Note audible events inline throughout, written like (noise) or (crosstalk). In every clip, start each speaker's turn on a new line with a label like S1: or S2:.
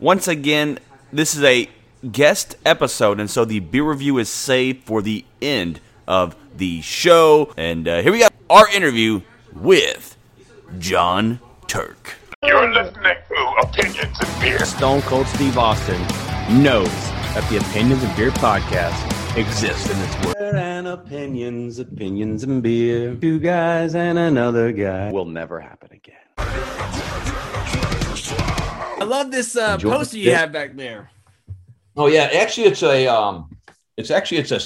S1: once again, this is a guest episode, and so the beer review is saved for the end of the show. And uh, here we got our interview with John Turk.
S2: You're listening to Opinions and Beer.
S3: Stone Cold Steve Austin knows that the Opinions and Beer podcast exists in this world.
S4: And opinions, opinions and beer. Two guys and another guy. Will never happen again.
S5: I love this uh,
S4: Enjoy
S5: poster you have back there.
S6: Oh yeah, actually, it's a um, it's actually it's a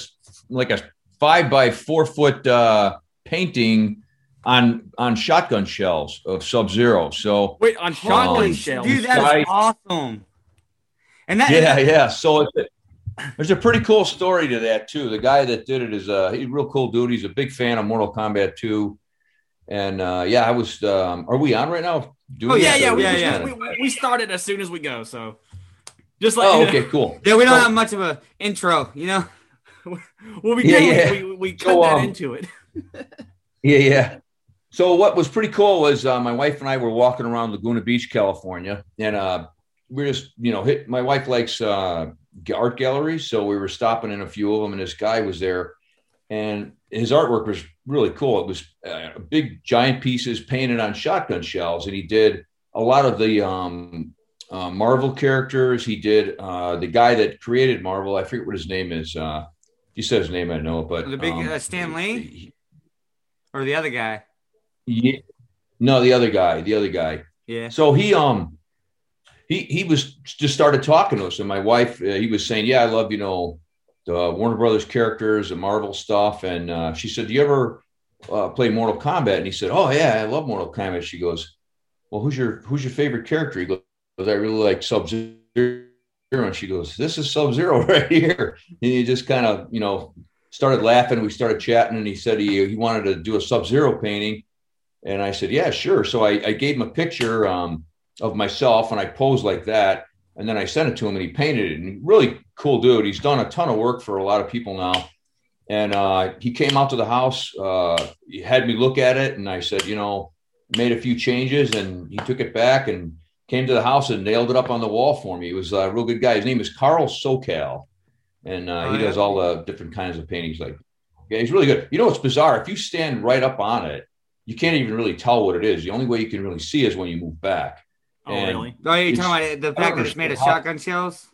S6: like a five by four foot uh, painting on on shotgun shells of Sub Zero. So
S5: Wait, on shotgun
S6: Holy
S5: shells.
S7: Dude, that
S6: Right.
S7: awesome. And that,
S6: yeah, yeah. So it's a, there's a pretty cool story to that too. The guy that did it is uh, he's a real cool dude. He's a big fan of Mortal Kombat 2. And uh, yeah, I was. Um, are we on right now? Doing
S5: Oh yeah,
S6: this,
S5: yeah,
S6: we
S5: we,
S6: just
S5: yeah, We, we started as soon as we go, so just like
S6: Oh, okay, cool.
S7: yeah, we don't
S6: So-
S7: have much of a intro, you know. (laughs)
S5: what we
S6: Yeah,
S5: do,
S6: yeah.
S5: we, we, we cut
S6: So,
S5: that
S6: um,
S5: into it. (laughs)
S6: Yeah, yeah. So what was pretty cool was uh, my wife and I were walking around Laguna Beach, California, and uh, we are just, you know, hit. My wife likes uh, art galleries, so we were stopping in a few of them, and this guy was there, and his artwork was really cool. It was uh, big, giant pieces painted on shotgun shells, and he did a lot of the um, uh, Marvel characters. He did uh, the guy that created Marvel. I forget what his name is. Uh, he said his name, I know, but
S7: The big,
S6: um,
S7: uh, Stan Lee?
S6: he-
S7: Or the other guy.
S6: yeah. No, the other guy, the other guy.
S7: Yeah.
S6: So he um he he was just started talking to us, and my wife uh, he was saying, "Yeah, I love you know the Warner Brothers characters and Marvel stuff." And uh, she said, "Do you ever uh, play Mortal Kombat?" And he said, "Oh yeah, I love Mortal Kombat." She goes, "Well, who's your who's your favorite character?" He goes, "I really like Sub Zero." And she goes, "This is Sub Zero (laughs) right here." And he just kind of you know started laughing. We started chatting, and he said he he wanted to do a Sub Zero painting. And I said, yeah, sure. So I, I gave him a picture um, of myself and I posed like that. And then I sent it to him and he painted it. And really cool dude. He's done a ton of work for a lot of people now. And uh, he came out to the house. Uh, he had me look at it. And I said, you know, made a few changes. And he took it back and came to the house and nailed it up on the wall for me. He was a real good guy. His name is Carl Socal. And uh,
S7: Oh,
S6: he does all the different kinds of paintings. Like, yeah, he's really good. You know what's bizarre? If you stand right up on it, you can't even really tell what it is. The only way you can really see is when you move back.
S5: Oh,
S6: and-
S5: really?
S7: Oh, you're talking about the fact that it's made of shotgun shells?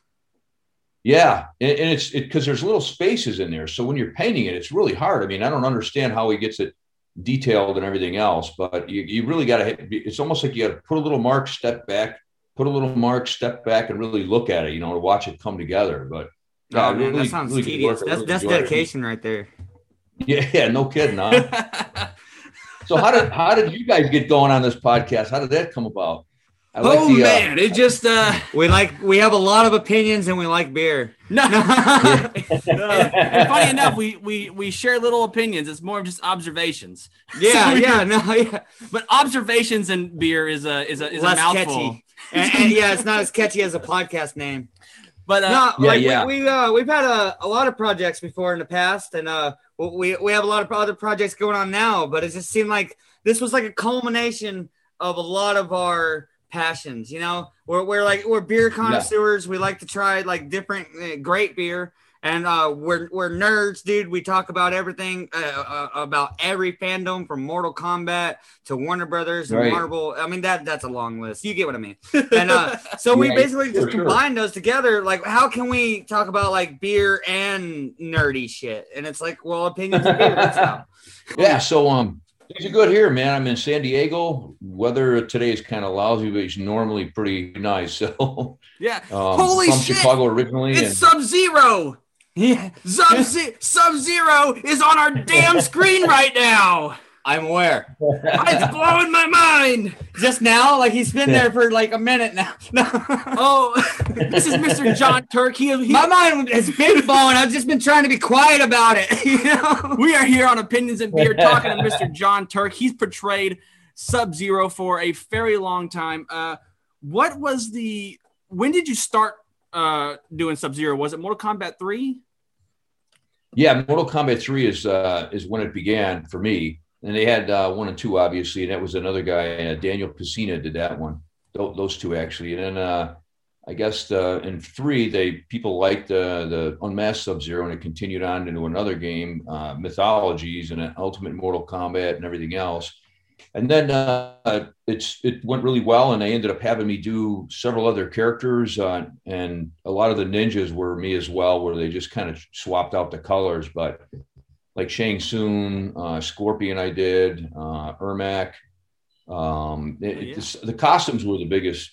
S6: Yeah, and, and it's because there's little spaces in there. So when you're painting it, it's really hard. I mean, I don't understand how he gets it detailed and everything else, but you, you really got to. It's almost like you got to put a little mark, step back, put a little mark, step back, and really look at it. You know, to watch it come together. But yeah,
S7: oh, uh, man,
S6: really-
S7: that sounds
S6: really
S7: tedious. That's,
S6: really
S7: that's
S6: enjoyed it.
S7: dedication right there.
S6: Yeah, yeah, no kidding. Huh? (laughs) so how did how did you guys get going on this podcast? How did that come about? I like
S5: oh
S6: the, uh,
S5: man, it just uh
S7: We like, we have a lot of opinions and we like beer. (laughs)
S5: no.
S7: yeah.
S5: and, and funny enough, we we we share little opinions. It's more of just observations.
S7: Yeah,
S5: So
S7: yeah, no, yeah.
S5: But observations and beer is a is a is
S7: Less
S5: a mouthful.
S7: catchy. And, and yeah, it's not as catchy as a podcast name.
S5: But uh,
S7: no,
S6: Yeah,
S7: like
S6: yeah.
S7: we, we uh we've had a, a lot of projects before in the past, and uh we we have a lot of other projects going on now. But it just seemed like this was like a culmination of a lot of our passions. You know, we're we're like we're beer connoisseurs. We like to try like different uh, great beer. And uh, we're we're nerds, dude. We talk about everything uh, uh, about every fandom from Mortal Kombat to Warner Brothers and
S6: Right.
S7: Marvel. I mean that that's a long list. You get what I mean? And uh, (laughs) so we
S6: Yeah,
S7: basically just
S6: sure.
S7: combined those together. Like, how can we talk about like beer and nerdy shit? And it's like, well, opinions of beer. That's how. (laughs)
S6: Yeah, so um, things are good here, man. I'm in San Diego. Weather today is kind of lousy, but it's normally pretty nice. (laughs) So,
S5: yeah.
S6: um,
S5: Holy
S6: from
S5: shit!
S6: Chicago originally, and
S5: It's Sub Zero. (laughs)
S7: Yeah,
S5: Sub Sub Zero is on our damn screen right now.
S7: I'm aware.
S5: It's blowing my mind.
S7: Just now, like he's been there for like a minute now. (laughs)
S5: Oh, this is Mr. John Turk. He, he-
S7: My mind has been blowing. I've just been trying to be quiet about it. (laughs) You know?
S5: we are here on Opinions and Beer talking to Mr. John Turk. He's portrayed Sub Zero for a very long time. Uh, what was the? When did you start uh, doing Sub Zero? Was it Mortal Kombat Three?
S6: yeah, Mortal Kombat Three is uh, is when it began for me. And they had uh, one and two, obviously, and that was another guy, uh, Daniel Pesina, did that one. Tho- Those two actually, and then uh, I guess uh, in three, they people liked uh, the Unmasked Sub Zero, and it continued on into another game, uh, Mythologies, and Ultimate Mortal Kombat, and everything else. And then it's it went really well, and they ended up having me do several other characters, and a lot of the ninjas were me as well, where they just kind of swapped out the colors. But like Shang Tsung, uh, Scorpion, I did, Ermac. Um, it,
S5: Oh, yeah.
S6: the, the costumes were the biggest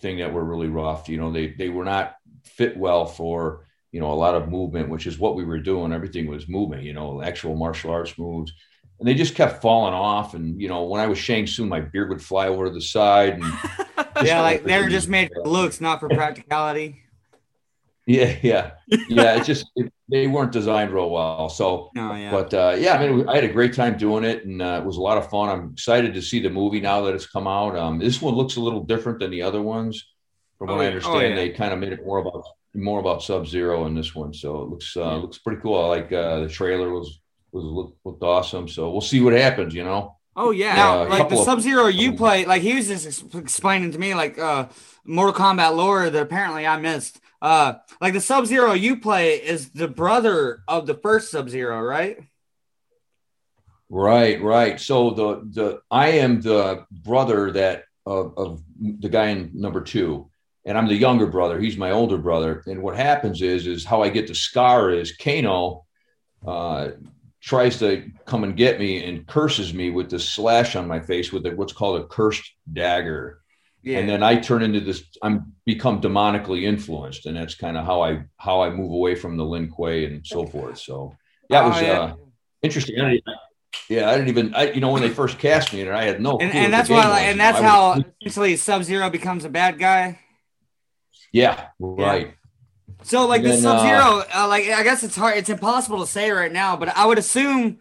S6: thing that were really rough. You know, they they were not fit well for you know a lot of movement, which is what we were doing. Everything was moving. You know, actual martial arts moves, and they just kept falling off. And you know, when I was Shang Tsung, my beard would fly over to the side. And (laughs)
S7: Yeah, like they're just made for looks, not for (laughs) practicality.
S6: yeah, yeah, yeah. It's just it, they weren't designed real well. So
S7: No, yeah.
S6: But uh, yeah, I mean, I had a great time doing it, and uh, it was a lot of fun. I'm excited to see the movie now that it's come out. Um, this one looks a little different than the other ones, from what
S5: Oh,
S6: I understand.
S7: Oh, yeah.
S6: They kind of made it more about more about Sub Zero in this one, so it looks uh,
S5: Yeah.
S6: looks pretty cool. I like uh, the trailer was was looked, looked awesome. So we'll see what happens. You know,
S5: Oh yeah.
S7: Now,
S6: a
S7: like the Sub Zero you play, like he was just ex- explaining to me, like uh, Mortal Kombat lore that apparently I missed. Uh, like the Sub Zero you play is the brother of the first Sub Zero, right?
S6: Right, right. So the the I am the brother that of, of the guy in number two, and I'm the younger brother. He's my older brother. And what happens is is how I get the scar is Kano uh, tries to come and get me and curses me with this slash on my face with what's called a cursed dagger.
S7: Yeah.
S6: And then I turn into this. I'm become demonically influenced, and that's kind of how I how I move away from the Lin Kuei and so forth. So that
S7: Oh,
S6: was
S7: yeah.
S6: uh, interesting. I yeah, I didn't even. I, you know, when they first cast me, and I had no.
S7: and,
S6: clue
S7: and that's why, and
S6: you know,
S7: that's how
S6: was-
S7: eventually Sub Zero becomes a bad guy.
S6: Yeah, right.
S7: So like the
S6: Then,
S7: Sub Zero, uh, like I guess it's hard, it's impossible to say right now, but I would assume,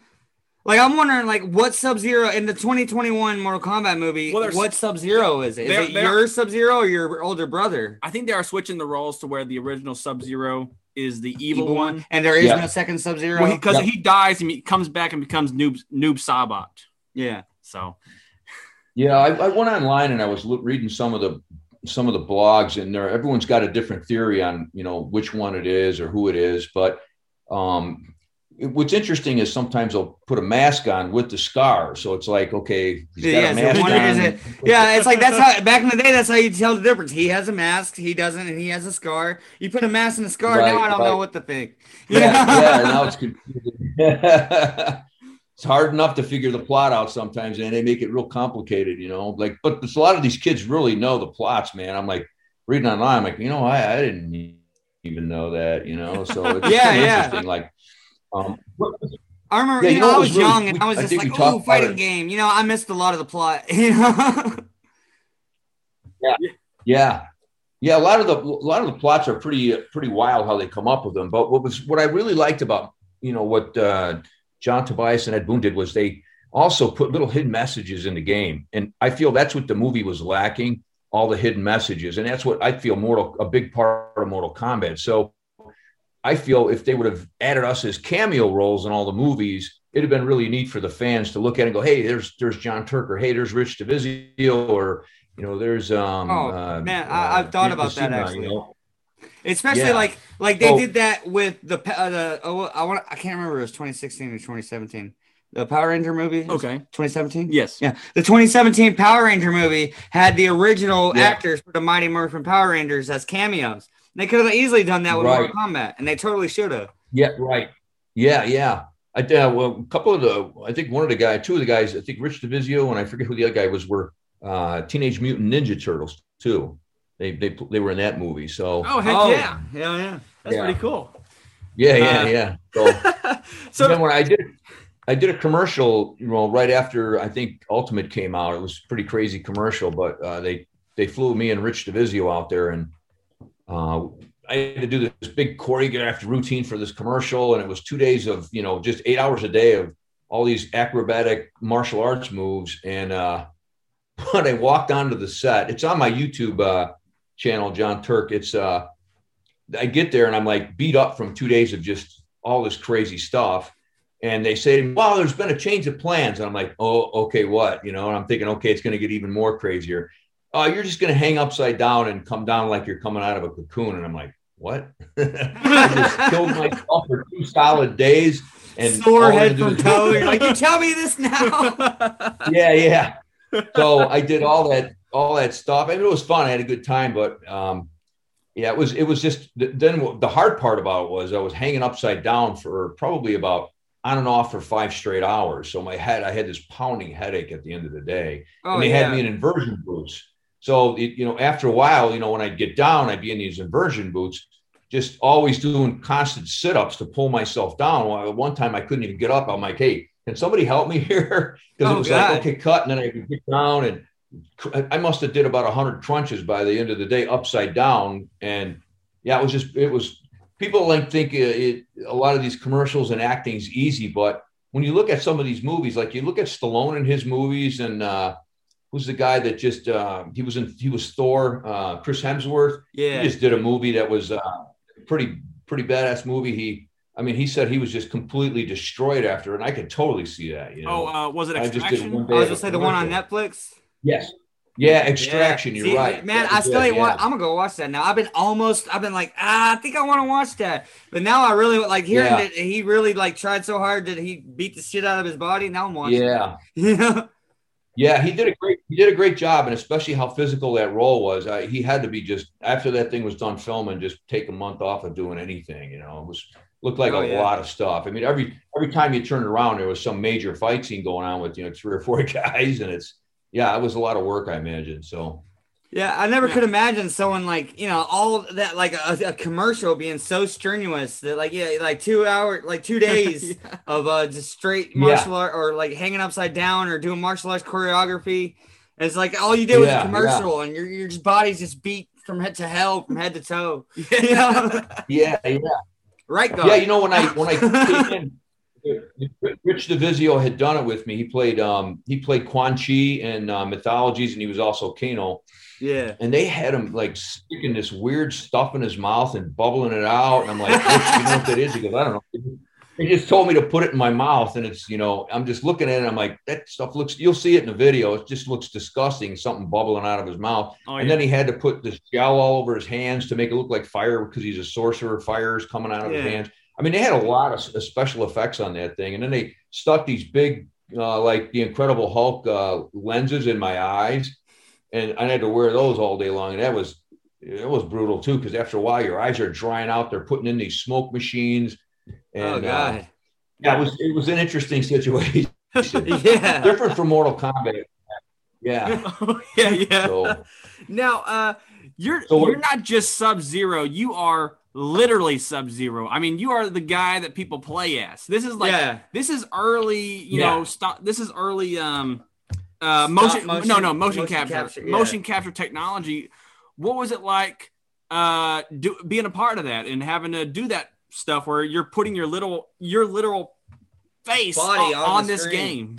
S7: like I'm wondering, like what Sub Zero in the 2021 Mortal Kombat movie,
S5: Well,
S7: what Sub Zero is it? Is it your Sub Zero or your older brother?
S5: I think they are switching the roles to where the original Sub Zero is the evil, one.
S7: and there is
S6: Yeah.
S7: no second Sub Zero.
S5: Because
S6: Yep.
S5: he dies and he comes back and becomes Noob Noob Saibot.
S7: yeah,
S5: So
S6: Yeah, I, I went online and I was reading some of the some of the blogs, and there everyone's got a different theory on you know which one it is or who it is. But um, it- what's interesting is sometimes they'll put a mask on with the scar, so it's like okay, he's got
S7: yeah.
S6: a
S7: So
S6: mask
S7: one
S6: on.
S7: is it? Yeah, it's like that's how back in the day. That's how you tell the difference. He has a mask, he doesn't, and he has a scar. You put a mask and a scar.
S6: Right,
S7: now I don't
S6: right.
S7: know what to think.
S6: yeah, yeah, (laughs) now it's confusing. (laughs) it's hard enough to figure the plot out sometimes, and they make it real complicated, you know. Like, but a lot of these kids really know the plots, man. I'm like reading online, I'm like, you know, I, I didn't even know that, you know. So it's (laughs)
S7: Yeah, yeah.
S6: interesting. Like, um,
S7: I remember,
S6: Yeah,
S7: you
S6: you
S7: know,
S6: know
S7: I was
S6: was really-
S7: young and I was
S6: I
S7: just like,
S6: talked
S7: "Ooh, fighting game." You know, I missed a lot of the plot. (laughs) You know,
S6: Yeah, yeah. A lot of the a lot of the plots are pretty pretty wild how they come up with them. But what was what I really liked about you know what uh, John Tobias and Ed Boon did was they also put little hidden messages in the game, and I feel that's what the movie was lacking all the hidden messages, and that's what I feel Mortal a big part of Mortal Kombat. So I feel if they would have added us as cameo roles in all the movies, it'd have been really neat for the fans to look at and go, "Hey, there's there's John Turk," or "Hey, there's Rich Divizio," or you know, there's um.
S7: Oh,
S6: uh,
S7: man, I- I've thought
S6: Nick
S7: about that, actually.
S6: You know?
S7: especially
S6: Yeah.
S7: like like they
S6: Oh.
S7: did that with the uh, the oh, I want I can't remember it was 2016 or 2017. The Power Ranger movie.
S5: okay.
S7: 2017.
S5: Yes.
S7: Yeah, the 2017 Power Ranger movie had the original
S6: Yeah.
S7: actors for the Mighty Morphin Power Rangers as cameos. They could have easily done that with
S6: Right.
S7: Mortal Kombat, and they totally should have.
S6: Yeah, right. Yeah, yeah. I uh, well, a couple of the, I think one of the guys, two of the guys, I think Rich Divizio and I forget who the other guy was, were uh, Teenage Mutant Ninja Turtles too. They they they were in that movie. So
S5: Oh heck
S7: Oh,
S5: yeah.
S7: yeah, yeah.
S5: That's
S6: Yeah.
S5: pretty cool.
S6: yeah, yeah,
S5: uh,
S6: yeah. (laughs) So
S5: So
S6: then when I did, I did a commercial, you know, right after I think Ultimate came out. It was a pretty crazy commercial, but uh, they they flew me and Rich Divizio out there, and uh, I had to do this big choreographed routine for this commercial, and it was two days of you know just eight hours a day of all these acrobatic martial arts moves. And uh, (laughs) when I walked onto the set, it's on my YouTube uh, channel, John Turk. It's uh, I get there and I'm like beat up from two days of just all this crazy stuff. And they say "Wow, there's been a change of plans." And I'm like, "Oh, okay, what?" You know. And I'm thinking, "Okay, it's going to get even more crazier." Oh, you're just going to hang upside down and come down like you're coming out of a cocoon. And I'm like, what? (laughs) I just killed myself for two solid days. And
S7: Sore head
S6: had to do
S7: from toe. You're like, you tell me this now. (laughs)
S6: yeah, yeah. So I did all that, all that stuff. I mean, it was fun. I had a good time, but um, yeah, it was, it was just. Then the hard part about it was I was hanging upside down for probably about on and off for five straight hours. So my head, I had this pounding headache at the end of the day,
S7: Oh,
S6: and they
S7: yeah.
S6: had me in inversion boots. So it, you know, after a while, you know, when I'd get down, I'd be in these inversion boots, just always doing constant sit-ups to pull myself down. Well, at one time I couldn't even get up. I'm like, hey, can somebody help me (laughs) here? Because
S7: Oh,
S6: it was
S7: God.
S6: like, okay, cut, and then I could get down, and cr- I must have did about hundred crunches by the end of the day, upside down, and yeah, it was just it was. People like think uh, it, a lot of these commercials and acting's easy, but when you look at some of these movies, like you look at Stallone in his movies, and uh, who's the guy that just uh, he was in he was Thor, uh, Chris Hemsworth.
S7: yeah.
S6: He just did a movie that was uh, pretty pretty badass movie. He, I mean, he said he was just completely destroyed after, and I could totally see that. You know,
S5: Oh, uh, was it
S6: I just did
S5: Extraction?
S6: one
S7: I
S6: day
S7: was
S6: of
S7: gonna say the one on. Netflix.
S6: Yes, yeah, Extraction.
S7: Yeah.
S6: You're
S7: See,
S6: right,
S7: man. I still ain't.
S6: yeah.
S7: wa- I'm gonna go watch that now. I've been almost. I've been like, ah, I think I want to watch that. But now I really like hearing
S6: Yeah.
S7: that he really like tried so hard that he beat the shit out of his body. Now I'm watching.
S6: Yeah. (laughs)
S7: You know?
S6: Yeah, he did a great he did a great job, and especially how physical that role was. I, he had to be just after that thing was done filming, just take a month off of doing anything. You know, it was looked like
S7: Oh,
S6: a
S7: yeah.
S6: lot of stuff. I mean, every every time you turned around, there was some major fight scene going on with you know three or four (laughs) guys, and it's yeah, it was a lot of work, I imagine. So
S7: Yeah, I never
S5: Yeah.
S7: could imagine someone like you know all that like a, a commercial being so strenuous that like yeah like two hour like two (laughs) days of uh just straight
S6: Yeah.
S7: martial art or like hanging upside down or doing martial arts choreography. It's like all you did was a commercial and your your body's just beat from head to hell from head to toe. (laughs) You know?
S6: yeah, yeah.
S7: right guard.
S6: Yeah, you know when I when I (laughs) came in, Rich Divizio had done it with me. He played um he played Quan Chi in uh, Mythologies, and he was also Kano.
S7: Yeah.
S6: And they had him like sticking this weird stuff in his mouth and bubbling it out. And I'm like, "Rich, you know what that is? He goes, I don't know. He just told me to put it in my mouth, and it's you know I'm just looking at it. and I'm like, that stuff looks. You'll see it in the video. It just looks disgusting. Something bubbling out of his mouth.
S5: Oh,
S6: And
S5: yeah.
S6: then he had to put this gel all over his hands to make it look like fire because he's a sorcerer. Fire is coming out of his hands. I mean, they had a lot of of special effects on that thing. And then they stuck these big, uh, like the Incredible Hulk uh, lenses in my eyes. And I had to wear those all day long. And that was, it was brutal too, because after a while, your eyes are drying out. They're putting in these smoke machines. And,
S7: oh
S6: uh, yeah, it was, it was an interesting situation. (laughs) (laughs)
S7: yeah.
S6: Different from Mortal Kombat. Yeah. (laughs)
S5: yeah, yeah.
S6: So,
S5: Now, uh, you're
S6: So
S5: you're not just Sub Zero. You are literally Sub Zero. I mean, you are the guy that people play as. This is like
S7: yeah.
S5: this is early. You
S6: Yeah.
S5: know, stop. This is early. Um, uh, motion,
S7: motion-
S5: No, no, motion,
S7: motion
S5: capture.
S7: capture, yeah.
S5: Motion capture technology. What was it like? Uh, do, being a part of that and having to do that stuff where you're putting your little your literal face
S7: Body
S5: on,
S7: on
S5: on this
S7: screen.
S5: game.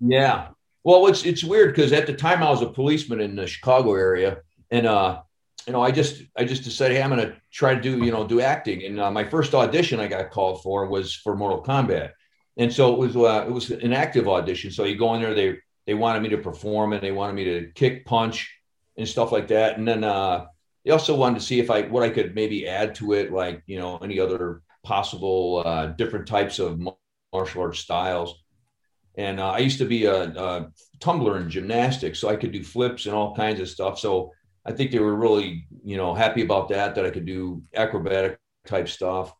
S6: Yeah. Well, it's it's weird because at the time I was a policeman in the Chicago area, and uh, you know, I just I just decided, hey, I'm going to try to do you know do acting. And uh, my first audition I got called for was for Mortal Kombat, and so it was uh, it was an active audition. So you go in there, they they wanted me to perform, and they wanted me to kick, punch, and stuff like that. And then uh, they also wanted to see if I what I could maybe add to it, like you know any other possible uh, different types of martial arts styles. And uh, I used to be a, a tumbler in gymnastics, so I could do flips and all kinds of stuff. So I think they were really, you know, happy about that, that I could do acrobatic type stuff.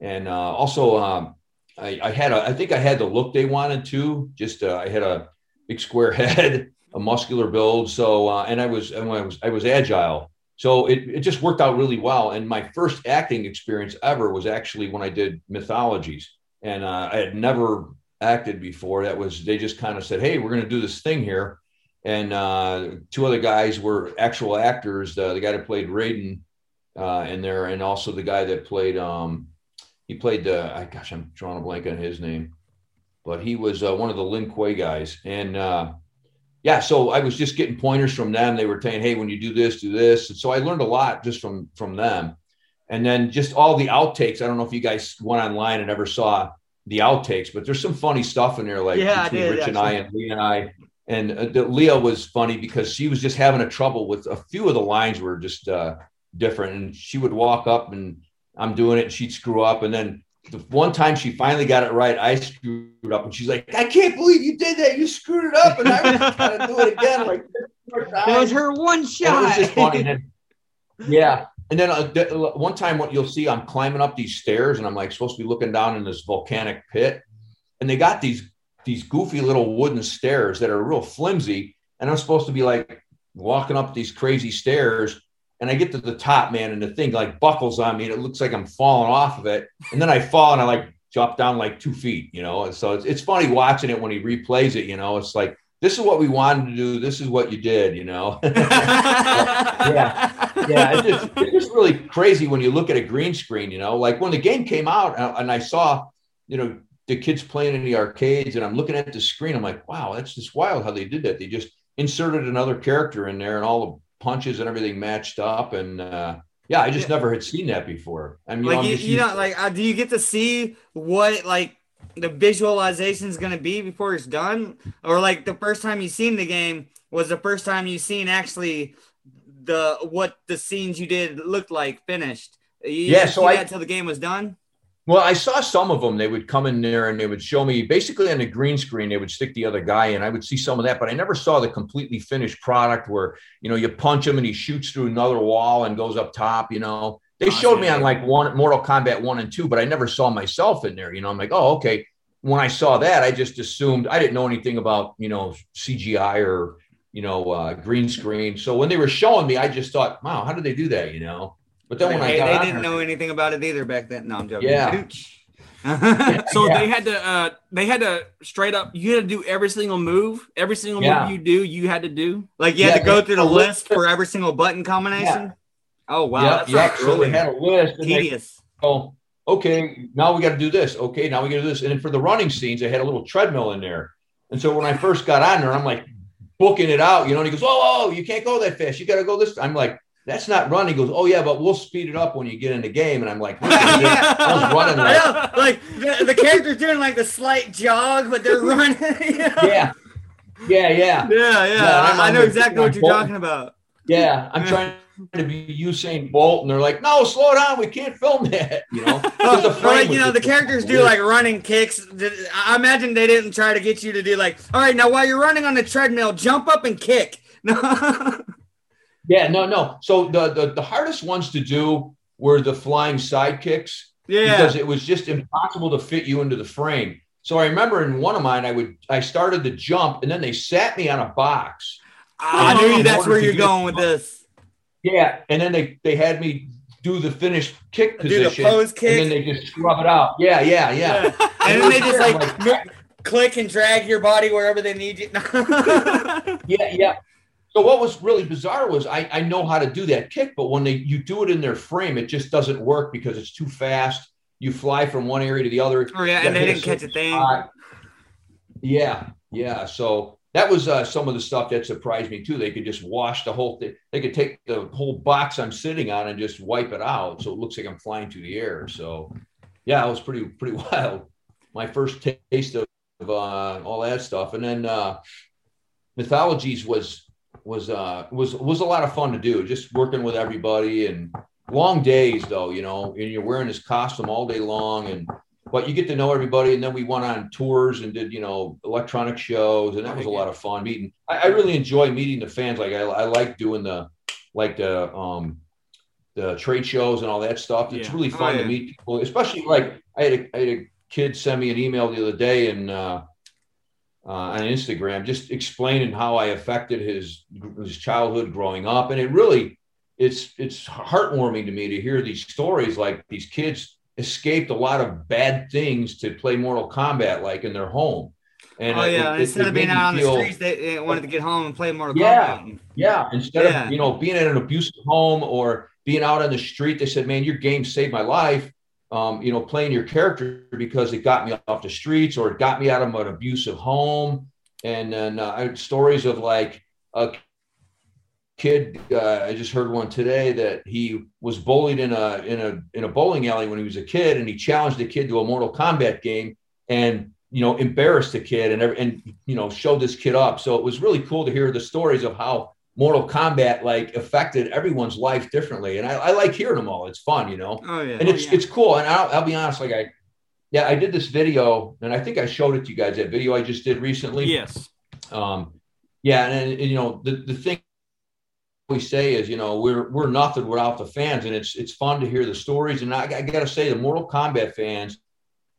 S6: And uh, also, um, I, I had a, I think I had the look they wanted to. Just uh, I had a big square (laughs) head, a muscular build. So uh, and I was, and I was, I was agile. So it, it just worked out really well. And my first acting experience ever was actually when I did mythologies, and uh, I had never acted before. That was they just kind of said, "Hey, we're going to do this thing here," and uh, two other guys were actual actors. The guy that played Raiden uh, in there, and also the guy that played um, he played the I gosh, I'm drawing a blank on his name, but he was uh, one of the Lin Kuei guys, and uh, yeah, so I was just getting pointers from them. They were saying, "Hey, when you do this, do this," and so I learned a lot just from from them. And then just all the outtakes. I don't know if you guys went online and ever saw the outtakes, but there's some funny stuff in there, like
S7: Yeah,
S6: between
S7: did,
S6: Rich and I and Lee and I. and uh, the, Leah was funny because she was just having a trouble with a few of the lines were just uh, different, and she would walk up and I'm doing it, and she'd screw up, and then the one time she finally got it right, I screwed up, and she's like, "I can't believe you did that! You screwed it up!" And I was trying to do it again, like (laughs)
S7: that was her one shot.
S6: just funny. And then, yeah, and then uh, th- one time, what you'll see, I'm climbing up these stairs, and I'm like supposed to be looking down in this volcanic pit, and they got these these goofy little wooden stairs that are real flimsy, and I'm supposed to be like walking up these crazy stairs and I get to the top, man, and the thing like buckles on me, and it looks like I'm falling off of it. And then I fall and I like drop down like two feet, you know. And so it's, it's funny watching it when he replays it, you know. It's like this is what we wanted to do. This is what you did, you know. (laughs) yeah, yeah. It's just, it's just really crazy when you look at a green screen, you know. Like when the game came out, uh, and I saw, you know, the kids playing in the arcades, and I'm looking at the screen. I'm like, wow, that's just wild how they did that. They just inserted another character in there, and all the punches and everything matched up and uh yeah i just yeah. never had seen that before. I mean
S7: like you, you know like uh, do you get to see what like the visualization is going to be before it's done? Or like the first time you seen the game was the first time you seen actually the what the scenes you did looked like finished. You
S6: yeah so i
S7: until the game was done
S6: well, I saw some of them. They would come in there and they would show me basically on the green screen. They would stick the other guy in. I would see some of that, but I never saw the completely finished product where you know you punch him and he shoots through another wall and goes up top. You know, they showed me on like one Mortal Kombat one and two, but I never saw myself in there. You know, I'm like, oh, okay. When I saw that, I just assumed I didn't know anything about you know CGI or you know uh, green screen. So when they were showing me, I just thought, wow, how did they do that? You know. But then when
S7: hey,
S6: I
S7: they didn't know anything about it either back then. No, I'm joking.
S6: Yeah. (laughs)
S5: so yeah. they had to uh they had to straight up you had to do every single move every single yeah. move you do you had to do
S7: like you had to go through the list for every single button combination oh wow
S6: yeah, that's yeah. So they had a list
S7: tedious
S6: oh okay now we got to do this okay now we got to do this and then for the running scenes they had a little treadmill in there and so when I first got on there I'm like booking it out you know and he goes oh, oh you can't go that fast you got to go this I'm like that's not running. He goes, oh yeah, but we'll speed it up when you get in the game. And I'm like,
S7: yeah. I was (laughs) running like, like the, the character's doing like the slight jog, but they're running. (laughs)
S6: yeah, yeah,
S7: yeah, yeah, yeah. I, I know exactly what you're talking about.
S6: Yeah, I'm trying to be Usain Bolt, and they're like, no, slow down, we can't film that. You know, (laughs)
S7: right, you know, the characters do like running kicks. I imagine they didn't try to get you to do like, all right, now while you're running on the treadmill, jump up and kick. No.
S6: Yeah, no, no. So the, the the hardest ones to do were the flying sidekicks.
S7: Yeah.
S6: Because it was just impossible to fit you into the frame. So I remember in one of mine, I would I started to jump, and then they sat me on a box.
S7: Ah, I knew that's where you're going with this.
S6: Yeah, and then they they had me do the finished kick position,
S7: do the pose kick,
S6: and then they just scrub it out. Yeah, yeah, yeah.
S7: yeah. and then they just like, like click and drag your body wherever they need you. (laughs) (laughs)
S6: yeah, yeah. So what was really bizarre was I, I know how to do that kick, but when they you do it in their frame, it just doesn't work because it's too fast. You fly from one area to the other.
S7: Oh yeah, and they didn't catch a thing. Spot.
S6: Yeah, yeah. So that was uh, some of the stuff that surprised me too. They could just wash the whole thing. They could take the whole box I'm sitting on and just wipe it out, so it looks like I'm flying through the air. So yeah, it was pretty pretty (laughs) wild. My first taste of uh, all that stuff, and then uh, mythologies was was uh was was a lot of fun to do just working with everybody and long days though you know and you're wearing this costume all day long and but you get to know everybody and then we went on tours and did you know electronic shows and that was a lot of fun meeting i, I really enjoy meeting the fans like I, I like doing the like the um the trade shows and all that stuff it's yeah. really fun oh, yeah. to meet people especially like I had, a, I had a kid send me an email the other day and uh uh, on Instagram, just explaining how I affected his his childhood growing up, and it really it's it's heartwarming to me to hear these stories like these kids escaped a lot of bad things to play Mortal Kombat like in their home.
S7: And oh yeah, it, instead it, of being out on feel, the streets, they, they, wanted to get home and play Mortal
S6: yeah,
S7: Kombat.
S6: Yeah, instead yeah. of you know being in an abusive home or being out on the street, they said, "Man, your game saved my life." Um, you know, playing your character because it got me off the streets or it got me out of an abusive home. And then uh, stories of like a kid. Uh, I just heard one today that he was bullied in a in a in a bowling alley when he was a kid, and he challenged the kid to a Mortal Kombat game. And you know, embarrassed the kid and, and, you know, show this kid up. So it was really cool to hear the stories of how Mortal Kombat like affected everyone's life differently. And I, I like hearing them all. It's fun, you know?
S7: Oh yeah.
S6: and it's
S5: yeah.
S6: it's cool. And I'll, I'll be honest, like I, yeah, I did this video, and I think I showed it to you guys. That video I just did recently.
S5: Yes.
S6: Um, yeah, and, and you know the the thing we say is you know we're we're nothing without the fans, and it's it's fun to hear the stories. And I, I got to say, the Mortal Kombat fans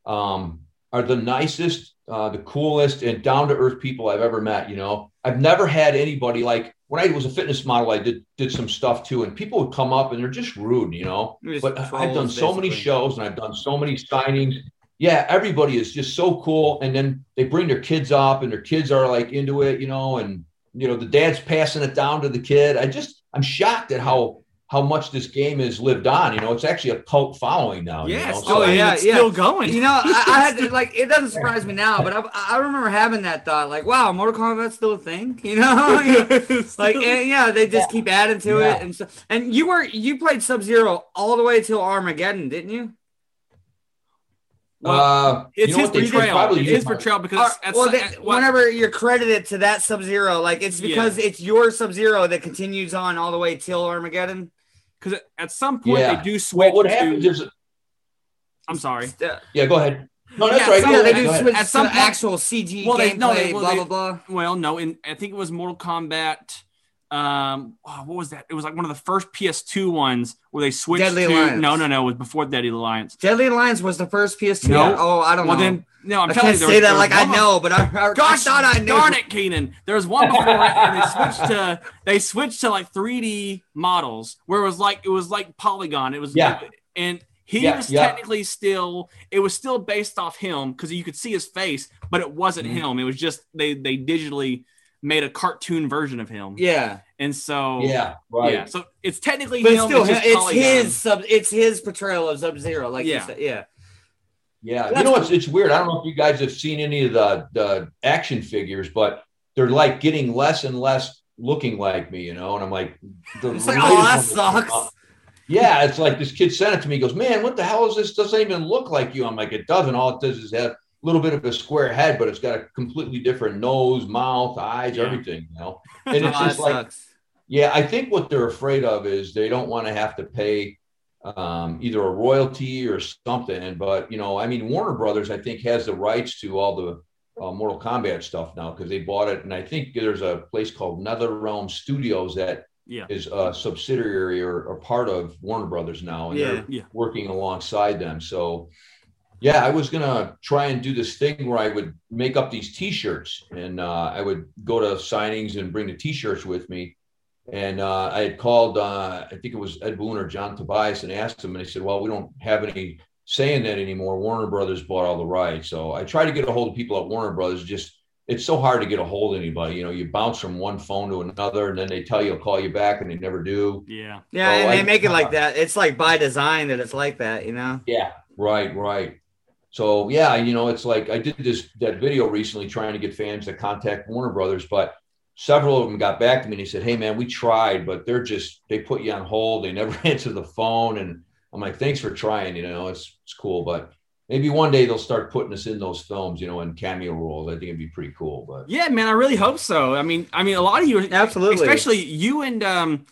S6: um, are the nicest, uh, the coolest, and down to earth people I've ever met. You know, I've never had anybody like when I was a fitness model. I did did some stuff too, and people would come up and they're just rude. You know, but I've done so many shows and I've done so many signings. Yeah, everybody is just so cool. And then they bring their kids up and their kids are like into it, you know, and you know, the dad's passing it down to the kid. I just I'm shocked at how how much this game has lived on. You know, it's actually a cult following now. you know?
S5: Oh,
S7: Oh,
S5: yeah.
S7: yeah,
S5: It's
S7: yeah.
S5: still going.
S7: You know, I, I had to, (laughs) like it doesn't surprise me now, but I, I remember having that thought, like, wow, Mortal Kombat's still a thing. (laughs) You know, (laughs) like and, yeah, they just keep adding to
S6: Yeah.
S7: it and so. And you were you played Sub Zero all the way till Armageddon, didn't you?
S6: uh,
S5: it's
S6: you know
S5: his
S6: what,
S5: portrayal.
S6: probably
S5: It's his
S6: my-
S5: portrayal because
S7: Or-
S5: at
S7: well, they-
S5: at- what-
S7: whenever you're credited to that Sub Zero, like it's because it's your Sub Zero that continues on all the way till Armageddon.
S5: Because at some point
S6: Yeah.
S5: they do switch.
S6: Well, what
S5: to,
S6: happens is,
S5: I'm sorry.
S6: Yeah, go ahead. No, that's
S5: Yeah,
S6: right.
S5: so
S6: Go
S7: yeah, they do
S6: ahead.
S7: switch
S5: At some point-
S7: actual CG
S5: Well, they- no, they- well,
S7: blah blah blah.
S5: Well, no, in I think it was Mortal Kombat. Um, oh, what was that? It was like one of the first PS2 ones where they switched
S7: Deadly
S5: to.
S7: Alliance.
S5: No, no, no. It was before Deadly Alliance.
S7: Deadly Alliance was the first PS2.
S5: No.
S7: Oh, I don't
S5: Well,
S7: know.
S5: then no, I'm
S7: I
S5: telling
S7: can't
S5: you,
S7: say
S5: was-
S7: that like I know, but I, I,
S5: Gosh,
S7: I thought I knew.
S5: darn it, Keenan. There was one before it, and they switched to (laughs) they switched to like 3D models where it was like it was like polygon. It was
S6: Yeah.
S5: and he
S6: Yeah,
S5: was
S6: yeah.
S5: technically still it was still based off him because you could see his face, but it wasn't
S6: Mhm.
S5: him. It was just they they digitally made a cartoon version of him.
S7: Yeah,
S5: And so
S6: Yeah, right.
S5: yeah, so it's technically
S7: but
S5: him.
S7: it's still
S5: just
S7: it's his sub. It's his portrayal of Sub Zero. Like
S5: Yeah.
S7: you said, yeah.
S6: Yeah,
S7: That's
S6: you know, it's it's weird. I don't know if you guys have seen any of the the action figures, but they're like getting less and less looking like me, you know. And I'm like, the
S7: It's like, oh, that sucks.
S6: Yeah, it's like this kid sent it to me. He goes, man, what the hell is this? Doesn't even look like you. I'm like, it doesn't. All it does is have a little bit of a square head, but it's got a completely different nose, mouth, eyes,
S5: Yeah.
S6: everything, you know. (laughs) And it's
S7: Oh,
S6: just like
S7: sucks.
S6: yeah, I think what they're afraid of is they don't want to have to pay um, either a royalty or something. But you know, I mean, Warner Brothers, I think, has the rights to all the uh, Mortal Kombat stuff now because they bought it, and I think there's a place called NetherRealm Studios that
S5: Yeah.
S6: is a subsidiary or, or part of Warner Brothers now, and
S7: Yeah.
S6: they're
S5: Yeah.
S6: working alongside them. So. Yeah, I was gonna try and do this thing where I would make up these T-shirts, and uh, I would go to signings and bring the T-shirts with me. And uh, I had called, uh, I think it was Ed Boon or John Tobias, and asked them, and they said, "Well, we don't have any saying that anymore. Warner Brothers bought all the rights." So I tried to get a hold of people at Warner Brothers. Just it's so hard to get a hold of anybody. You know, you bounce from one phone to another, and then they tell you, "I'll call you back," and they never do.
S5: Yeah.
S7: Yeah,
S6: Oh,
S7: and
S6: I-
S7: they make it like (laughs) that. It's like by design that it's like that, you know.
S6: Yeah, right, right. So yeah, you know, it's like I did this that video recently trying to get fans to contact Warner Brothers, but several of them got back to me and they said, "Hey, man, we tried, but they're just they put you on hold. They never (laughs) answer the phone." And I'm like, "Thanks for trying. You know, it's it's cool, but maybe one day they'll start putting us in those films, you know, in cameo roles. I think it'd be pretty cool." But
S5: Yeah, man, I really hope so. I mean, I mean, a lot of you,
S7: Absolutely.
S5: especially you and um,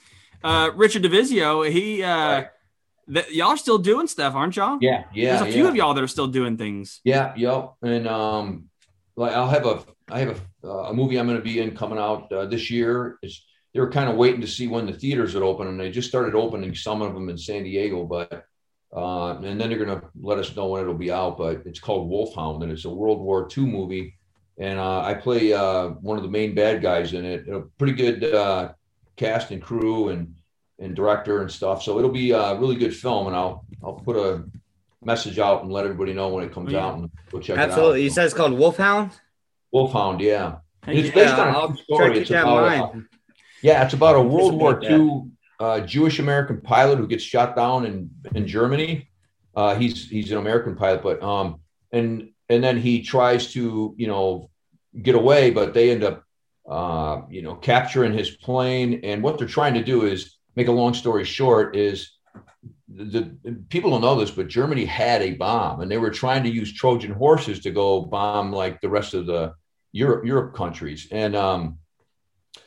S5: uh, Richard Divizio. He, uh, that y'all are still doing stuff, aren't y'all?
S6: yeah, yeah,
S5: There's a few
S6: yeah.
S5: of y'all that are still doing things.
S6: Yeah, yep. And um, like I'll have a I have a, uh, a movie I'm going to be in coming out uh, this year. It's they were kind of waiting to see when the theaters would open, and they just started opening some of them in San Diego, but uh, and then they're going to let us know when it'll be out. But it's called Wolfhound, and it's a World War II movie, and uh, I play uh, one of the main bad guys in it. A pretty good uh, cast and crew and and director and stuff. So it'll be a really good film, and I'll I'll put a message out and let everybody know when it comes
S5: Oh, yeah.
S6: out and go check
S7: Absolutely.
S6: it
S7: You
S6: out.
S7: said it's called Wolfhound.
S6: Wolfhound, yeah. And it's
S5: Yeah,
S6: based on a
S7: I'll
S6: true
S7: try
S6: story. It's about,
S7: mind.
S6: yeah, it's about a World War II uh, Jewish American pilot who gets shot down in in Germany. Uh, he's he's an American pilot, but um, and and then he tries to you know get away, but they end up uh, you know capturing his plane. And what they're trying to do is make a long story short is the, the people don't know this, but Germany had a bomb, and they were trying to use Trojan horses to go bomb like the rest of the Europe Europe countries, and um,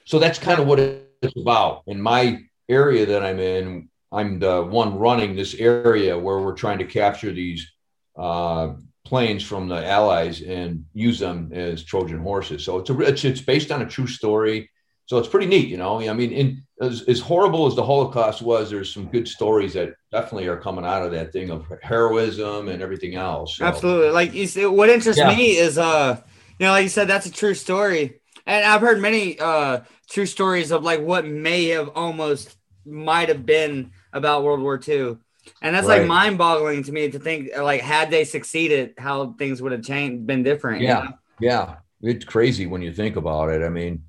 S6: so that's kind of what it's about. In my area that I'm in, I'm the one running this area where we're trying to capture these uh, planes from the Allies and use them as Trojan horses. So it's a, it's, it's based on a true story. So it's pretty neat, you know. I mean, in, as, as horrible as the Holocaust was, there's some good stories that definitely are coming out of that thing of heroism and everything else. So,
S7: Absolutely. Like you see, what interests
S6: Yeah.
S7: me is uh you know, like you said, that's a true story. And I've heard many uh true stories of like what may have almost might have been about World War II. And that's like mind boggling to me to think like had they succeeded, how things would have changed been different. you
S6: Yeah.
S7: know?
S6: Yeah, it's crazy when you think about it. I mean,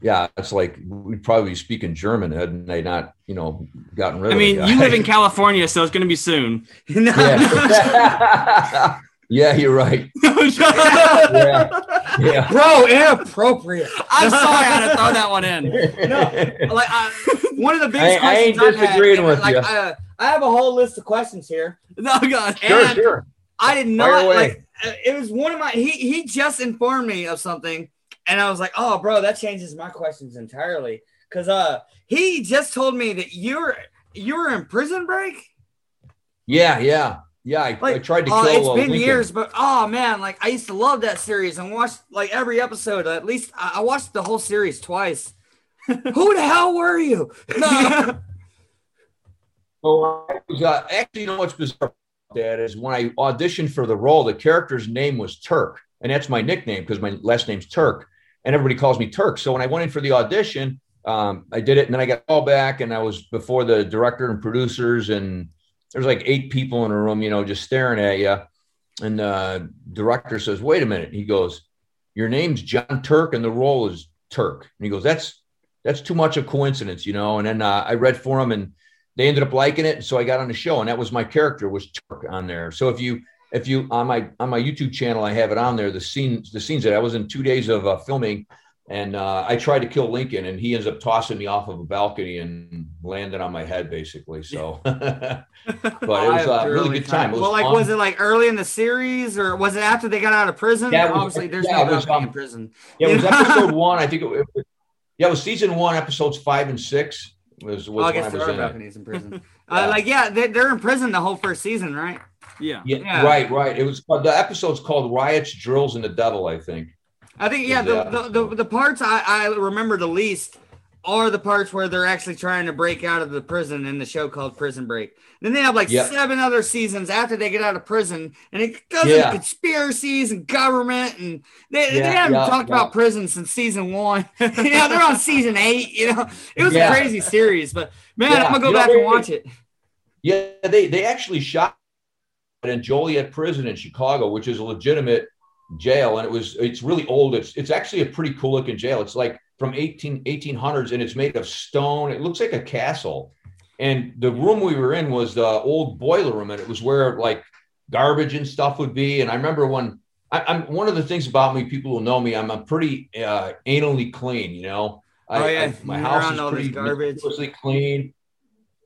S6: yeah, it's like we'd probably be speaking German had they not, you know, gotten rid of.
S5: I mean,
S6: the
S5: you live in (laughs) California, so it's going to be soon. (laughs)
S7: No,
S6: Yeah. (laughs) yeah, you're right. Yeah, yeah.
S7: Bro, inappropriate.
S5: I'm sorry I had to throw that one in.
S7: No, like I, one of the biggest
S6: I ain't
S7: questions I've had,
S6: disagreeing
S7: and,
S6: with
S7: like,
S6: you.
S7: I, I have a whole list of questions here.
S5: No, God.
S6: Sure,
S7: And
S6: sure.
S7: I did
S6: Fire
S7: not
S6: away.
S7: like uh, it was one of my he he just informed me of something and I was like, "Oh, bro, that changes my questions entirely." Cuz uh he just told me that you're you were in prison break?
S6: Yeah, yeah, yeah. I,
S7: Like
S6: I tried to
S7: oh,
S6: kill.
S7: it's
S6: uh,
S7: been
S6: Lincoln.
S7: years, but oh man, like I used to love that series and watched like every episode. At least I, I watched the whole series twice. (laughs) Who the hell were you? No. (laughs)
S6: So I was, uh, actually, you know what's bizarre about that is when I auditioned for the role, the character's name was Turk, and that's my nickname because my last name's Turk, and everybody calls me Turk. So when I went in for the audition, um, I did it, and then I got called back, and I was before the director and producers, and there's like eight people in a room, you know, just staring at you. And the director says, "Wait a minute." He goes, "Your name's John Turk, and the role is Turk." And he goes, "That's that's too much of coincidence, you know." And then uh, I read for him, and they ended up liking it, so I got on the show, and that was my character was Turk on there. So if you if you on my on my YouTube channel, I have it on there. The scenes the scenes that I was in two days of uh, filming, and uh, I tried to kill Lincoln, and he ends up tossing me off of a balcony and landed on my head, basically. So, (laughs) but it was a really
S7: really
S6: good time. It was
S7: well, like,
S6: fun.
S7: was it like early in the series, or was it after they got out of prison?
S6: Yeah, was-
S7: Obviously, there's
S6: yeah,
S7: no
S6: was,
S7: balcony in
S6: um,
S7: prison.
S6: Yeah, it was (laughs) episode one. I think it, it was, yeah, it was season one, episodes five and six. Was, was
S7: Well, I
S6: when
S7: guess
S6: I
S7: there
S6: was
S7: are
S6: in
S7: balconies in prison. (laughs)
S6: Yeah.
S7: uh, like, yeah, they, they're in prison the whole first season, right?
S5: Yeah.
S6: Yeah,
S7: Yeah.
S6: right, right. It was the episode's called "Riots, Drills, and the Devil." I think.
S7: I think, yeah,
S6: Yeah.
S7: the, the, the, the parts I, I remember the least are the parts where they're actually trying to break out of the prison in the show called Prison Break. Then they have like
S6: Yeah.
S7: seven other seasons after they get out of prison, and it goes
S6: Yeah.
S7: into conspiracies and government, and they, they haven't
S6: yeah,
S7: talked
S6: yeah.
S7: about prison since season one. (laughs) you know, they're on season eight. You know, it was
S6: Yeah.
S7: a crazy series, but man,
S6: Yeah.
S7: I'm gonna go
S6: You know,
S7: back and watch it.
S6: Yeah, they they actually shot it in Joliet Prison in Chicago, which is a legitimate jail, and it was it's really old. It's it's actually a pretty cool looking jail. It's like from 18 1800s, and it's made of stone. It looks like a castle. And the room we were in was the old boiler room, and it was where like garbage and stuff would be. And I remember when I, I'm one of the things about me, people who know me, I'm a pretty uh, anally clean. You know, I,
S7: Oh, yeah.
S6: I- my
S7: You're
S6: house is pretty
S7: garbage.
S6: meticulously clean.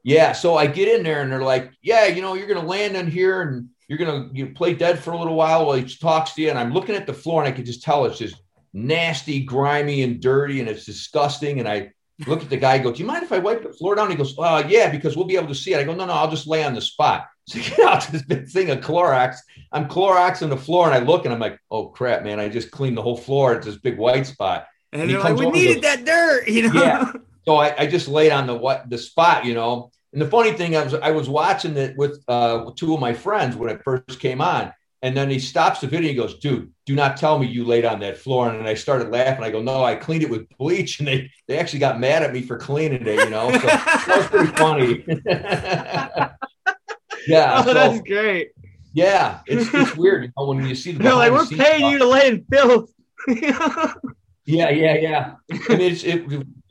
S6: Yeah, so I get in there and they're like, "Yeah, you know, you're gonna land in here and you're gonna you play dead for a little while while he talks to you." And I'm looking at the floor and I could just tell it's just nasty, grimy, and dirty, and it's disgusting. And I look at the guy, I go, "Do you mind if I wipe the floor down?" He goes, "Uh, yeah, because we'll be able to see it." I go, "No, no, I'll just lay on the spot." (laughs) So I get out this big thing of Clorox. I'm Cloroxing the floor, and I look and I'm like, "Oh crap, man! I just cleaned the whole floor. It's this big white spot."
S7: And
S6: And he
S7: like, we needed
S6: goes,
S7: that dirt, (laughs) you know.
S6: Yeah. So I, I just laid on the what the spot, you know. And the funny thing, I was I was watching it with uh, two of my friends when it first came on, and then he stops the video. and He goes, "Dude, do not tell me you laid on that floor." And I started laughing. I go, "No, I cleaned it with bleach," (laughs) and they they actually got mad at me for cleaning it, you know. So that was pretty funny. (laughs) yeah,
S7: oh,
S6: so,
S7: that's great.
S6: yeah, it's it's weird, you know, when you see the
S7: They're like, we're paying you to lay in filth. (laughs)
S6: Yeah, yeah, yeah. I mean, it's, it,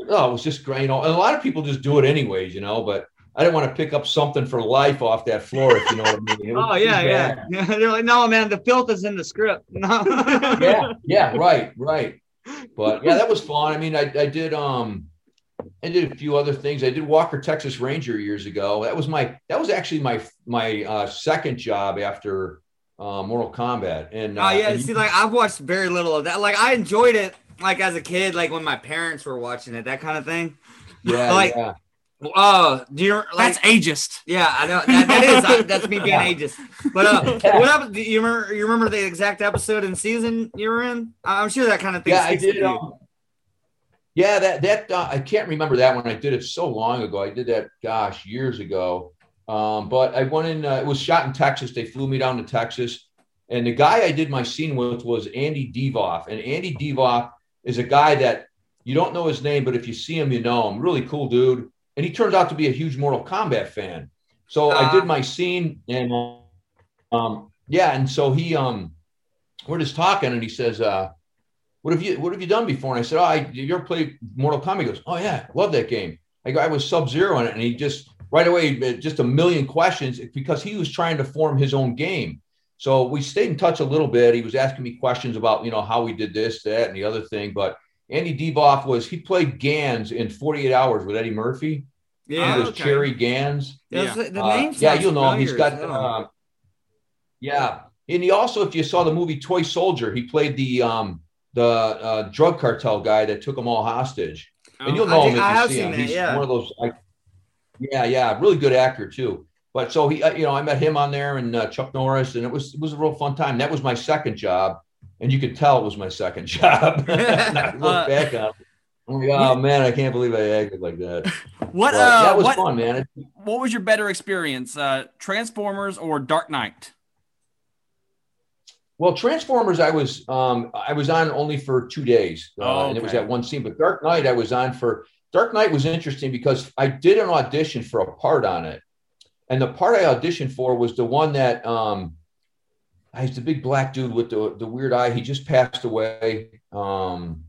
S6: oh, it was just great. You know, and a lot of people just do it anyways, you know, but I didn't want to pick up something for life off that floor, if you know what I mean.
S7: Oh yeah, yeah, yeah. (laughs) They're like, no, man, the filth is in the script. No. (laughs)
S6: Yeah, yeah, right, right. But yeah, that was fun. I mean, I, I did, um, I did a few other things. I did Walker Texas Ranger years ago. That was my that was actually my my uh, second job after uh, Mortal Kombat. And
S7: Oh
S6: uh,
S7: yeah,
S6: and
S7: see, like I've watched very little of that. Like I enjoyed it, like as a kid, like when my parents were watching it, that kind of thing.
S6: yeah, (laughs)
S7: like-
S6: yeah.
S7: Oh, do you like?
S5: That's ageist.
S7: yeah, I know that, that is uh, that's me being
S6: Yeah.
S7: ageist. But uh, (laughs) what happened? Do you remember? You remember the exact episode and season you were in? I'm sure that kind of thing.
S6: yeah, I did. Um, yeah, that that uh, I can't remember that one. I did it so long ago. I did that, gosh, years ago. Um, but I went in. Uh, it was shot in Texas. They flew me down to Texas, and the guy I did my scene with was Andy Devoff. And Andy Devoff is a guy that you don't know his name, but if you see him, you know him. Really cool dude. And he turns out to be a huge Mortal Kombat fan. So I
S7: Ah.
S6: did my scene, and um, yeah, and so he um, we're just talking, and he says, uh, "What have you What have you done before?" And I said, "Oh, I, you ever played Mortal Kombat?" He goes, "Oh yeah, love that game." I go, "I was Sub Zero in it," and he just right away uh, just a million questions because he was trying to form his own game. So we stayed in touch a little bit. He was asking me questions about you know how we did this, that, and the other thing. But Andy Divoff was he played Ganz in 48 hours with Eddie Murphy.
S7: Yeah,
S6: he was
S5: okay.
S6: Cherry Ganz.
S7: That's- the
S6: Uh, yeah, you'll know him. He's
S7: familiar
S6: got uh, yeah, and he also, if you saw the movie Toy Soldier, he played the um the uh, drug cartel guy that took them all hostage. And you'll know
S7: think
S6: him
S7: I
S6: if
S7: have
S6: you see him.
S7: that,
S6: He's
S7: yeah.
S6: one of those. Like, yeah, yeah, really good actor too. But so he, uh, you know, I met him on there and uh, Chuck Norris, and it was it was a real fun time. That was my second job, and you could tell it was my second (laughs) job. (laughs) I look
S5: Uh,
S6: back on. it, like, oh man, I can't believe I acted like that. (laughs)
S5: What
S6: But
S5: uh,
S6: that was
S5: what,
S6: fun, man.
S5: What was your better experience, uh, Transformers or Dark Knight?
S6: Well, Transformers, I was um, I was on only for two days, uh,
S5: Oh,
S6: and it was that one scene. But Dark Knight, I was on for Dark Knight was interesting because I did an audition for a part on it, and the part I auditioned for was the one that um, he's the big black dude with the the weird eye. He just passed away. Um,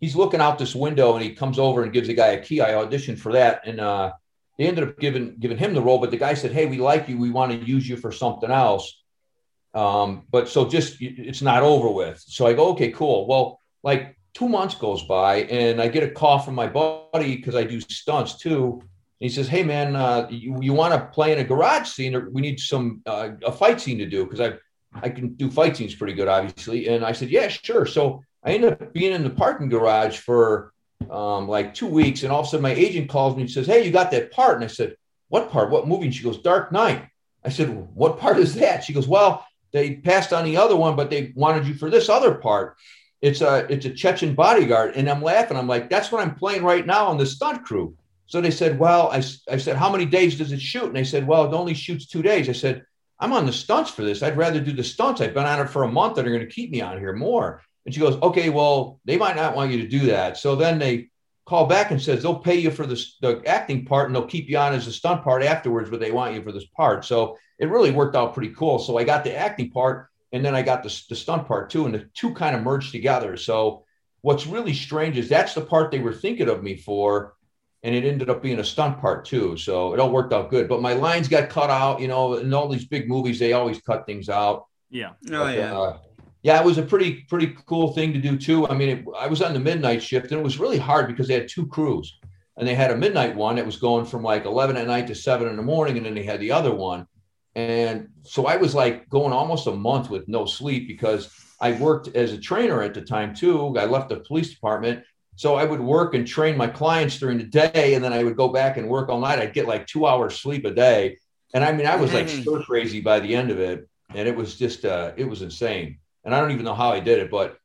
S6: he's looking out this window, and he comes over and gives the guy a key. I auditioned for that, and uh, they ended up giving giving him the role. But the guy said, "Hey, we like you. We want to use you for something else." Um, but so just it's not over with. So I go, okay, cool. Well, like two months goes by and I get a call from my buddy because I do stunts too. He says, Hey man, uh, you, you want to play in a garage scene or we need some, uh, a fight scene to do. Cause I, I can do fight scenes pretty good, obviously. And I said, yeah, sure. So I ended up being in the parking garage for, um, like two weeks. And all of a sudden my agent calls me and says, Hey, you got that part. And I said, what part? What movie? And she goes, Dark Knight. I said, what part is that? She goes, well, they passed on the other one, but they wanted you for this other part. It's a it's a Chechen bodyguard, and I'm laughing. I'm like, that's what I'm playing right now on the stunt crew. So they said, well, I said, how many days does it shoot? And they said, well, it only shoots two days. I said, I'm on the stunts for this. I'd rather do the stunts. I've been on it for a month, and they're going to keep me on here more. And she goes, okay, well, they might not want you to do that. So then they call back and says they'll pay you for the, the acting part, and they'll keep you on as a stunt part afterwards, but they want you for this part. So it really worked out pretty cool. So I got the acting part and then I got the, the stunt part too, and the two kind of merged together. So what's really strange is that's the part they were thinking of me for, and it ended up being a stunt part too. So it all worked out good. But my lines got cut out, you know, in all these big movies, they always cut things out.
S5: Yeah.
S7: Oh
S6: But,
S7: yeah.
S6: uh, yeah, it was a pretty pretty cool thing to do too. I mean, it, I was on the midnight shift, and it was really hard because they had two crews, and they had a midnight one that was going from like eleven at night to seven in the morning, and then they had the other one, and so I was like going almost a month with no sleep because I worked as a trainer at the time too. I left the police department. So I would work and train my clients during the day, and then I would go back and work all night. I'd get like two hours sleep a day, and I mean, I was like
S7: Dang.
S6: stir crazy by the end of it, and it was just, uh, it was insane. And I don't even know how I did it, but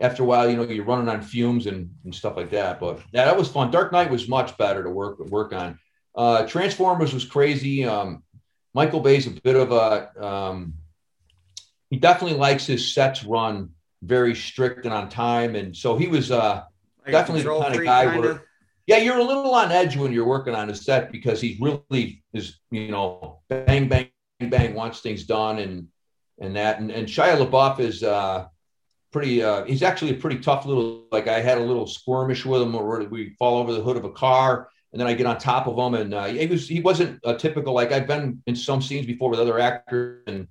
S6: after a while, you know, you're running on fumes and, and stuff like that. But yeah, that was fun. Dark Knight was much better to work work on. Uh, Transformers was crazy. Um, Michael Bay's a bit of a um, he definitely likes his sets run very strict and on time, and so he was uh,
S7: Like
S6: definitely the kind of guy
S7: kinda.
S6: where yeah, you're a little on edge when you're working on a set because he really is, you know, bang, bang, bang, wants things done and and that. And, and Shia LaBeouf is uh, pretty. Uh, he's actually a pretty tough little. Like I had a little squirmish with him, where we fall over the hood of a car, and then I get on top of him, and uh, he was he wasn't a typical. Like I've been in some scenes before with other actors, and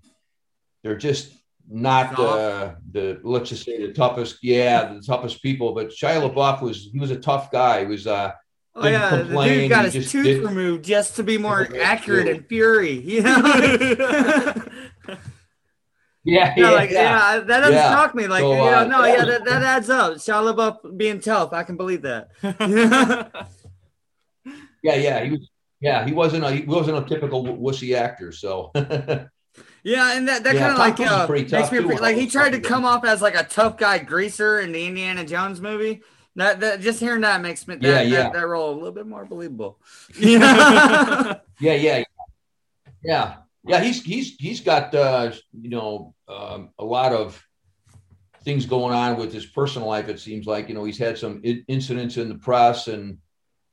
S6: they're just not uh, the let's just say the toughest. Yeah, the toughest people. But Shia LaBeouf was he was a tough guy. He was uh,
S7: Oh yeah, the
S6: complain,
S7: dude got
S6: he
S7: his tooth
S6: did-
S7: removed just to be more (laughs) accurate
S6: yeah.
S7: and fury. You know? (laughs) (laughs)
S6: Yeah,
S7: yeah, like yeah, that doesn't
S6: Yeah.
S7: shock me. Like
S6: So,
S7: you know,
S6: uh,
S7: no,
S6: that
S7: yeah,
S6: was-
S7: that, that adds up. Shia LaBeouf being tough, I can believe that.
S6: yeah, yeah. He was. Yeah, he wasn't a he wasn't a typical wussy actor. So
S7: Yeah, and that, that
S6: Yeah,
S7: kind of like uh, makes me
S6: too,
S7: like he tried to come off as like a tough guy greaser in the Indiana Jones movie. That, that just hearing that makes me that,
S6: Yeah, yeah.
S7: That, that role a little bit more believable. (laughs) (laughs) Yeah,
S6: yeah, yeah, yeah, yeah. He's he's he's got uh, you know um, a lot of things going on with his personal life. It seems like you know he's had some I- incidents in the press and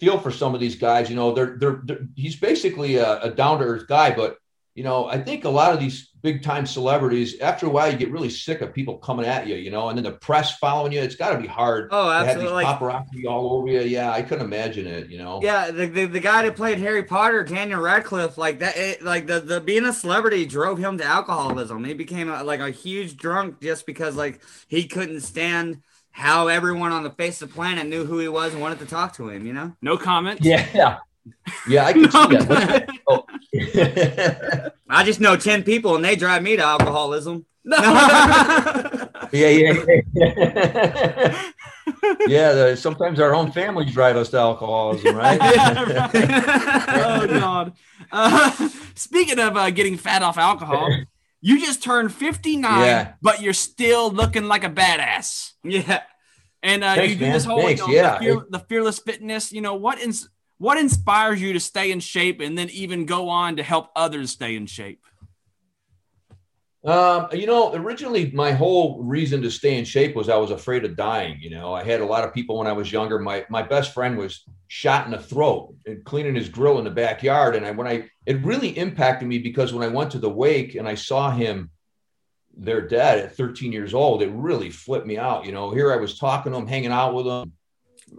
S6: feel for some of these guys. You know, they're they're, they're he's basically a, a down to earth guy, but you know I think a lot of these big time celebrities after a while you get really sick of people coming at you. You know, and then the press following you. It's got to be hard.
S7: Oh,
S6: to have
S7: absolutely.
S6: these
S7: Like,
S6: paparazzi all over you. Yeah, I couldn't imagine it. You know.
S7: yeah, the, the the guy that played Harry Potter, Daniel Radcliffe, like that, it, like the the being a celebrity drove him to alcoholism. He became a, like a huge drunk just because like he couldn't stand how everyone on the face of the planet knew who he was and wanted to talk to him. You know?
S5: no comment.
S6: Yeah. Yeah, I can (laughs) see that. (laughs)
S7: I just know ten people and they drive me to alcoholism. (laughs) (laughs)
S6: Yeah, yeah, yeah. yeah, the, sometimes our own families drive us to alcoholism, right?
S5: oh god. Uh, speaking of uh, getting fat off alcohol, you just turned 59,
S6: Yeah.
S5: but you're still looking like a badass.
S7: yeah.
S5: And uh,
S6: Thanks,
S5: you do
S6: man.
S5: this whole
S6: Thanks,
S5: you know,
S6: yeah.
S5: the, fear, the fearless fitness. You know what? Ins- what inspires you to stay in shape and then even go on to help others stay in shape?
S6: Um, you know, originally my whole reason to stay in shape was I was afraid of dying. You know, I had a lot of people when I was younger. My my best friend was shot in the throat and cleaning his grill in the backyard. And I when I it really impacted me because when I went to the wake and I saw him there dead at 13 years old, it really flipped me out. You know, here I was talking to him, hanging out with him.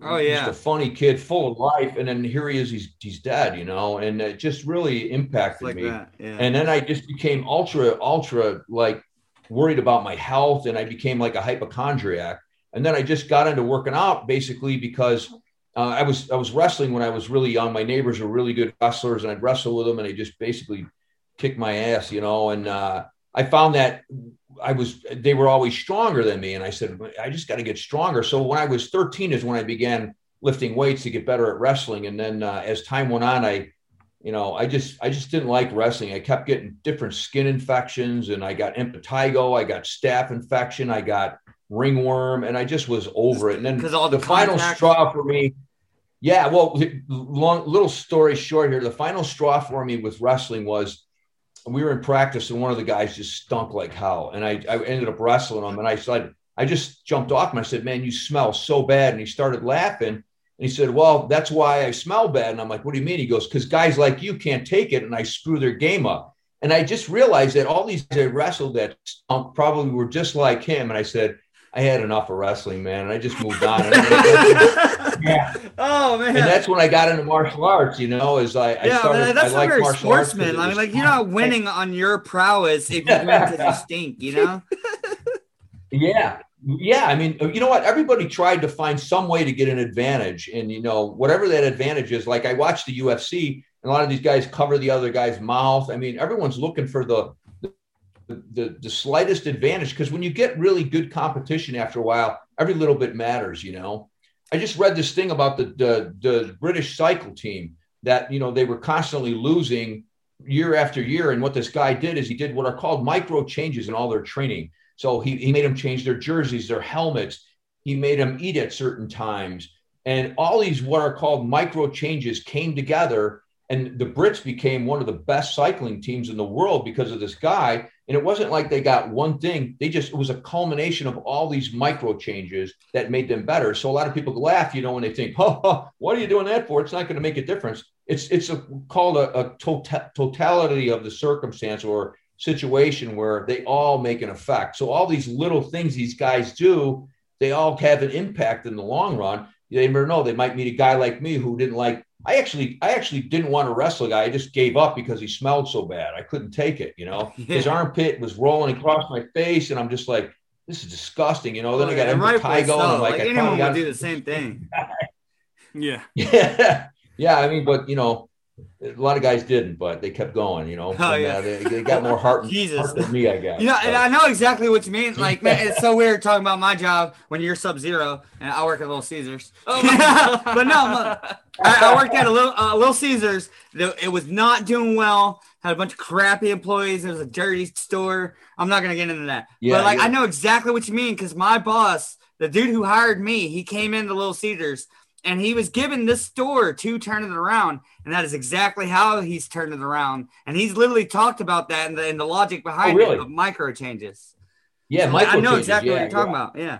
S7: Oh, yeah.
S6: Just a funny kid, full of life, and then here he is, he's he's dead, you know, and it just really impacted
S7: Like
S6: me.
S7: that. Yeah.
S6: And then I just became ultra, ultra like worried about my health and I became like a hypochondriac. And then I just got into working out basically because uh, I was I was wrestling when I was really young. My neighbors were really good wrestlers and I'd wrestle with them and they just basically kicked my ass, you know. And uh, I found that I was they were always stronger than me. And I said, I just got to get stronger. So when I was 13 is when I began lifting weights to get better at wrestling. And then uh, as time went on, I you know, I just I just didn't like wrestling. I kept getting different skin infections, and I got impetigo, I got staph infection, I got ringworm, and I just was over it. And then
S7: 'Cause all
S6: the,
S7: the
S6: final straw for me, yeah. Well, long little story short here. The final straw for me with wrestling was we were in practice, and one of the guys just stunk like hell, and I I ended up wrestling him, and I said I just jumped off him. I said, "Man, you smell so bad," and he started laughing. And he said, Well, that's why I smell bad. And I'm like, What do you mean? He goes, Because guys like you can't take it. And I screw their game up. And I just realized that all these guys I wrestled that stunk probably were just like him. And I said, I had enough of wrestling, man. And I just moved on. (laughs) Yeah.
S7: oh man.
S6: and that's when I got into martial arts, you know, as I, I started.
S7: that's
S6: I
S7: very
S6: martial arts 'cause
S7: sportsman. I mean, like you're not winning (laughs) on your prowess if you win because you stink. You know? (laughs)
S6: Yeah. Yeah. I mean, you know what? Everybody tried to find some way to get an advantage. And, you know, whatever that advantage is, like I watched the UFC, and a lot of these guys cover the other guy's mouth. I mean, everyone's looking for the, the, the, slightest advantage because when you get really good competition after a while, every little bit matters, you know. I just read this thing about the, the, the British cycle team that, you know, they were constantly losing year after year. And what this guy did is he did what are called micro changes in all their training. So he, he made them change their jerseys, their helmets. He made them eat at certain times. And all these what are called micro changes came together. And the Brits became one of the best cycling teams in the world because of this guy. And it wasn't like they got one thing. They just, it was a culmination of all these micro changes that made them better. So a lot of people laugh, you know, when they think, oh, what are you doing that for? It's not going to make a difference. It's, it's a, called a, a tota- totality of the circumstance or situation where they all make an effect. So all these little things these guys do, they all have an impact in the long run. You never know. They might meet a guy like me who didn't like. I actually, I actually didn't want to wrestle a guy. I just gave up because he smelled so bad. I couldn't take it. You know, (laughs) his armpit was rolling across my face, and I'm just like, this is disgusting. You know. Then I got impetigo, and I'm
S7: so.
S6: like,
S7: like
S6: I
S7: anyone would do the same (laughs) thing.
S5: Yeah. (laughs)
S6: Yeah, yeah. I mean, but you know, a lot of guys didn't, but they kept going. You know,
S7: Oh,
S6: and,
S7: yeah.
S6: uh, they, they got more heart,
S7: Jesus.
S6: heart than me, I guess.
S7: You know, and I know exactly what you mean. Like, man, it's so weird talking about my job when you're Sub Zero and I work at Little Caesars.
S5: Oh my God.
S7: but no, I, I worked at a little uh, Little Caesars. It was not doing well. Had a bunch of crappy employees. It was a dirty store. I'm not gonna get into that.
S6: Yeah,
S7: but like,
S6: yeah.
S7: I know exactly what you mean because my boss, the dude who hired me, he came into Little Caesars and he was given this store to turn it around, and that is exactly how he's turned it around. And he's literally talked about that and the, and the logic behind
S6: really?
S7: it of micro changes.
S6: yeah, Michael
S7: I know
S6: changes,
S7: exactly
S6: yeah,
S7: what you're talking about. Yeah.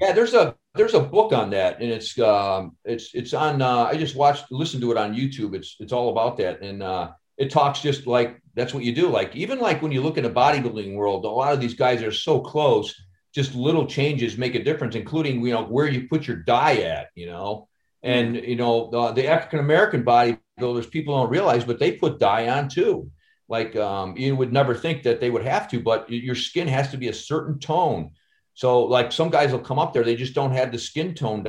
S6: Yeah, there's a there's a book on that, and it's um it's it's on. Uh, I just watched listened to it on YouTube. It's it's all about that, and uh, it talks just like that's what you do. Like even like when you look in the bodybuilding world, a lot of these guys are so close. Just little changes make a difference, including you know where you put your dye at. You know, and you know the, the African American bodybuilders people don't realize, but they put dye on too. Like um, you would never think that they would have to, but your skin has to be a certain tone. So like some guys will come up there, they just don't have the skin tone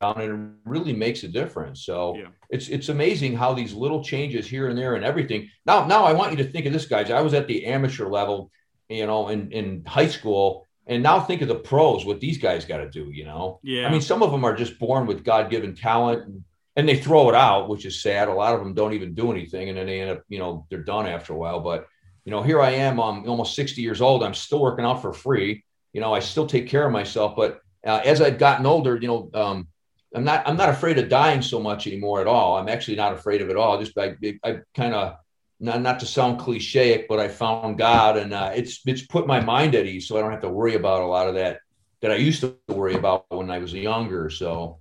S6: down, and it really makes a difference. So
S5: Yeah.
S6: it's it's amazing how these little changes here and there and everything. Now now I want you to think of this, guys. I was at the amateur level, you know, in in high school, and now think of the pros. What these guys got to do, you know.
S5: Yeah.
S6: I mean, some of them are just born with God given talent. And, and they throw it out, which is sad. A lot of them don't even do anything, and then they end up, you know, they're done after a while. But you know, here I am. I'm almost 60 years old. I'm still working out for free. You know, I still take care of myself. But uh, as I've gotten older, you know, um, I'm not I'm not afraid of dying so much anymore at all. I'm actually not afraid of it all. Just I, I kind of not not to sound cliche, but I found God, and uh, it's it's put my mind at ease, so I don't have to worry about a lot of that that I used to worry about when I was younger. So,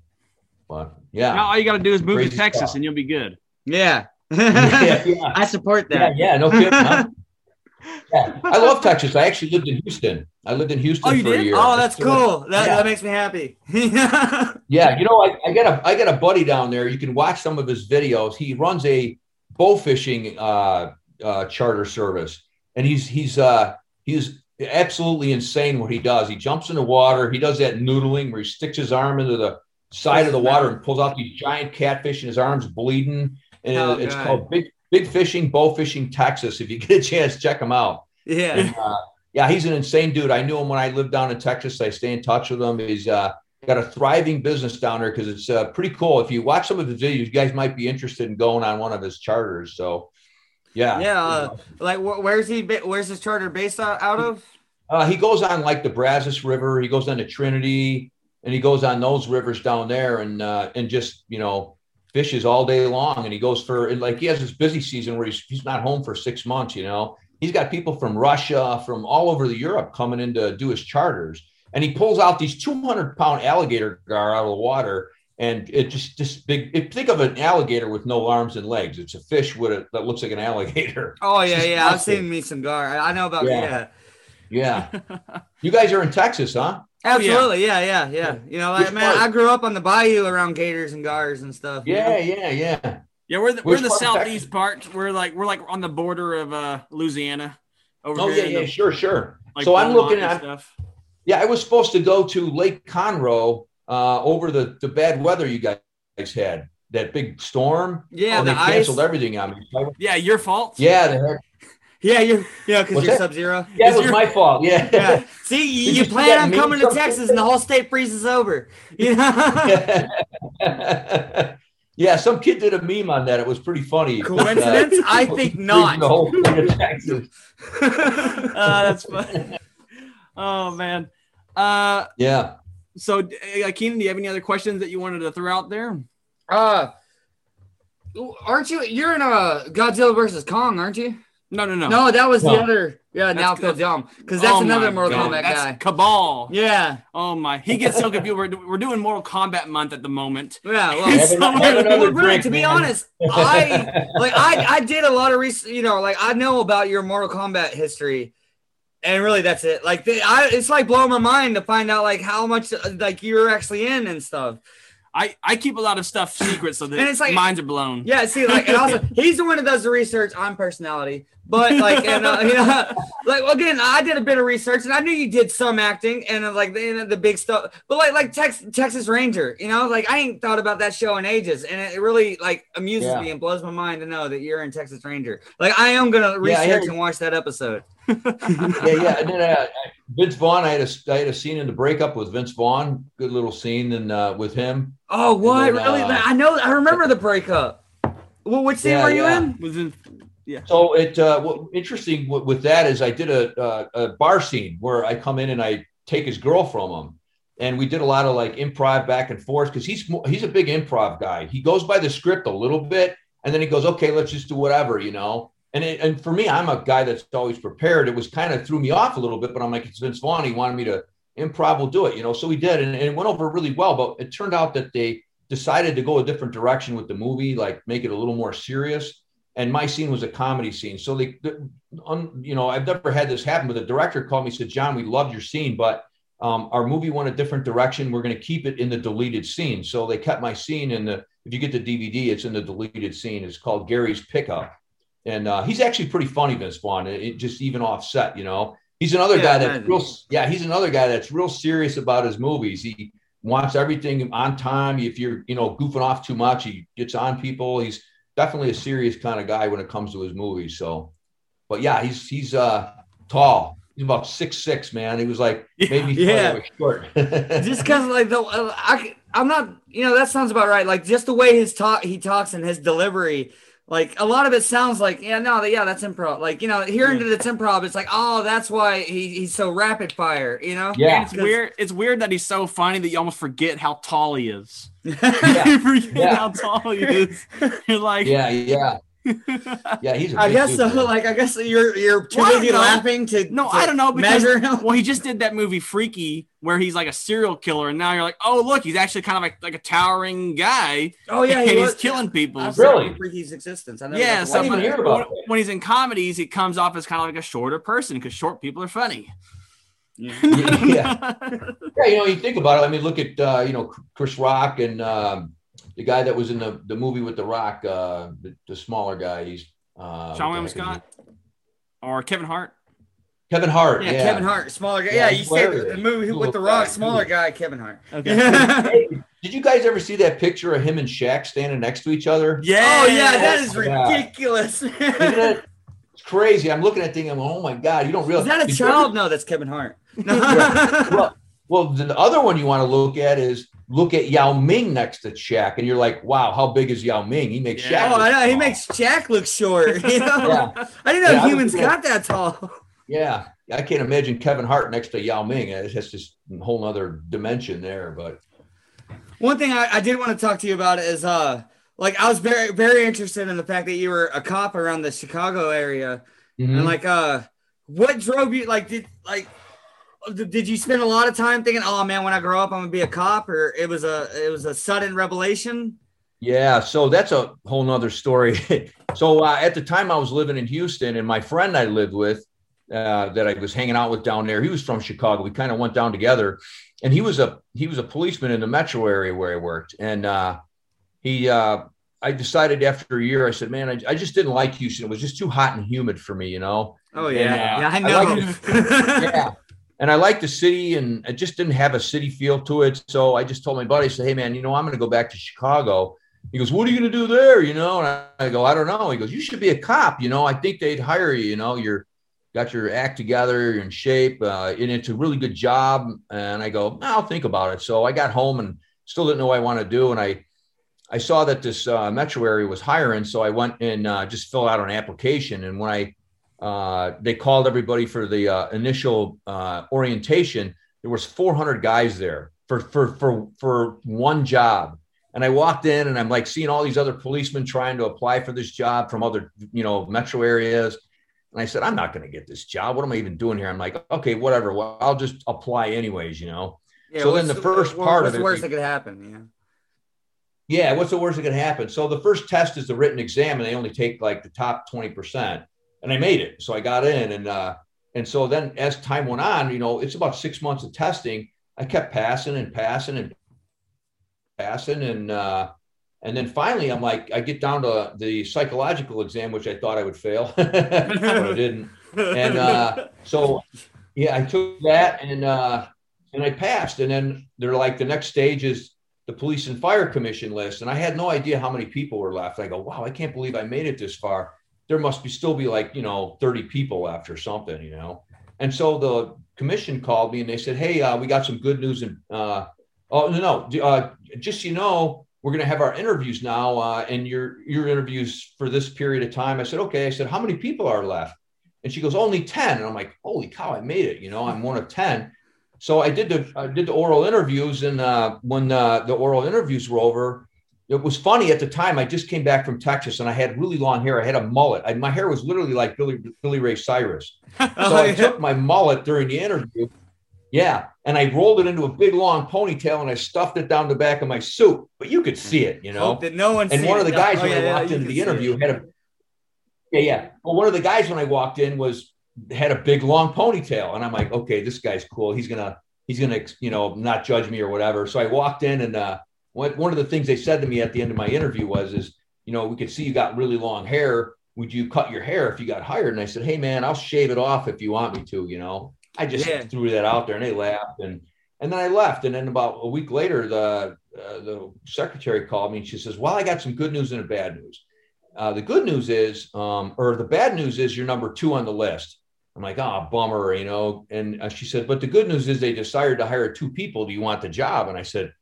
S6: but yeah,
S5: Now all you got to do is move to Texas
S6: stuff.
S5: and you'll be good.
S7: Yeah. (laughs) (laughs)
S6: yeah, yeah.
S7: I support
S6: Yeah,
S7: that.
S6: yeah, no kidding. huh? (laughs) Yeah. I love Texas. I actually lived in Houston. I lived in Houston
S5: Oh,
S6: for a year.
S7: Oh, that's cool. That,
S6: Yeah.
S7: that makes me happy. (laughs)
S6: Yeah, you know, I, I got a I got a buddy down there. You can watch some of his videos. He runs a bow fishing uh, uh, charter service, and he's he's uh, he's absolutely insane what he does. He jumps in the water. He does that noodling where he sticks his arm into the side of the water and pulls out these giant catfish, and his arm's bleeding. And
S7: Oh,
S6: it's
S7: God.
S6: called Big Big Fishing Bow Fishing Texas. If you get a chance, check him out.
S7: yeah.
S6: Uh, yeah, he's an insane dude. I knew him when I lived down in Texas. I stay in touch with him. He's uh, got a thriving business down there because it's uh, pretty cool. If you watch some of his videos, you guys might be interested in going on one of his charters. So, yeah,
S7: Yeah. Uh, like, wh- where's he? Where's his charter based out, out of?
S6: Uh, he goes on like the Brazos River. He goes on the Trinity, and he goes on those rivers down there, and uh, and just you know fishes all day long. And he goes for like he has this busy season where he's he's not home for six months. You know, he's got people from Russia, from all over the Europe coming in to do his charters, and he pulls out these two hundred pound alligator gar out of the water. And it just just big. If, think of an alligator with no arms and legs. It's a fish with a that looks like an alligator. (laughs)
S7: Oh yeah, yeah. I've seen me some gar. I I know about
S6: Yeah.
S7: yeah.
S6: Yeah, (laughs) you guys are in Texas, huh?
S7: Absolutely, yeah, yeah, yeah. You know, like
S6: Which
S7: man,
S6: part?
S7: I grew up on the bayou around gators and gars and stuff. you
S6: Yeah,
S7: know?
S6: yeah, yeah.
S5: Yeah, we're the, we're in the
S6: part
S5: southeast part. We're like we're like on the border of uh Louisiana. Over
S6: Oh yeah, yeah,
S5: the,
S6: sure, sure.
S5: like,
S6: so I'm looking at.
S5: stuff.
S6: Yeah, I was supposed to go to Lake Conroe uh, over the the bad weather you guys had. That big storm.
S7: Yeah,
S6: oh, they
S7: the ice.
S6: canceled everything on me.
S5: Yeah, your fault.
S6: Yeah, they had-
S7: Yeah, you're yeah, because you're
S6: that?
S7: sub zero.
S6: yeah, it was my fault. Yeah. (laughs)
S7: Yeah. See, you, you
S6: you
S7: plan on coming to
S6: from-
S7: Texas and the whole state freezes over. (laughs) You know? (laughs)
S6: yeah, some kid did a meme on that. It was pretty funny.
S7: Coincidence? I think not.
S6: The whole state of Texas.
S5: Uh, that's fun. oh man. Uh,
S6: Yeah.
S5: so uh, Keenan, do you have any other questions that you wanted to throw out there?
S7: uh, aren't you? You're in a Godzilla versus Kong, aren't you?
S5: No, no, no.
S7: No, that was the other. Yeah, now
S5: That's
S7: Phil
S5: good.
S7: Jum, because that's
S5: Oh
S7: another Mortal
S5: God,
S7: Kombat
S5: that's
S7: guy.
S5: Cabal.
S7: Yeah,
S5: Oh my, he gets so confused. We're, we're doing Mortal Kombat month at the moment.
S7: yeah. Well,
S6: Have an- have another
S7: Well, really, to be honest, I like I I did a lot of research. You know, like I know about your Mortal Kombat history, and really that's it. Like the, I, it's like blowing my mind to find out like how much uh, like you're actually in and stuff.
S5: I I keep a lot of stuff secret so that
S7: And it's like-
S5: minds are blown.
S7: Yeah, see, like and also (laughs) he's the one that does the research on personality, But like, and uh, (laughs) you know, like again, I did a bit of research, and I knew you did some acting, and uh, like the, the big stuff. But like, like Tex, Texas Ranger, you know, like I ain't thought about that show in ages, and it really like amuses
S6: Yeah.
S7: me and blows my mind to know that you're in Texas Ranger. Like I am gonna
S6: Yeah, I
S7: research
S6: heard-
S7: and watch that episode. (laughs) (laughs)
S6: yeah, yeah. And then uh, Vince Vaughn, I had a I had a scene in the breakup with Vince Vaughn. Good little scene, and uh, with him.
S7: Oh, what?
S6: then,
S7: really?
S6: uh,
S7: I know. I remember the breakup. Well, which scene
S6: Yeah,
S7: were you
S6: yeah.
S7: in?
S5: Was in,
S6: So it uh, what interesting with, that is I did a, a a bar scene where I come in and I take his girl from him, and we did a lot of like improv back and forth because he's he's a big improv guy. He goes by the script a little bit, and then he goes, okay, let's just do whatever, you know. And it, and for me, I'm a guy that's always prepared. It was kind of threw me off a little bit, but I'm like, it's Vince Vaughn. He wanted me to improv. We'll do it, you know. So we did, and, and it went over really well. But it turned out that they decided to go a different direction with the movie, like make it a little more serious and my scene was a comedy scene. So they, the, un, you know, I've never had this happen, but the director called me and said, "John, we loved your scene, but um, our movie went a different direction. We're going to keep it in the deleted scene." So they kept my scene in the. If you get the DVD, it's in the deleted scene. It's called Gary's Pickup, and uh, he's actually pretty funny, Vince Vaughn. It, it just even offset, you know. He's another
S7: Yeah,
S6: guy that's real. Yeah, he's another guy that's real serious about his movies. He wants everything on time. If you're, you know, goofing off too much, he gets on people. He's definitely a serious kind of guy when it comes to his movies. So, but yeah, he's he's uh tall. He's about six six, man. He was like maybe
S7: Yeah.
S6: yeah. short. (laughs)
S7: just because like the uh, I, I'm not you know that sounds about right like just the way his talk he talks and his delivery like a lot of it sounds like yeah no yeah that's improv like you know hearing that it's improv it's like oh that's why he, he's so rapid fire you know
S6: Yeah.
S5: And it's weird. It's weird that he's so funny that you almost forget how tall he is.
S6: Yeah. (laughs)
S5: you forget
S6: Yeah.
S5: how tall he is. (laughs) You're like,
S6: yeah, yeah, (laughs) yeah. He's. A
S7: I
S6: big
S7: guess
S6: dude,
S7: so
S6: man.
S7: like I guess you're you're too
S5: Well,
S7: busy laughing to
S5: no,
S7: to
S5: I don't know because
S7: measure him
S5: well, he just did that movie Freaky where he's like a serial killer, and now you're like, oh look, he's actually kind of like like a towering guy.
S7: oh yeah
S5: and
S7: he
S5: he's
S7: was
S5: killing people.
S7: I
S5: So-
S6: Really?
S7: Freaky's existence I never
S5: yeah,
S7: got
S5: so
S7: watch
S6: didn't even hear about
S5: when, when he's in comedies, he comes off as kind of like a shorter person because short people are funny. (laughs)
S6: yeah, yeah. Yeah, you know, you think about it. I mean, look at uh, you know Chris Rock and um, the guy that was in the, the movie with the Rock, uh, the, the smaller guy. He's uh,
S5: Sean
S6: what
S5: William
S6: the heck is
S5: Scott or Kevin Hart.
S6: Kevin Hart.
S7: yeah,
S6: Yeah,
S7: Kevin Hart smaller guy
S6: Yeah,
S7: yeah, you
S6: he's
S7: say
S6: hilarious.
S7: the movie with the rock
S6: like-
S7: smaller guy Kevin Hart
S5: Okay. (laughs)
S6: Hey, did you guys ever see that picture of him and Shaq standing next to each other?
S5: Yeah.
S7: Oh yeah, that is
S6: Yeah.
S7: ridiculous.
S6: Isn't it? It's crazy. I'm looking at thing. I'm oh my god, you don't realize
S7: Is that a
S6: Did you
S7: child? No, that's Kevin Hart. (laughs)
S6: well, well, the other one you want to look at is look at Yao Ming next to Shaq, and you're like, wow, how big is Yao Ming? He makes
S5: Yeah.
S6: Shaq.
S7: Oh,
S6: look
S7: I know. He makes Shaq look short. (laughs) You know?
S6: Yeah.
S7: I didn't know
S6: Yeah,
S7: humans got that tall.
S6: Yeah, I can't imagine Kevin Hart next to Yao Ming. It's just this whole other dimension there. But
S7: One thing I, I did want to talk to you about is uh like I was very very interested in the fact that you were a cop around the Chicago area
S6: Mm-hmm.
S7: and like uh what drove you like did like did you spend a lot of time thinking oh man when I grow up I'm gonna be a cop or it was a it was a sudden revelation
S6: Yeah, so that's a whole nother story. (laughs) so uh, at the time I was living in Houston, and my friend I lived with, uh, that I was hanging out with down there, he was from Chicago. We kind of went down together, and he was a he was a policeman in the metro area where I worked, and uh, he. Uh, I decided after a year, I said, "Man, I, I just didn't like Houston. It was just too hot and humid for me, you know."
S7: oh
S6: And,
S7: yeah
S6: uh,
S7: yeah I
S6: I
S7: know
S6: like (laughs) yeah. And I liked the city and it just didn't have a city feel to it. So I just told my buddy, I said, Hey man, you know, I'm going to go back to Chicago. He goes, What are you going to do there? You know, and I, go, I don't know. He goes, You should be a cop. You know, I think they'd hire you. You know, you're got your act together, you're in shape, uh, and it's a really good job. And I go, I'll think about it. So I got home and still didn't know what I want to do. And I, I saw that this uh, metro area was hiring. So I went and uh, just filled out an application. And when I, uh, they called everybody for the uh, initial uh, orientation. There was 400 guys there for for for for one job, and I walked in and I'm like seeing all these other policemen trying to apply for this job from other you know metro areas, and I said I'm not going to get this job. What am I even doing here? I'm like okay, whatever. Well, I'll just apply anyways, you know.
S7: Yeah,
S6: So then the first
S7: what-
S6: part
S7: what's
S6: of
S7: the worst that could happen yeah
S6: Yeah, what's the worst that could happen? So the first test is the written exam, and they only take like the top twenty percent, and I made it. So I got in, and uh, and so then as time went on, you know, it's about six months of testing. I kept passing and passing and passing, and uh, And then finally, I'm like, I get down to the psychological exam, which I thought I would fail, (laughs) but I didn't. And uh, so, yeah, I took that and uh, and I passed. And then they're like, the next stage is the police and fire commission list, and I had no idea how many people were left. I go, wow, I can't believe I made it this far. There must be still be like you know 30 people left or something, you know. And so the commission called me and they said, hey, uh, we got some good news. And uh, oh no, no, uh, just so you know, we're going to have our interviews now uh, and your your interviews for this period of time i said okay i said how many people are left and she goes only 10 and i'm like holy cow i made it you know i'm one of 10 so i did the i did the oral interviews and uh, when uh, the oral interviews were over it was funny at the time i just came back from texas and i had really long hair i had a mullet I, my hair was literally like billy billy ray cyrus (laughs) so
S7: Oh,
S6: i
S7: yeah.
S6: took my mullet during the interview yeah. And I rolled it into a big long ponytail and I stuffed it down the back of my suit, but you could see it, you know.
S7: That no one.
S6: And one of the guys
S7: Oh,
S6: when
S7: yeah,
S6: I walked
S7: you
S6: into the
S7: see it.
S6: interview had a yeah, yeah. Well, one of the guys when I walked in was had a big long ponytail, and I'm like, okay, this guy's cool. He's gonna he's gonna you know not judge me or whatever. So I walked in, and uh, one one of the things they said to me at the end of my interview was, is you know we could see you got really long hair. Would you cut your hair if you got hired? And I said, hey man, I'll shave it off if you want me to. You know, I just
S7: Yeah.
S6: threw that out there, and they laughed, and and then I left. And then about a week later, the uh, the secretary called me and she says, "Well, I got some good news and a bad news. Uh, the good news is, um, or the bad news is, you're number two on the list." I'm like, "Ah, bummer," you know. And uh, she said, "But the good news is they decided to hire two people. Do you want the job?" And I said.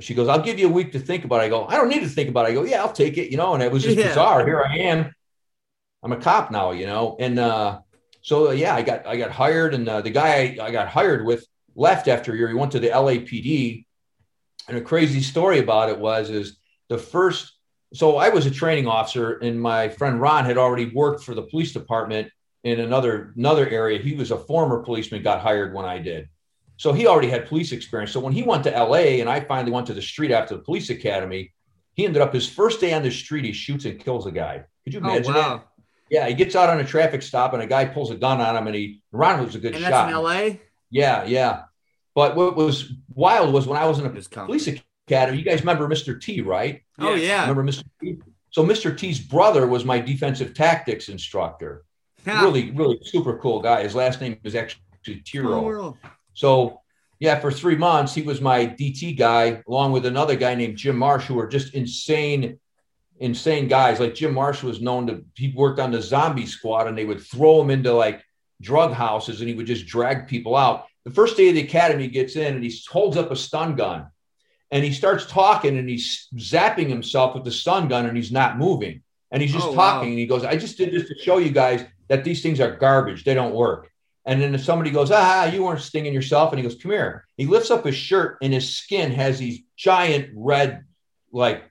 S6: She goes, I'll give you a week to think about it. I go, I don't need to think about it. I go, yeah, I'll take it, you know. And it was just
S7: Yeah.
S6: bizarre. Here I am. I'm a cop now, you know. And uh, so uh, yeah, I got I got hired, and uh, the guy I, I got hired with left after a year. He went to the LAPD, and a crazy story about it was is the first. So I was a training officer, and my friend Ron had already worked for the police department in another another area. He was a former policeman, got hired when I did. So he already had police experience. So when he went to LA, and I finally went to the street after the police academy, he ended up his first day on the street. He shoots and kills a guy. Could you
S7: Oh
S6: imagine that?
S7: wow!
S6: Yeah, he gets out on a traffic stop and a guy pulls a gun on him, and he Ron was a good
S7: And
S6: shot.
S7: that's in L.A.
S6: Yeah, yeah. But what was wild was when I was in a
S7: Just come.
S6: police academy. You guys remember Mr. T, right?
S7: Oh yeah.
S6: Remember Mr. T? So Mr. T's brother was my defensive tactics instructor.
S7: Yeah.
S6: Really, really super cool guy. His last name is actually
S7: Small
S6: Tiro. So yeah, for three months he was my DT guy, along with another guy named Jim Marsh, who were just insane, insane guys. Like Jim Marsh was known to he worked on the zombie squad, and they would throw him into like drug houses, and he would just drag people out. The first day of the academy he gets in, and he holds up a stun gun, and he starts talking, and he's zapping himself with the stun gun, and he's not moving, and he's just
S7: Oh, wow.
S6: talking, and he goes, "I just did this to show you guys that these things are garbage; they don't work." And then if somebody goes, ah, you weren't stinging yourself. And he goes, come here. He lifts up his shirt and his skin has these giant red, like,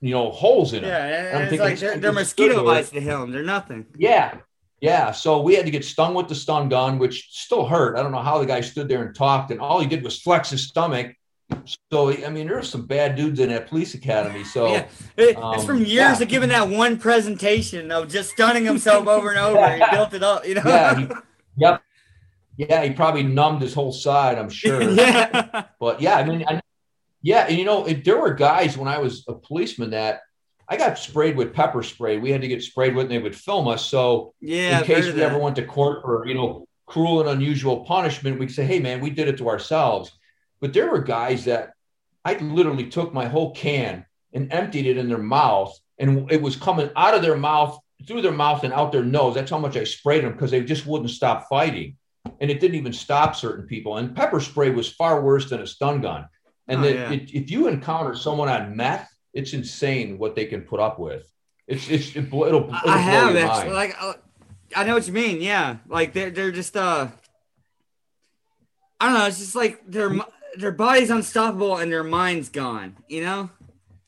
S6: you know, holes in it.
S7: Yeah,
S6: I'm
S7: and it's
S6: thinking,
S7: like they're, they're mosquito bites to him. They're nothing.
S6: Yeah. Yeah. So we had to get stung with the stun gun, which still hurt. I don't know how the guy stood there and talked, and all he did was flex his stomach. So, I mean, there were some bad dudes in that police academy. So,
S7: yeah, It- it's
S6: um,
S7: from years
S6: yeah.
S7: of giving that one presentation of just stunning himself over and over. (laughs) He built it up, you know.
S6: yeah. He, yep. Yeah. He probably numbed his whole side, I'm sure. (laughs)
S7: yeah.
S6: But yeah, I mean, I, yeah, and you know, it, there were guys when I was a policeman that I got sprayed with pepper spray. We had to get sprayed with, and they would film us. So
S7: Yeah.
S6: in case we ever went to court for you know cruel and unusual punishment, we'd say, "Hey, man, we did it to ourselves." But there were guys that I literally took my whole can and emptied it in their mouth, and it was coming out of their mouth through their mouth and out their nose. That's how much I sprayed them because they just wouldn't stop fighting, and it didn't even stop certain people. And pepper spray was far worse than a stun gun. And
S7: Oh, yeah.
S6: it, if you encounter someone on meth, it's insane what they can put up with. It's it's it, will it'll, it'll
S7: I
S6: blow
S7: have
S6: your
S7: actually.
S6: mind.
S7: Like, uh, I know what you mean. Yeah, like they're they're just uh, I don't know. It's just like their their body's unstoppable and their mind's gone. You know.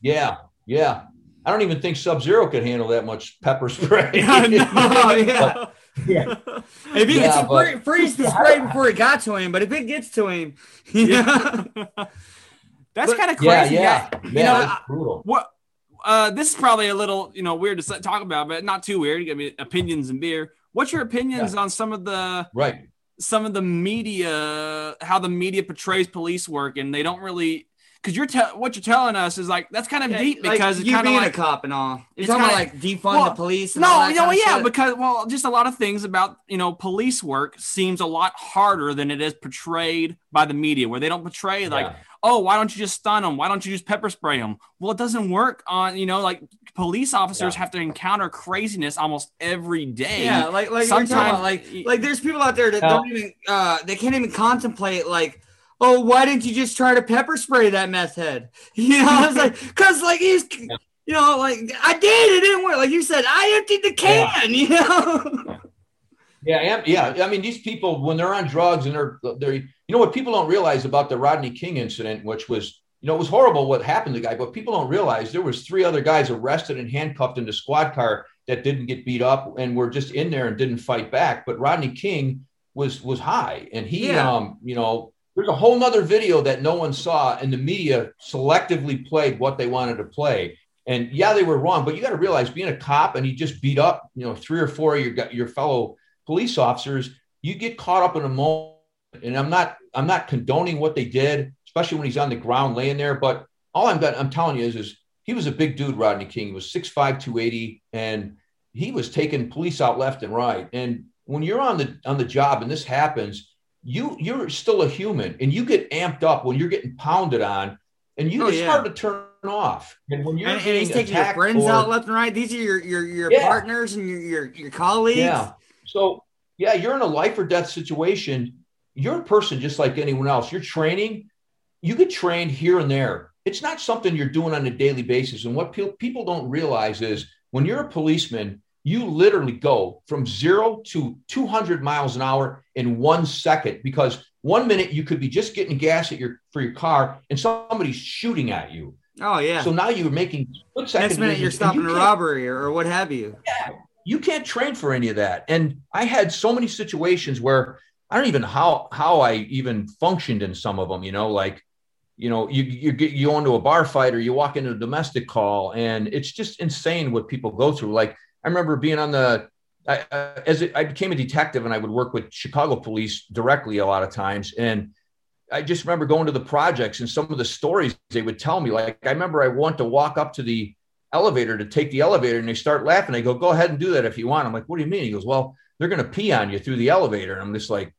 S6: Yeah, yeah. I don't even think Sub Zero could handle that much pepper spray. (laughs)
S7: no, (laughs) yeah.
S6: Yeah.
S7: If he
S6: Yeah,
S7: it's
S6: but-
S7: free, freeze the spray before it got to him, but if it gets to him, (laughs) yeah.
S5: That's kind of
S6: yeah,
S5: crazy.
S6: yeah,
S5: You know,
S6: that's brutal.
S5: what uh this is probably a little you know weird to talk about but not too weird i mean opinions and beer what's your opinions on some of the
S6: Right.
S5: some of the media how the media portrays police work and they don't really because you're te- what you're telling us is like that's kind of deep
S7: Like,
S5: because it's
S7: you
S5: kind of
S7: being
S5: like
S7: a cop and all. You're
S5: it's
S7: talking about
S5: kinda-
S7: like defund
S5: well,
S7: the police. And all
S5: no,
S7: kind of
S5: yeah, because well, just a lot of things about you know police work seems a lot harder than it is portrayed by the media, where they don't portray like,
S6: Yeah.
S5: oh, why don't you just stun them? Why don't you just pepper spray them? Well, it doesn't work on you know like police officers
S6: Yeah.
S5: have to encounter craziness almost every day.
S7: Yeah, like like
S5: Sometimes-
S7: about, like like there's people out there that don't even uh they can't even contemplate like oh why didn't you just try to pepper spray that meth head (laughs) you know I was like (laughs) because like he's you know like I did it didn't work like you said I emptied the can (laughs) you know
S6: Yeah, yeah. I mean, these people when they're on drugs and they're they're you know what people don't realize about the Rodney King incident, which was you know it was horrible what happened to the guy, but people don't realize there was three other guys arrested and handcuffed in the squad car that didn't get beat up and were just in there and didn't fight back. But Rodney King was was high, and he
S7: Yeah.
S6: um you know there's a whole nother video that no one saw, and the media selectively played what they wanted to play. And yeah, they were wrong, but you got to realize being a cop and he just beat up, you know, three or four of your your fellow police officers, you get caught up in a moment. And I'm not I'm not condoning what they did, especially when he's on the ground laying there. But all I'm I'm telling you is is he was a big dude, Rodney King. He was 6'5, 280, and he was taking police out left and right. And when you're on the on the job and this happens, you you're still a human and you get amped up when you're getting pounded on and you
S7: Oh,
S6: it's
S7: yeah.
S6: hard to turn off. And when you're
S7: and, and he's taking your friends
S6: or-
S7: out left and right these are your your your
S6: Yeah.
S7: partners and your your, your colleagues
S6: Yeah. So yeah, you're in a life or death situation. You're a person just like anyone else. You're training. You get trained here and there. It's not something you're doing on a daily basis. And what pe- people don't realize is when you're a policeman, you literally go from zero to 200 miles an hour in one second because one minute you could be just getting gas at your for your car and somebody's shooting at you.
S7: oh yeah
S6: So now you're making split second
S7: next minute you're
S6: and you
S7: stopping a robbery or, or what have you Yeah,
S6: you can't train for any of that. And I had so many situations where I don't even know how how I even functioned in some of them. You know, like you know, you you get you go into a bar fight or you walk into a domestic call, and it's just insane what people go through. Like I remember being on the I, uh, as I became a detective and I would work with Chicago police directly a lot of times, and I just remember going to the projects and some of the stories they would tell me. Like I remember I want to walk up to the elevator to take the elevator and they start laughing. They go, go ahead and do that if you want. I'm like, what do you mean? He goes, well, they're going to pee on you through the elevator. And I'm just like,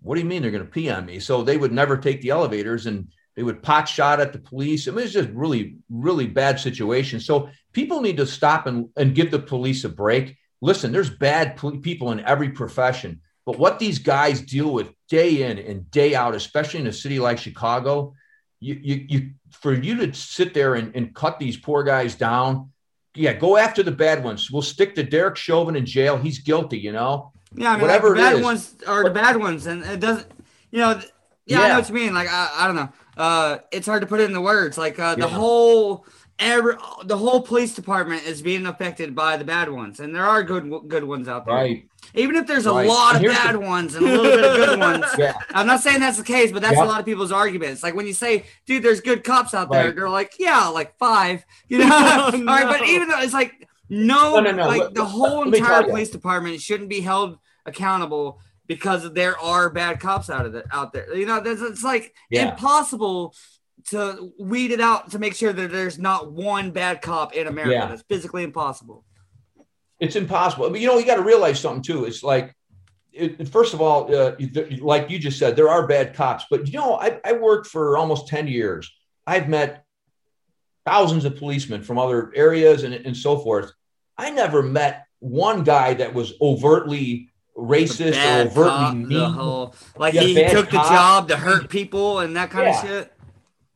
S6: what do you mean they're going to pee on me? So they would never take the elevators and they would pot shot at the police. I mean, it's just really, really bad situation. So people need to stop and, and give the police a break. Listen, there's bad pol- people in every profession, but what these guys deal with day in and day out, especially in a city like Chicago, you, you, you for you to sit there and, and cut these poor guys down. Yeah, go after the bad ones. We'll stick to Derek Chauvin in jail. He's guilty, you know.
S7: Yeah, I mean,
S6: Whatever
S7: like, the bad
S6: is.
S7: ones are the bad ones, and it doesn't. You know, th- yeah, I know what you mean. Like, I, I don't know. Uh, it's hard to put it in the words. Like, uh, the
S6: Yeah.
S7: whole every the whole police department is being affected by the bad ones, and there are good good ones out there.
S6: Right.
S7: Even if there's a lot of bad
S6: the-
S7: ones and a little bit of good (laughs) ones.
S6: Yeah.
S7: I'm not saying that's the case, but that's
S6: Yeah.
S7: a lot of people's arguments. Like when you say, "Dude, there's good cops out there," they're like, "Yeah, like five. You (laughs) know, (laughs) all right. But even though it's like no,
S6: No, no, no.
S7: like
S6: Let-
S7: the whole entire police department shouldn't be held accountable because there are bad cops out of it out there. You know, there's, it's like
S6: Yeah.
S7: impossible to weed it out to make sure that there's not one bad cop in America.
S6: Yeah.
S7: That's physically impossible.
S6: It's impossible. But you know, you got to realize something too. It's like, it, first of all, uh, like you just said, there are bad cops. But you know, I, I worked for almost ten years. I've met thousands of policemen from other areas and, and so forth. I never met one guy that was overtly racist or overtly
S7: cop,
S6: mean.
S7: the whole like
S6: Yeah,
S7: he took the
S6: cop.
S7: job to hurt people and that kind
S6: Yeah.
S7: of shit.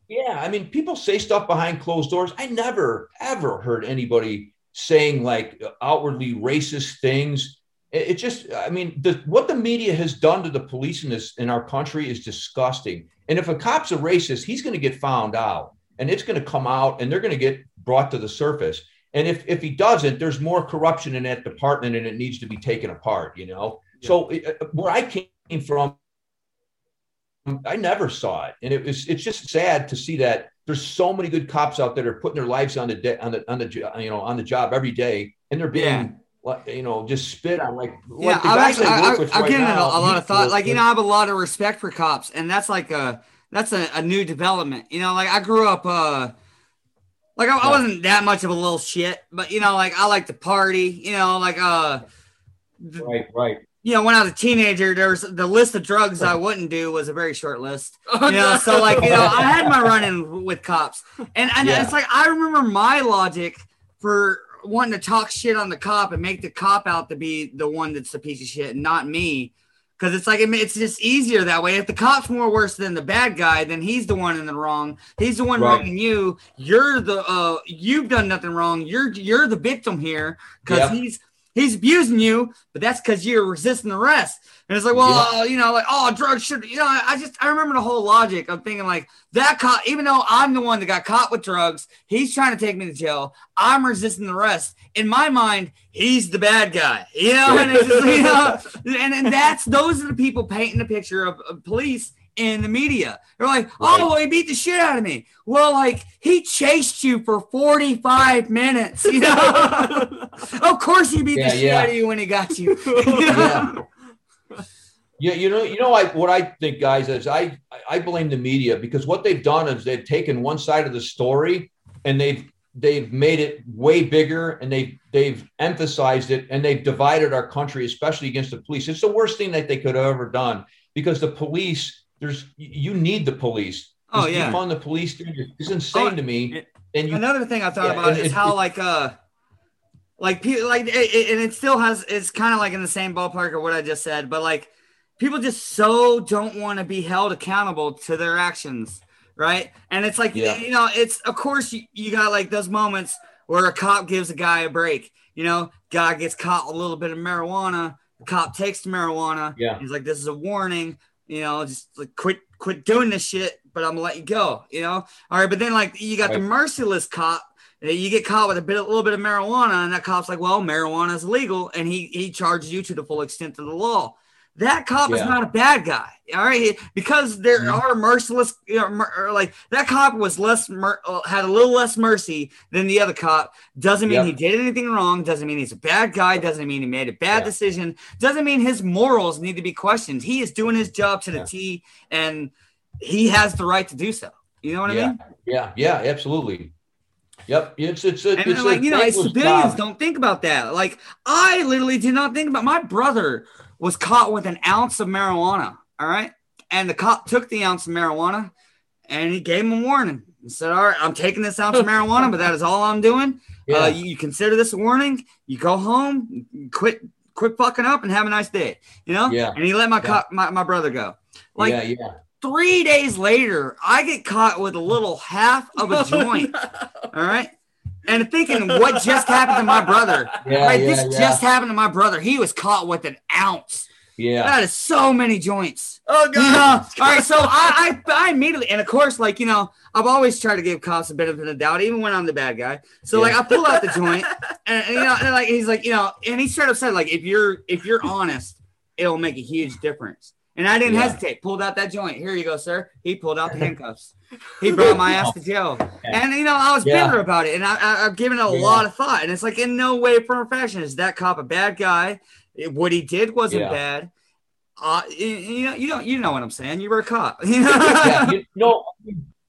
S6: Yeah, I mean, people say stuff behind closed doors. I never ever heard anybody saying like outwardly racist things. It, it just, I mean, the, what the media has done to the police in this in our country is disgusting. And if a cop's a racist, he's going to get found out, and it's going to come out, and they're going to get brought to the surface. And if if he doesn't, there's more corruption in that department, and it needs to be taken apart. You know. So it, uh, where I came from, I never saw it, and it was it's just sad to see that there's so many good cops out there that are putting their lives on the de- on the on the you know on the job every day, and they're being
S7: Yeah.
S6: like you know just spit on like
S7: Yeah,
S6: like the
S7: I'm actually,
S6: I
S7: I,
S6: work
S7: I,
S6: with
S7: I'm
S6: right
S7: getting
S6: now,
S7: a, a lot of thought. Like you know, I have a lot of respect for cops, and that's like a that's a, a new development. You know, like I grew up, uh, like I, I wasn't that much of a little shit, but you know, like I like to party. You know, like uh,
S6: Right, right.
S7: you know, when I was a teenager, there was the list of drugs I wouldn't do was a very short list. (laughs) You know, so like you know, I had my run in with cops, and and
S6: Yeah.
S7: it's like I remember my logic for wanting to talk shit on the cop and make the cop out to be the one that's a piece of shit, and not me. Because it's like it's just easier that way. If the cop's more worse than the bad guy, then he's the one in the wrong. He's the one
S6: Right.
S7: wronging you. You're the uh, you've done nothing wrong. You're you're the victim here because
S6: Yep.
S7: he's he's abusing you, but that's because you're resisting arrest. And it's like, well, uh, you know, like, oh, drugs should, you know, I, just, I remember the whole logic. I'm thinking, like, that cop, even though I'm the one that got caught with drugs, he's trying to take me to jail. I'm resisting the arrest. In my mind, he's the bad guy, you know, and it's just, you know, (laughs) and, and that's, those are the people painting the picture of, of police in the media. They're like, oh, well, he beat the shit out of me. Well, like, he chased you for 45 minutes, you know? (laughs) of course he beat
S6: Yeah,
S7: the shit
S6: yeah.
S7: out of you when he got you. (laughs)
S6: Yeah. (laughs) Yeah, you know, you know, I what I think, guys, is I I blame the media because what they've done is they've taken one side of the story and they've they've made it way bigger and they've they've emphasized it and they've divided our country, especially against the police. It's the worst thing that they could have ever done because the police, there's you need the police.
S7: Oh, yeah.
S6: defund the police thing is insane
S7: Oh,
S6: to me. And you,
S7: Another thing I thought
S6: Yeah,
S7: about is
S6: it-
S7: how
S6: it-
S7: like uh like people like it, it- and it still has it's kind of like in the same ballpark of what I just said, but like people just so don't want to be held accountable to their actions, right? And it's like
S6: Yeah.
S7: you know, it's of course you, you got like those moments where a cop gives a guy a break. You know, guy gets caught a little bit of marijuana. The cop takes the marijuana.
S6: Yeah.
S7: He's like, "This is a warning. You know, just like quit, quit doing this shit. But I'm gonna let you go. You know, all right." But then like you got the merciless cop. You get caught with a bit, a little bit of marijuana, and that cop's like, "Well, marijuana is legal," and he he charges you to the full extent of the law. That cop is not a bad guy, all right? Because there
S6: Mhm.
S7: are merciless, you know, like that cop was less, mer- uh, had a little less mercy than the other cop. Doesn't mean he did anything wrong. Doesn't mean he's a bad guy. Doesn't mean he made a bad
S6: Yeah.
S7: decision. Doesn't mean his morals need to be questioned. He is doing his job to the
S6: Yeah.
S7: T, and he has the right to do so. You know what I
S6: yeah,
S7: mean?
S6: yeah, yeah, absolutely. Yep, it's it's
S7: And
S6: it's
S7: like you know, civilians
S6: job.
S7: don't think about that. Like I literally did not think about. My brother was caught with an ounce of marijuana. All right, and the cop took the ounce of marijuana, and he gave him a warning. He said, "All right, I'm taking this ounce of marijuana, but that is all I'm doing.
S6: Yeah.
S7: Uh, you, you consider this a warning. You go home, quit, quit fucking up, and have a nice day. You know."
S6: Yeah.
S7: And he let my
S6: Yeah.
S7: cop, my, my brother go. Like
S6: yeah, yeah.
S7: three days later, I get caught with a little half of a (laughs) joint. All right. And thinking what just happened to my brother.
S6: Yeah,
S7: right?
S6: yeah,
S7: this
S6: yeah.
S7: just happened to my brother. He was caught with an ounce.
S6: Yeah.
S7: That is so many joints.
S5: Oh
S7: You know? All right. So I, I I immediately and of course, like, you know, I've always tried to give cops a benefit of the doubt, even when I'm the bad guy. So like I pull out the joint (laughs) and, and, you know, and like he's like, you know, and he straight up said, like, if you're if you're honest, it'll make a huge difference. And I didn't
S6: Yeah.
S7: hesitate. Pulled out that joint. Here you go, sir. He pulled out the (laughs) handcuffs. He brought my ass to jail. And you know, I was
S6: Yeah.
S7: bitter about it, and I, I, I've given it a
S6: Yeah.
S7: lot of thought. And it's like, in no way, form, or fashion, is that cop a bad guy? It- what he did wasn't
S6: Yeah.
S7: bad. Uh, you, you know, you don't, you know what I'm saying. You were a cop. (laughs) Know?
S6: you know,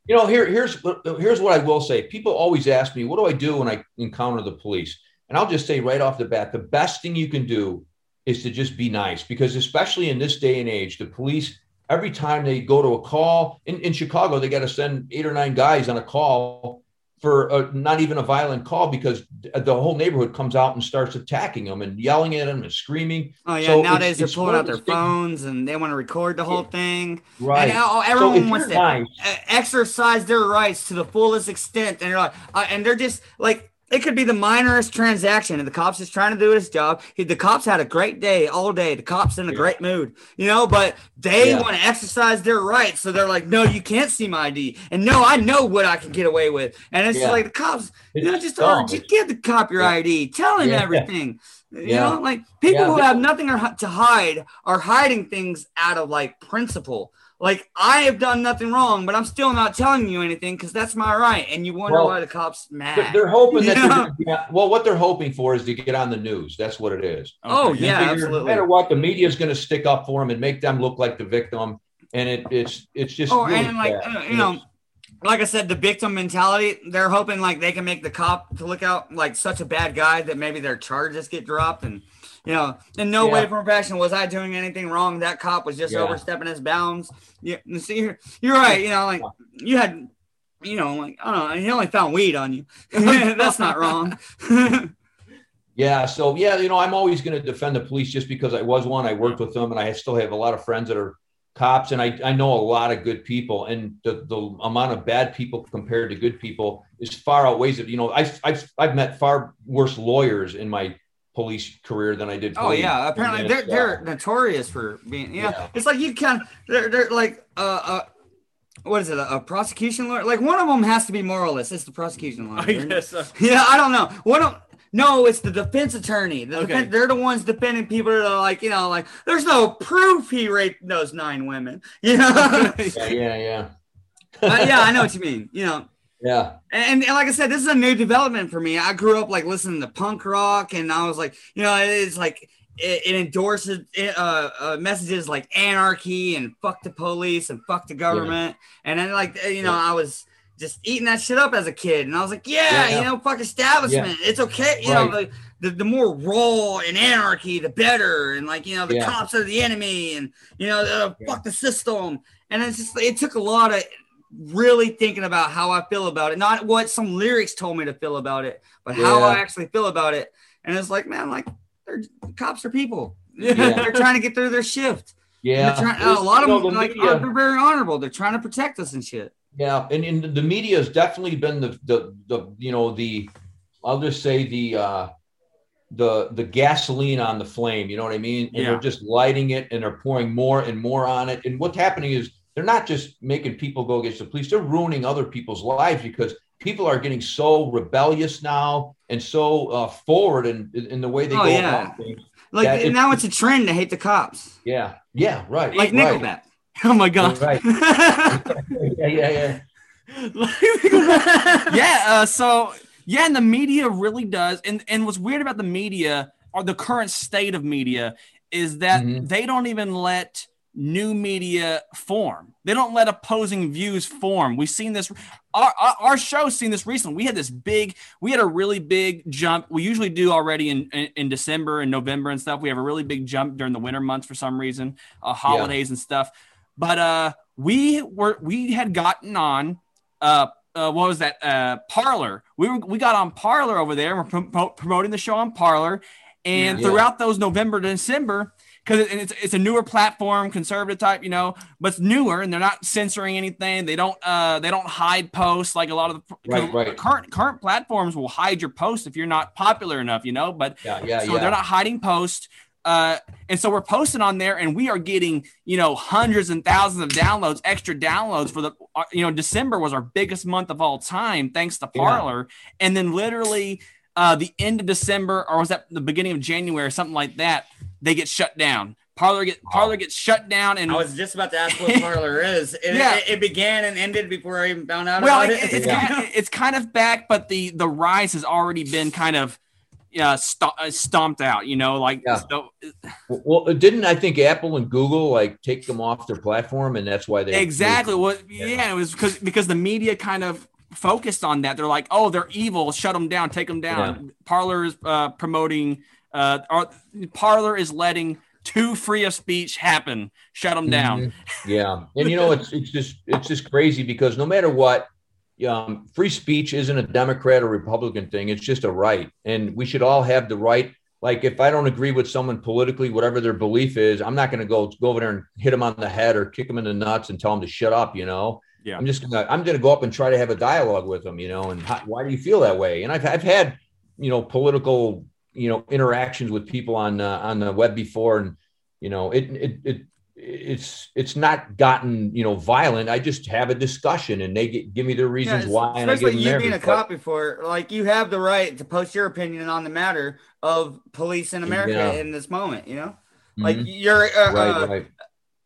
S6: you know, here, here's here's what I will say. People always ask me, "What do I do when I encounter the police?" And I'll just say right off the bat, the best thing you can do is to just be nice, because especially in this day and age, the police every time they go to a call in, in Chicago, they got to send eight or nine guys on a call for a, not even a violent call because the whole neighborhood comes out and starts attacking them and yelling at them and screaming.
S7: Oh yeah,
S6: So it's-
S7: they're
S6: it's
S7: pulling out their phones and they want to record the whole thing.
S6: Right.
S7: And
S6: So
S7: everyone
S6: if
S7: wants to
S6: nice-
S7: exercise their rights to the fullest extent, and they're like, uh, and they're just like. It could be the minorest transaction, and the cops is trying to do his job. He, the cops had a great day all day. The cops in a great mood, you know. But they
S6: Yeah.
S7: want to exercise their rights, so they're like, "No, you can't see my ID," and "No, I know what I can get away with." And it's
S6: Yeah.
S7: like the cops, you know, just, or just give the cop your
S6: Yeah.
S7: ID, tell him
S6: Yeah.
S7: everything. You know, like people
S6: Yeah,
S7: who have nothing to hide are hiding things out of like principle. Like I have done nothing wrong, but I'm still not telling you anything because that's my right. And you wonder
S6: Well,
S7: why the cops mad.
S6: They're, hoping that (laughs) they're well, what they're hoping for is to get on the news. That's what it is.
S7: oh yeah,
S6: figure No
S7: absolutely.
S6: matter what, the media is going to stick up for them and make them look like the victim. and it it's it's just
S7: Oh,
S6: really
S7: and like uh, you know, like I said, the victim mentality. They're hoping like they can make the cop to look out like such a bad guy that maybe their charges get dropped, and you know, in no way
S6: Yeah.
S7: from fashion was I doing anything wrong. That cop was just
S6: Yeah.
S7: overstepping his bounds. Yeah, see, you're, you're right. You know, like you had, you know, like I don't know, he only found weed on you. (laughs) That's not wrong. (laughs)
S6: Yeah. So yeah, you know, I'm always going to defend the police just because I was one. I worked with them, and I still have a lot of friends that are cops, and I, I know a lot of good people, and the, the amount of bad people compared to good people is far outweighs it. You know, I've I've I've met far worse lawyers in my police career than I did.
S7: Oh yeah, apparently they're they're
S6: uh,
S7: notorious for being. You know,
S6: Yeah.
S7: it's like you kind of they're they're like uh uh. What is it? A, a prosecution lawyer? Like one of them has to be moralist. It's the prosecution lawyer.
S5: I guess so. (laughs)
S7: Yeah, I don't know. One of no, it's the defense attorney. The
S5: Okay.
S7: defen- they're the ones defending people that are like, you know, like there's no proof he raped those nine women. You know? uh, (laughs)
S6: yeah, yeah, yeah,
S7: yeah, I know what you (laughs) mean. You know,
S6: yeah.
S7: and, and like I said, this is a new development for me. I grew up like listening to punk rock, and I was like, you know, it's like it, it endorses uh, uh, messages like anarchy and fuck the police and fuck the government. And then like you know, I was just eating that shit up as a kid, and I was like, yeah,
S6: Yeah.
S7: you know, fuck establishment. It's okay, you know. Like, the, the more raw and anarchy, the better. And like, you know, the
S6: Yeah.
S7: cops are the enemy and, you know, uh, fuck the system. And it's just, it took a lot of really thinking about how I feel about it. Not what some lyrics told me to feel about it, but how I actually feel about it. And it's like, man, like, they're cops are people. (laughs)
S6: Yeah.
S7: they're trying to get through their shift.
S6: Yeah,
S7: they're trying, a lot of them
S6: the
S7: like
S6: media-
S7: are very honorable. They're trying to protect us and shit.
S6: Yeah, and, and the media has definitely been the the the you know the I'll just say the uh the the gasoline on the flame, you know what I mean? And
S5: Yeah.
S6: they're just lighting it and they're pouring more and more on it. And what's happening is they're not just making people go against the police, they're ruining other people's lives because people are getting so rebellious now and so uh, forward in, in the way they
S7: Oh,
S6: go
S7: yeah.
S6: about things.
S7: Like
S6: it-
S7: now it's a trend to hate the cops.
S6: Yeah, yeah, right.
S7: Like
S6: right.
S7: Nickelback. (laughs)
S5: Oh my god.
S6: Right. (laughs) Yeah, yeah, yeah. (laughs)
S5: yeah. Uh, so yeah, and the media really does. And and what's weird about the media or the current state of media is that
S6: Mhm.
S5: they don't even let new media form. They don't let opposing views form. We've seen this. Our, our, our show's seen this recently. We had this big. We had a really big jump. We usually do already in, in in December and November and stuff. We have a really big jump during the winter months for some reason, uh, holidays and stuff. But uh, we were we had gotten on uh, uh what was that uh Parler. We were we got on Parler over there. We're prom- promoting the show on Parler, and
S6: Yeah.
S5: throughout those November December. Because it, it's, it's a newer platform, conservative type, you know, but it's newer, and they're not censoring anything. They don't uh they don't hide posts like a lot of the
S6: Right, right.
S5: current current platforms will hide your post if you're not popular enough, you know. But
S6: Yeah, yeah,
S5: so
S6: yeah.
S5: they're not hiding posts. Uh, and so we're posting on there, and we are getting you know hundreds and thousands of downloads, extra downloads for the uh, you know December was our biggest month of all time, thanks to
S6: Yeah.
S5: Parler. And then literally uh, the end of December, or was that the beginning of January, or something like that, they get shut down. Parler get Parler gets shut down, and
S7: I was just about to ask what Parler (laughs) is. It,
S5: Yeah.
S7: it, it began and ended before I even found out
S5: well,
S7: about
S5: it,
S7: it.
S5: it's
S6: Yeah.
S5: kind of, it's kind of back, but the the rise has already been kind of uh, st- uh, stomped out. You know, like
S6: Yeah.
S5: so,
S6: Well, didn't I think Apple and Google like take them off their platform, and that's why they
S5: exactly. Well, yeah, it was because because the media kind of focused on that. They're like, oh, they're evil. Shut them down. Take them down. Parler is uh, promoting. Uh, or, Parler is letting too free of speech happen. Shut them down.
S6: Yeah, and you know it's it's just it's just crazy because no matter what, um, free speech isn't a Democrat or Republican thing. It's just a right, and we should all have the right. Like if I don't agree with someone politically, whatever their belief is, I'm not going to go go over there and hit them on the head or kick them in the nuts and tell them to shut up. You know,
S5: Yeah.
S6: I'm just gonna I'm gonna go up and try to have a dialogue with them. You know, and how, why do you feel that way? And I've I've had you know political you know interactions with people on uh, on the web before, and you know it it it it's it's not gotten you know violent. I just have a discussion, and they get, give me their reasons
S7: Yeah,
S6: why, and I give them
S7: you being a cop before, like you have the right to post your opinion on the matter of police in America
S6: Yeah.
S7: in this moment. You know, like
S6: Mhm.
S7: you're uh,
S6: right,
S7: uh,
S6: right,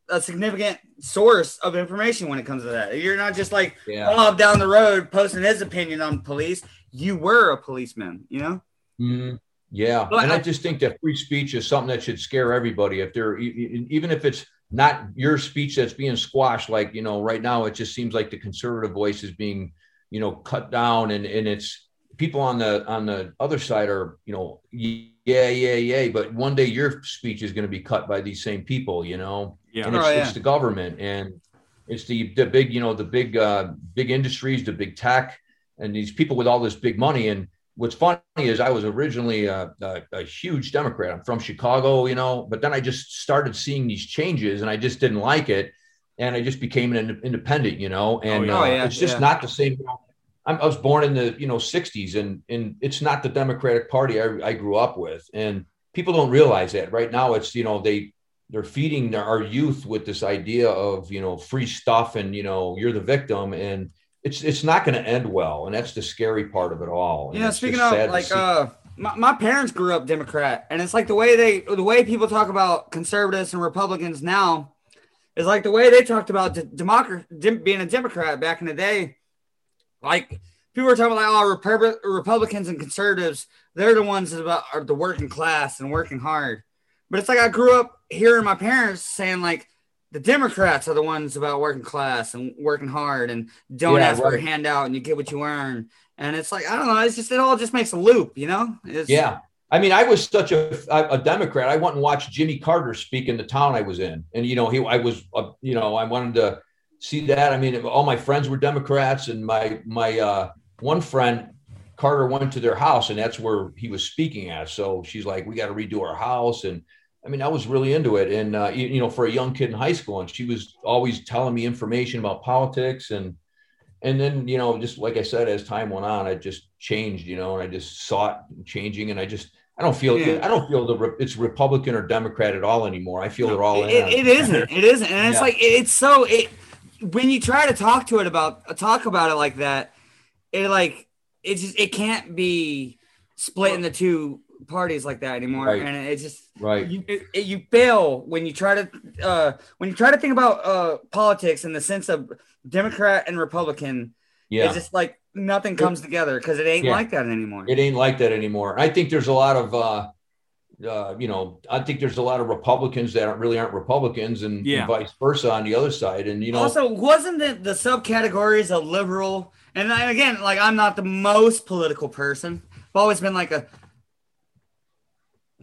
S7: a significant source of information when it comes to that. You're not just like
S6: yeah.
S7: Bob down the road posting his opinion on police. You were a policeman. You know.
S6: Mhm. Yeah,
S7: Well,
S6: and I
S7: I-
S6: just think that free speech is something that should scare everybody. If they're even if it's not your speech that's being squashed. Like you know, right now it just seems like the conservative voice is being you know cut down, and and it's people on the on the other side are you know yeah yeah yeah, but one day your speech is going to be cut by these same people, you know,
S5: Yeah.
S6: and it's,
S7: Oh, yeah.
S6: it's the government and it's the the big you know the big uh, big industries, the big tech, and these people with all this big money. And what's funny is I was originally a, a, a huge Democrat. I'm from Chicago, you know, but then I just started seeing these changes, and I just didn't like it, and I just became an ind- independent, you know. And
S7: yeah.
S6: uh,
S7: Oh, yeah,
S6: it's just
S7: yeah.
S6: not the same. I'm, I was born in the you know 60s, and and it's not the Democratic Party I, I grew up with, and people don't realize that right now. It's you know they they're feeding their, our youth with this idea of you know free stuff and you know you're the victim and it's it's not going to end well and that's the scary part of it all And
S7: Yeah, speaking of like uh my, my parents grew up Democrat and it's like the way they the way people talk about conservatives and Republicans now is like the way they talked about de- democracy dem- being a Democrat back in the day. Like people were talking about like, oh Repub- Republicans and conservatives, they're the ones that about are the working class and working hard. But it's like I grew up hearing my parents saying like the Democrats are the ones about working class and working hard and don't
S6: Yeah,
S7: ask for a handout and you get what you earn. And it's like I don't know. It's just it all just makes a loop, you know. It's,
S6: yeah i mean i was such a, a, a democrat i went and watched jimmy carter speak in the town i was in and you know he i was uh, you know i wanted to see that i mean all my friends were democrats and my my uh one friend carter went to their house and that's where he was speaking at so she's like we got to redo our house and I mean, I was really into it, and uh, you, you know, for a young kid in high school, and she was always telling me information about politics, and and then you know, just like I said, as time went on, I just changed, you know, and I just saw it changing, and I just I don't feel
S7: Yeah.
S6: I don't feel the it's Republican or Democrat at all anymore. I feel they're all
S7: it,
S6: in. on
S7: it isn't. It isn't. And it's
S6: Yeah.
S7: like it's so it when you try to talk to it about talk about it like that, it like it just it can't be split in the two parties like that anymore.
S6: Right.
S7: And it just
S6: right.
S7: you it, it- you fail when you try to uh when you try to think about uh politics in the sense of Democrat and Republican.
S6: Yeah.
S7: It's just like nothing comes together because it ain't
S6: Yeah.
S7: like that anymore.
S6: It ain't like that anymore. I think there's a lot of, uh, uh, you know, I think there's a lot of Republicans that aren't, really aren't Republicans, and, and vice versa on the other side. And you know,
S7: also, wasn't it the subcategories of liberal? And I, again, like I'm not the most political person. I've always been like a.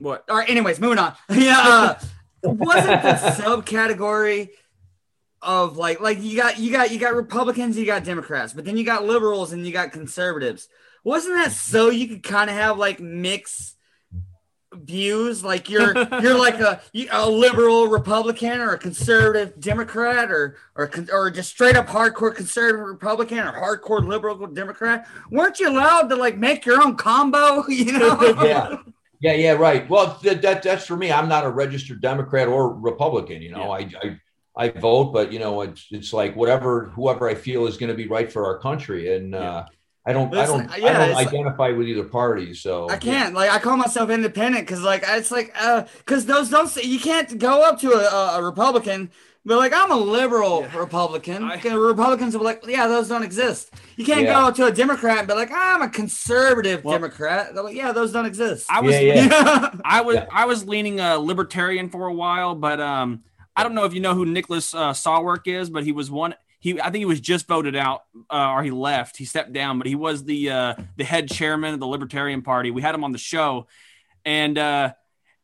S5: What?
S7: All right. Anyways, moving on. (laughs) yeah. Uh, wasn't the (laughs) subcategory of like like you got you got you got Republicans, you got Democrats, but then you got liberals and you got conservatives. Wasn't that so you could kind of have like mixed views? Like you're you're like a a liberal Republican or a conservative Democrat or or or just straight up hardcore conservative Republican or hardcore liberal Democrat. Weren't you allowed to like make your own combo? (laughs) You know?
S6: yeah. Yeah, yeah, right. Well, that, that that's for me. I'm not a registered Democrat or Republican. You know, I, I I vote, but you know, it's it's like whatever whoever I feel is going to be right for our country, and uh, I don't I don't
S7: like-
S6: I don't
S7: it's like-
S6: identify with either party. So
S7: I can't like I call myself independent because like it's like uh because those don't say you can't go up to a, a Republican but like I'm a liberal Republican.
S5: I-
S7: Republicans will be like yeah those don't exist. You can't
S6: Yeah.
S7: go to a Democrat and be like I'm a conservative
S5: Well-
S7: Democrat. They're like yeah those don't exist.
S5: I was
S6: Yeah, yeah. (laughs)
S5: I was
S6: Yeah.
S5: I was leaning uh, libertarian for a while, but um, I don't know if you know who Nicholas uh, Sarwark is, but he was one. He I think he was just voted out uh, or he left. He stepped down, but he was the uh, the head chairman of the Libertarian Party. We had him on the show, and uh,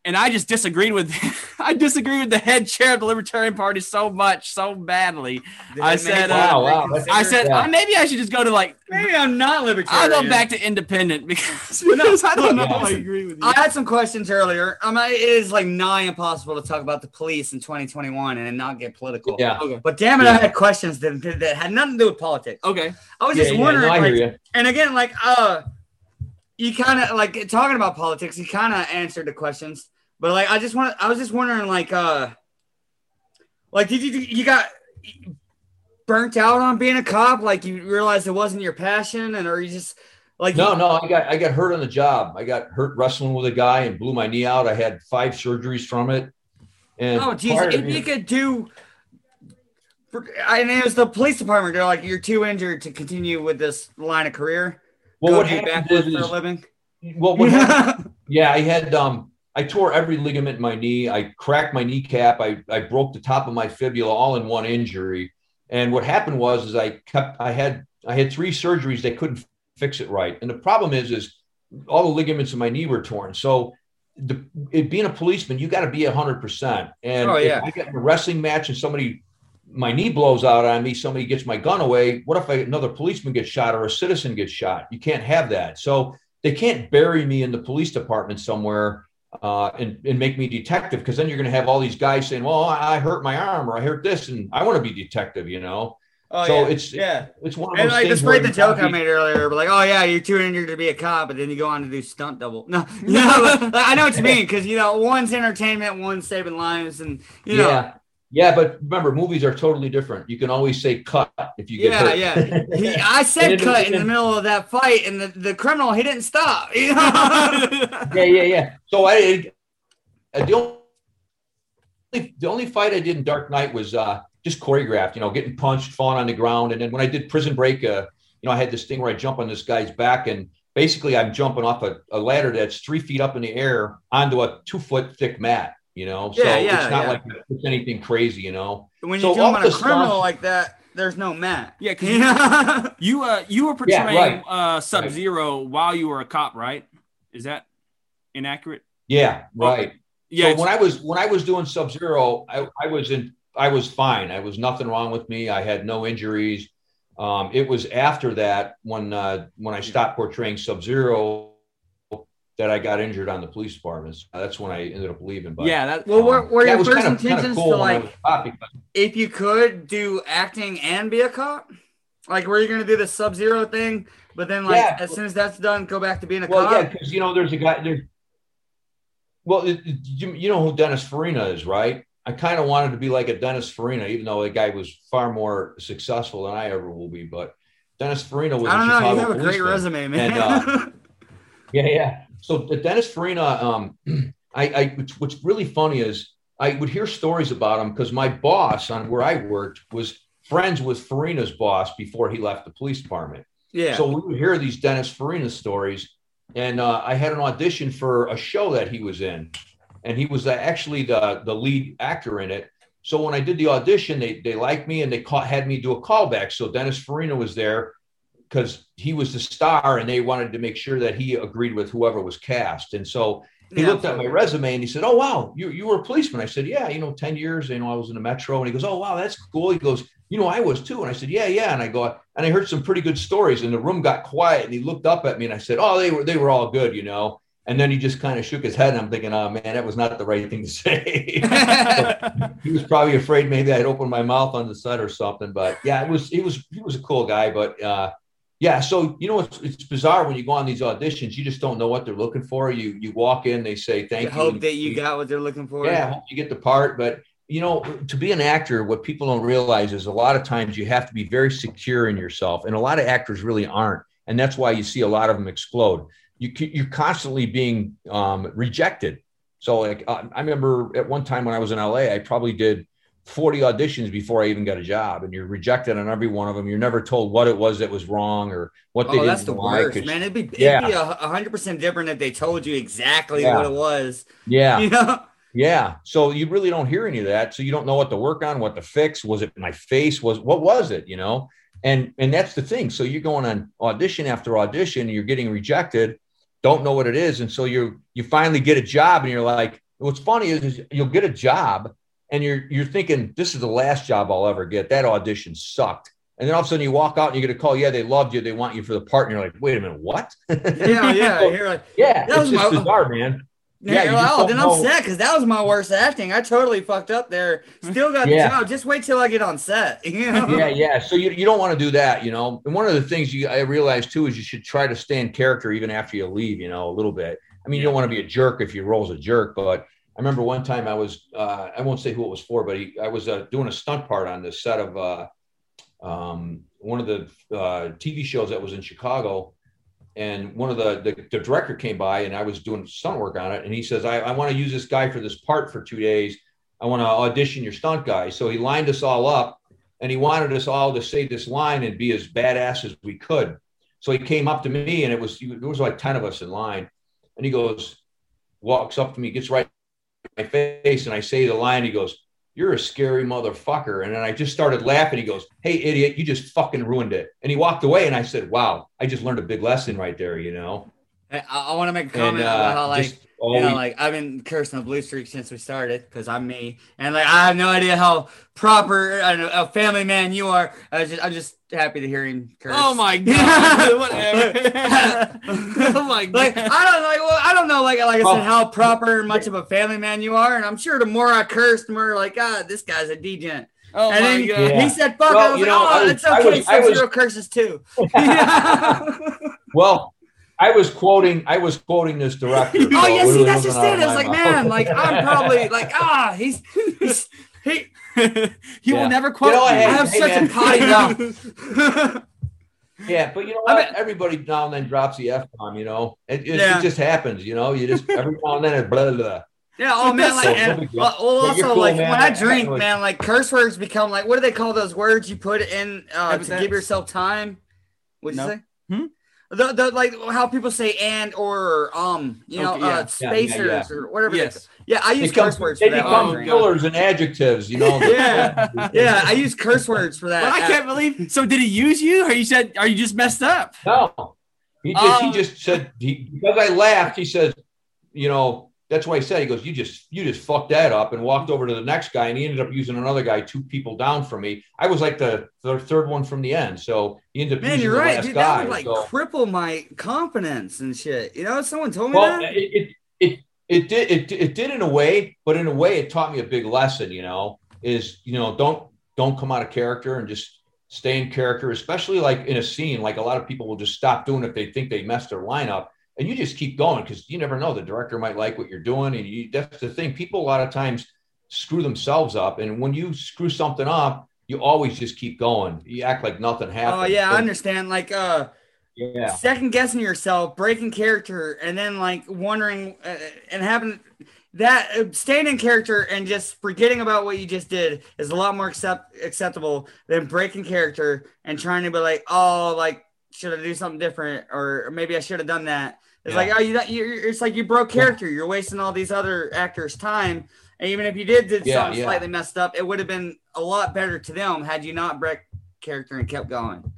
S5: and I just disagreed with (laughs) I disagreed with the head chair of the Libertarian Party so much, so badly. I said, uh,
S6: Wow, wow, that's-
S5: I said
S6: Yeah.
S5: uh, maybe I should just go to like
S7: maybe I'm not libertarian.
S5: I'll
S7: libertarian.
S5: go back to independent (laughs) because, because I don't know.
S6: Yeah.
S5: I agree with you.
S7: I had some questions earlier. I mean, it is like nigh impossible to talk about the police in 2021 and not get political.
S6: Yeah.
S5: Okay.
S7: But damn it, I had questions that, that had nothing to do with politics.
S5: Okay.
S7: I was
S6: Yeah,
S7: just
S6: yeah,
S7: wondering,
S6: no, I
S7: like,
S6: hear you.
S7: and again, like, uh, you kind of like talking about politics. You kind of answered the questions, but like, I just want, I was just wondering, like, uh, like, did you you got burnt out on being a cop? Like, you realized it wasn't your passion, and or you just like,
S6: No, no, I got I got hurt on the job. I got hurt wrestling with a guy and blew my knee out. I had five surgeries from it. And
S7: Oh,
S6: of
S7: if you could do. And it was the police department. They're like, you're too injured to continue with this line of career. Go
S6: what
S7: backwards
S6: is,
S7: for a living.
S6: well, what (laughs) happened, yeah, I had um, I tore every ligament in my knee. I cracked my kneecap. I, I broke the top of my fibula all in one injury. And what happened was, is I kept, I had, I had three surgeries. They couldn't fix it right. And the problem is, is all the ligaments in my knee were torn. So the, it, being a policeman, you got to be hundred percent. And
S7: Oh, yeah.
S6: if I get a wrestling match and somebody, my knee blows out on me, somebody gets my gun away. What if I, another policeman gets shot or a citizen gets shot? You can't have that. So they can't bury me in the police department somewhere uh, and, and make me detective because then you're going to have all these guys saying, well, I hurt my arm or I hurt this and I want to be detective, you know?
S7: Oh,
S6: So
S7: yeah.
S6: it's-
S7: yeah.
S6: It's one of
S7: And
S6: those
S7: like
S6: things
S7: despite the joke I made earlier, but like, oh yeah, you're too injured to be a cop, but then you go on to do stunt double. No, (laughs) no, but, like, I know what you mean because you know one's entertainment, one's saving lives, and you know,
S6: yeah. Yeah, but remember, movies are totally different. You can always say cut if you get
S7: yeah,
S6: hurt.
S7: yeah. He, I (laughs) said cut in the middle of that fight, and the, the criminal he didn't stop. (laughs) You know?
S6: yeah, yeah, yeah. So I uh, the only the only fight I did in Dark Knight was uh, just choreographed. You know, getting punched, falling on the ground, and then when I did Prison Break, uh, you know, I had this thing where I jump on this guy's back, and basically I'm jumping off a, a ladder that's three feet up in the air onto a two foot thick mat. You know, so
S7: Yeah, yeah,
S6: it's not
S7: yeah.
S6: like it's anything crazy. You know,
S7: when you jump
S6: off
S7: on a criminal
S6: stump-
S7: like that, there's no mat.
S5: Yeah, 'cause (laughs)
S7: Yeah.
S5: You uh you were
S6: Yeah,
S5: portraying
S6: right.
S5: uh Sub Zero while you were a cop, right? Is that inaccurate?
S6: yeah, right.
S5: Yeah.
S6: so when I was when I was doing Sub Zero, I, I was in I was fine. I was nothing wrong with me. I had no injuries. Um, it was after that when uh, when I stopped portraying Sub Zero that I got injured on the police departments. That's when I ended up leaving. But
S5: yeah, that
S7: Well, were, were
S6: yeah,
S7: your first
S6: kind of, kind of
S7: intentions
S6: cool
S7: to like,
S6: was a cop because-
S7: if you could do acting and be a cop? Like, were you gonna do the Sub Zero thing, but then like
S6: Yeah.
S7: as soon as that's done, go back to being a
S6: Well,
S7: cop?
S6: yeah, because you know, there's a guy there. Well, it, it- you, you know who Dennis Farina is, right? I kind of wanted to be like a Dennis Farina, even though the guy was far more successful than I ever will be. But Dennis Farina was.
S7: I don't
S6: a
S7: know.
S6: Chicago
S7: You have a great
S6: policeman.
S7: resume, man.
S6: And, uh, (laughs) Yeah, yeah. So Dennis Farina, um, I, I what's, what's really funny is I would hear stories about him because my boss on where I worked was friends with Farina's boss before he left the police department.
S7: yeah.
S6: So we would hear these Dennis Farina stories, and uh, I had an audition for a show that he was in, and he was uh, actually the the lead actor in it. So when I did the audition, they they liked me and they caught, had me do a callback. So Dennis Farina was there because he was the star, and they wanted to make sure that he agreed with whoever was cast. And so he
S7: Yeah.
S6: looked at my resume and he said, "Oh wow, you you were a policeman." I said, "Yeah, you know, ten years. You know, I was in the metro." And he goes, "Oh wow, that's cool." He goes, "You know, I was too." And I said, "Yeah, yeah." And I go, and I heard some pretty good stories. And the room got quiet, and he looked up at me, and I said, "Oh, they were they were all good, you know." And then he just kind of shook his head, and I'm thinking, "Oh man, that was not the right thing to say." (laughs) he was probably afraid maybe I'd open my mouth on the set or something. But yeah, it was he was he was a cool guy. But uh, yeah, so you know it's, it's bizarre when you go on these auditions, you just don't know what they're looking for. You you walk in, they say thank
S7: You
S6: you.
S7: hope that you got what they're looking for.
S6: yeah, hope you get the part. But you know, to be an actor, what people don't realize is a lot of times you have to be very secure in yourself, and a lot of actors really aren't, and that's why you see a lot of them explode. You you're constantly being um, rejected. So like uh, I remember at one time when I was in LA, I probably did 40 auditions before I even got a job, and you're rejected on every one of them. You're never told what it was that was wrong or what they
S7: Oh, that's the
S6: didn't like.
S7: worst, man. It'd be it'd
S6: Yeah.
S7: be hundred percent different if they told you exactly
S6: Yeah.
S7: what it was.
S6: Yeah. (laughs)
S7: You know?
S6: Yeah. So you really don't hear any of that. So you don't know what to work on, what to fix. Was it my face? Was what was it? You know? And and that's the thing. So you're going on audition after audition, and you're getting rejected, don't know what it is. And so you you finally get a job and you're like, what's funny is, is you'll get a job and you're you're thinking, this is the last job I'll ever get. That audition sucked. And then all of a sudden you walk out and you get a call, yeah, they loved you, they want you for the part, and you're like, wait a minute, what? (laughs)
S7: Yeah, yeah. You're like, (laughs)
S6: yeah,
S7: That was my-
S6: bizarre, man.
S7: yeah,
S6: Yeah,
S7: oh, then I'm
S6: know.
S7: set because that was my worst acting. I totally fucked up there. Still got
S6: Yeah.
S7: the job. Just wait till I get on set. (laughs) You know?
S6: yeah, yeah. So you, you don't want to do that, you know. And one of the things you I realized too is you should try to stay in character even after you leave, you know, a little bit. I mean, you don't want to be a jerk if your role's a jerk, but I remember one time I was uh, I won't say who it was for, but he, I was uh, doing a stunt part on the set of uh, um, one of the uh, TV shows that was in Chicago. And one of the, the the director came by and I was doing stunt work on it, and he says, "I, I want to use this guy for this part for two days. I want to audition your stunt guy." So he lined us all up, and he wanted us all to say this line and be as badass as we could. So he came up to me, and it was there was like ten of us in line, and he goes, walks up to me, gets right face, and I say the line. He goes, "You're a scary motherfucker," and then I just started laughing. He goes, "Hey, idiot, you just fucking ruined it," and he walked away. And I said, "Wow, I just learned a big lesson right there," you know.
S7: I, I want to make a comment
S6: And
S7: about how
S6: uh,
S7: like
S6: just
S7: you know, like I've been cursing a blue streak since we started because I'm me, and like I have no idea how proper a, family man you are. I was just, I'm just happy to hear him curse.
S5: Oh my (laughs) god! Whatever. (laughs) oh my god!
S7: Like I don't like well, I don't know like like I said oh. how proper and much of a family man you are, and I'm sure the more I curse, the more like God, this guy's a degen.
S5: oh
S7: and
S5: my god!
S7: He said fuck.
S6: Well,
S7: I was like,
S6: know,
S7: oh,
S6: I was-
S7: it's
S6: I
S7: okay.
S6: was- I was-
S7: Sub-Zero curses too. (laughs)
S6: well, I was quoting, I was quoting this director. (laughs)
S7: Oh
S6: so
S7: yeah, see that's just
S6: out
S7: it.
S6: of
S7: It's like,
S6: mouth.
S7: man, (laughs) like I'm probably like ah, he's he's he.
S5: he will never quote
S6: You know, hey,
S7: I have
S6: hey,
S7: such
S6: man.
S7: a potty mouth.
S6: Yeah, but you know
S7: I mean-
S6: Everybody now and then drops the f bomb. You know, it, it,
S7: Yeah.
S6: it just happens. You know, you just every now and then it's blah blah. blah.
S7: Yeah, oh man, like
S6: So,
S7: and,
S6: no big deal.
S7: well, well, also
S6: cool,
S7: like
S6: man.
S7: when I
S6: I-
S7: drink, man, like curse words become like what do they call those words you put in uh, to give yourself time? What'd you
S5: No.
S7: say?
S5: Hmm?
S7: The, the like how people say and or, or um, you know,
S5: Okay, yeah.
S7: uh,
S6: Yeah, yeah,
S7: spacers
S6: yeah.
S7: or whatever.
S5: Yes.
S7: yeah, I use
S6: They
S7: curse words
S6: they
S7: for that. when I
S6: become
S7: drink.
S6: fillers and adjectives. You know. (laughs)
S7: Yeah, yeah, I use curse words for that.
S5: But I can't believe. So did he use you, or you said, "Are you just messed up"?
S6: No, he just he
S5: Um,
S6: just said he, because I laughed. He says, you know, that's why he said he goes, you just you just fucked that up, and walked over to the next guy, and he ended up using another guy two people down from me. I was like the, the third one from the end, so he ended up
S7: Man,
S6: using
S7: you're
S6: the
S7: right,
S6: last
S7: dude.
S6: guy.
S7: That would like
S6: so.
S7: cripple my confidence and shit. You know, someone told me
S6: Well,
S7: that.
S6: it, it it it did it, it did in a way, but in a way, it taught me a big lesson. You know, is you know don't don't come out of character and just stay in character, especially like in a scene. Like a lot of people will just stop doing if they think they messed their lineup, and you just keep going because you never know the director might like what you're doing, and you, that's the thing. People a lot of times screw themselves up, and when you screw something up, you always just keep going. You act like nothing happened.
S7: Oh yeah, I understand. Like uh
S6: yeah.
S7: second guessing yourself, breaking character, and then like wondering uh, and having that uh, staying in character and just forgetting about what you just did is a lot more accept acceptable than breaking character and trying to be like, oh, like should I do something different or maybe I should have done that. It's
S6: Yeah.
S7: like, oh, you, that- you it's like you broke character. You're wasting all these other actors' time. And even if you did did
S6: Yeah,
S7: something
S6: yeah.
S7: slightly messed up, it would have been a lot better to them had you not break character and kept going.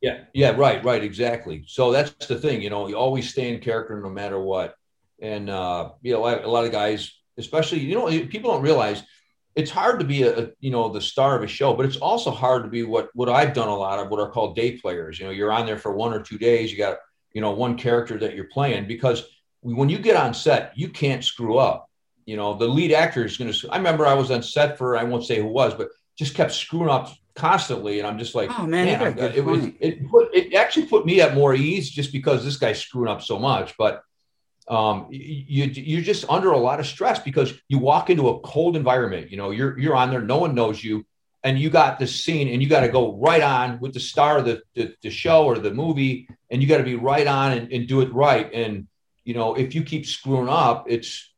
S6: Yeah, yeah, right, right, exactly. So that's the thing, you know, you always stay in character no matter what. And uh, you know, a lot, of guys, especially, you know, people don't realize it's hard to be a, a, you know, the star of a show, but it's also hard to be what what I've done a lot of what are called day players. You know, you're on there for one or two days, you got, you know, one character that you're playing because when you get on set, you can't screw up. You know, the lead actor is going to. I remember I was on set for I won't say who was, but just kept screwing up constantly, and I'm just like,
S7: Oh, man, you got a
S6: I'm-
S7: good
S6: it was it put it actually put me at more ease just because this guy's screwing up so much, but um, you you're just under a lot of stress because you walk into a cold environment. You know, you're you're on there, no one knows you, and you got this scene, and you got to go right on with the star of the the, the show or the movie, and you got to be right on and, and do it right. And you know, if you keep screwing up, it's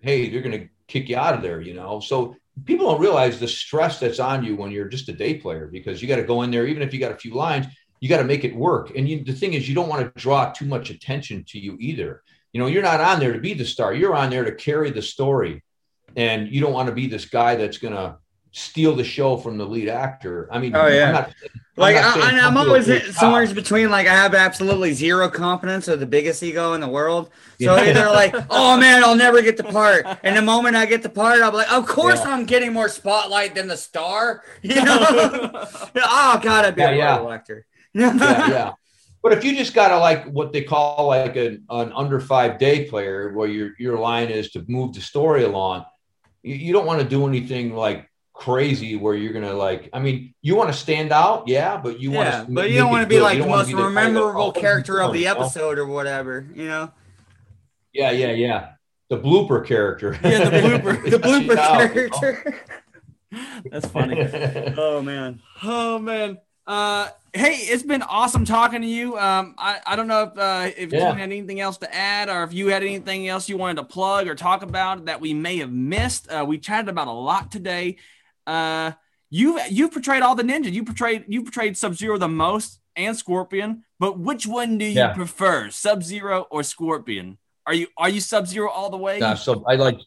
S6: hey, they're going to kick you out of there. You know, so people don't realize the stress that's on you when you're just a day player because you got to go in there, even if you got a few lines, you got to make it work. And you, the thing is, you don't want to draw too much attention to you either. You know, you're not on there to be the star. You're on there to carry the story, and you don't want to be this guy that's going to steal the show from the lead actor. I mean,
S7: Oh, yeah.
S6: I'm not,
S7: Like
S6: not saying
S7: I, I, I'm
S6: come to a
S7: always somewhere between like I have absolutely zero confidence or the biggest ego in the world. So
S6: Yeah.
S7: either like, (laughs) oh man, I'll never get the part, and the moment I get the part, I'll be like, of course
S6: Yeah.
S7: I'm getting more spotlight than the star. (laughs) You (laughs) know? oh god, I'd be
S6: Yeah,
S7: a
S6: yeah.
S7: actor.
S6: yeah, yeah. But if you just got to like what they call like an, an under five day player, where your your line is to move the story along, you, you don't want to do anything like crazy where you're gonna like. I mean, you want to stand out, yeah, but you
S7: yeah,
S6: want to.
S7: but you don't want to be like the most memorable character of (laughs) the episode or whatever. You know?
S6: Yeah, yeah, yeah. The blooper character. (laughs)
S5: Yeah, the blooper- (laughs)
S7: The blooper
S6: out,
S7: character.
S5: That's funny.
S7: oh man.
S5: Oh man. Uh, hey, it's been awesome talking to you. Um, I, I don't know if uh, if
S6: Yeah.
S5: you had anything else to add, or if you had anything else you wanted to plug or talk about that we may have missed. Uh, we chatted about a lot today. Uh, you you portrayed all the ninjas. You portrayed you portrayed Sub Zero the most and Scorpion. But which one do you
S6: Yeah.
S5: prefer, Sub Zero or Scorpion? Are you are you Sub Zero all the way?
S6: So I like,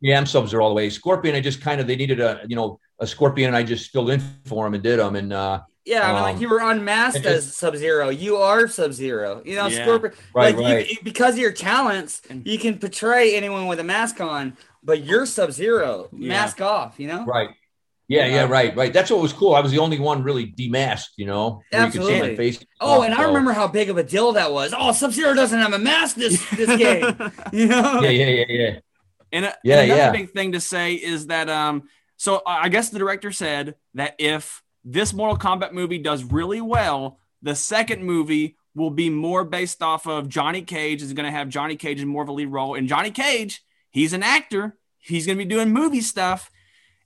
S6: yeah, I'm Sub Zero all the way. Scorpion, I just kind of they needed a you know a Scorpion, and I just filled in for him and did them, and uh,
S7: Yeah, I mean, like
S6: Um,
S7: you were unmasked
S6: and
S7: as Sub Zero. You are Sub Zero. You know,
S5: Yeah.
S7: Scorpion.
S6: Right,
S7: like
S6: right.
S7: You, because of your talents, you can portray anyone with a mask on, but you're Sub Zero.
S5: Yeah.
S7: Mask off. You know.
S6: right. Yeah, yeah, right, right. That's what was cool. I was the only one really demasked, you know, where you could see
S7: Absolutely.
S6: my face.
S7: Oh, and I remember how big of a deal that was. Oh, Sub Zero doesn't have a mask this this game. (laughs) You know.
S6: Yeah, yeah, yeah, yeah.
S5: And, a-
S6: Yeah,
S5: and another
S6: yeah.
S5: big thing to say is that um, so I I guess the director said that if this Mortal Kombat movie does really well, the second movie will be more based off of Johnny Cage is going to have Johnny Cage in more of a lead role. And Johnny Cage, he's an actor. He's going to be doing movie stuff.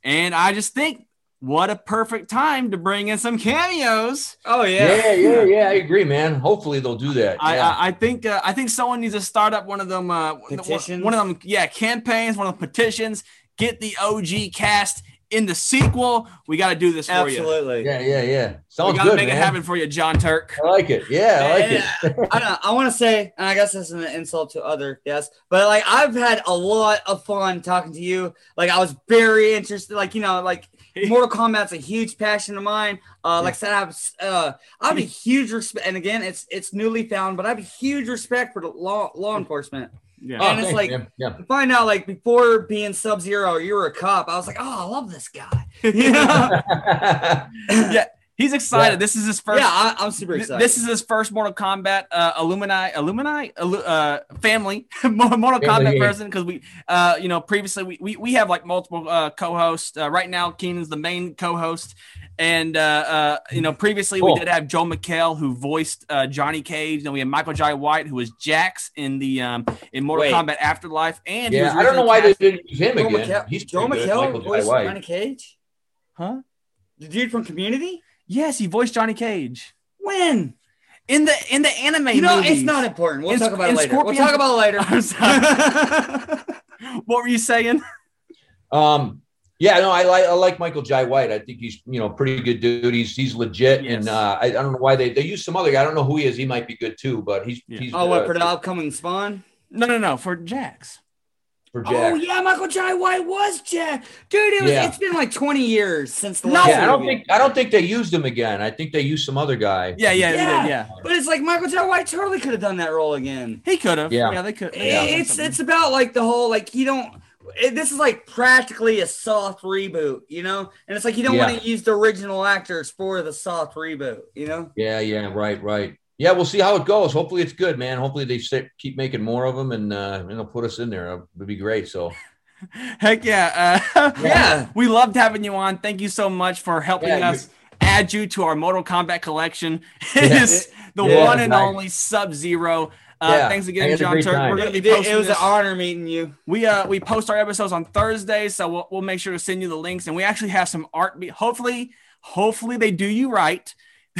S5: And I just think what a perfect time to bring in some cameos.
S7: Oh yeah.
S6: Yeah, yeah, yeah. I agree, man. Hopefully they'll do that.
S5: I,
S6: yeah.
S5: I, I think uh, I think someone needs to start up one of them uh,
S7: Petitions?
S5: One of them, yeah, campaigns. One of the petitions. Get the OG cast in the sequel. We got to do this for you.
S7: Absolutely.
S6: yeah, yeah, yeah.
S5: We
S6: Sounds
S5: got to
S6: good,
S5: make
S6: man.
S5: it happen for you, John Turk.
S6: I like it. Yeah, I like
S7: And,
S6: it.
S7: uh, I, don't, I want to say, and I guess this is an insult to other guests, but like I've had a lot of fun talking to you. Like I was very interested. Like you know, like (laughs) Mortal Kombat's a huge passion of mine. Uh, like I said, I have uh, I have a huge respect. And again, it's it's newly found, but I have a huge respect for the law law enforcement.
S5: Yeah.
S6: Oh,
S7: and it's like-
S6: man. yeah.
S7: Find out, like before being Sub Zero, you were a cop. I was like, oh, I love this guy. (laughs) You know? (laughs) (laughs)
S5: yeah, he's excited.
S6: Yeah.
S5: This is his first.
S7: yeah, I, I'm super excited.
S5: This is his first Mortal Kombat uh, alumni, Illumini, Illu- uh, family, (laughs) Mortal
S6: Family,
S5: Kombat
S6: yeah.
S5: person. Because we, uh, you know, previously we, we, we have like multiple uh, co-hosts. Uh, right now, Keenan's the main co-host, and uh, uh, you know, previously
S6: Cool.
S5: we did have Joel McHale who voiced uh, Johnny Cage. Then we had Michael Jai White who was Jax in the um, in Mortal
S7: Wait.
S5: Kombat Afterlife, and he was
S6: yeah, I don't know why they
S5: cast-
S6: didn't use him
S7: Joe
S6: again.
S7: McHale,
S6: He's
S7: Joe
S6: pretty.
S7: McHale voiced Johnny Cage.
S5: huh?
S7: The dude from Community.
S5: Yes, he voiced Johnny Cage
S7: When?
S5: in the in the anime.
S7: You know,
S5: movies.
S7: it's not important. We'll
S5: In-
S7: talk about it later. We'll talk about it later.
S5: I'm sorry. (laughs) what were you saying?
S6: Um, yeah, no, I like I like Michael Jai White. I think he's you know pretty good dude. He's he's legit,
S5: Yes.
S6: and uh, I, I don't know why they they use some other guy. I don't know who he is. He might be good too, but he's
S5: Yeah.
S6: he's
S7: oh, what
S6: uh,
S7: for the upcoming Spawn?
S5: No, no, no, for Jax.
S6: For
S7: Oh yeah, Michael Jai White was Jack. Dude, it was,
S6: Yeah.
S7: it's been like 20 years since the
S5: No,
S6: yeah, I don't
S7: movie.
S6: think I don't think they used him again. I think they used some other guy.
S5: Yeah, yeah,
S7: Yeah.
S5: yeah. yeah.
S7: But it's like Michael Jai White totally could have done that role again.
S5: He could have.
S6: Yeah.
S5: Yeah, they could.
S7: It- it's it's about like the whole like you don't. It, this is like practically a soft reboot, you know, and it's like you don't
S6: Yeah.
S7: want to use the original actors for the soft reboot, you know.
S6: Yeah, yeah, right, right. Yeah, we'll see how it goes. Hopefully, it's good, man. Hopefully, they sit, keep making more of them, and uh, and they'll put us in there. It would be great. So, (laughs)
S5: Heck yeah. Uh, (laughs)
S7: Yeah.
S5: We loved having you on. Thank you so much for helping
S6: Yeah,
S5: us add you to our Mortal Kombat collection. (laughs) It
S6: Yeah.
S5: is the
S6: Yeah,
S5: one and
S6: nice.
S5: only Sub Zero. Uh,
S6: Yeah,
S5: thanks again, John Turk.
S6: time.
S5: We're gonna be
S7: It, it
S5: posting
S7: was an honor meeting you.
S5: We uh we post our episodes on Thursday, so we'll, we'll make sure to send you the links, and we actually have some art. Be- hopefully, hopefully they do you right.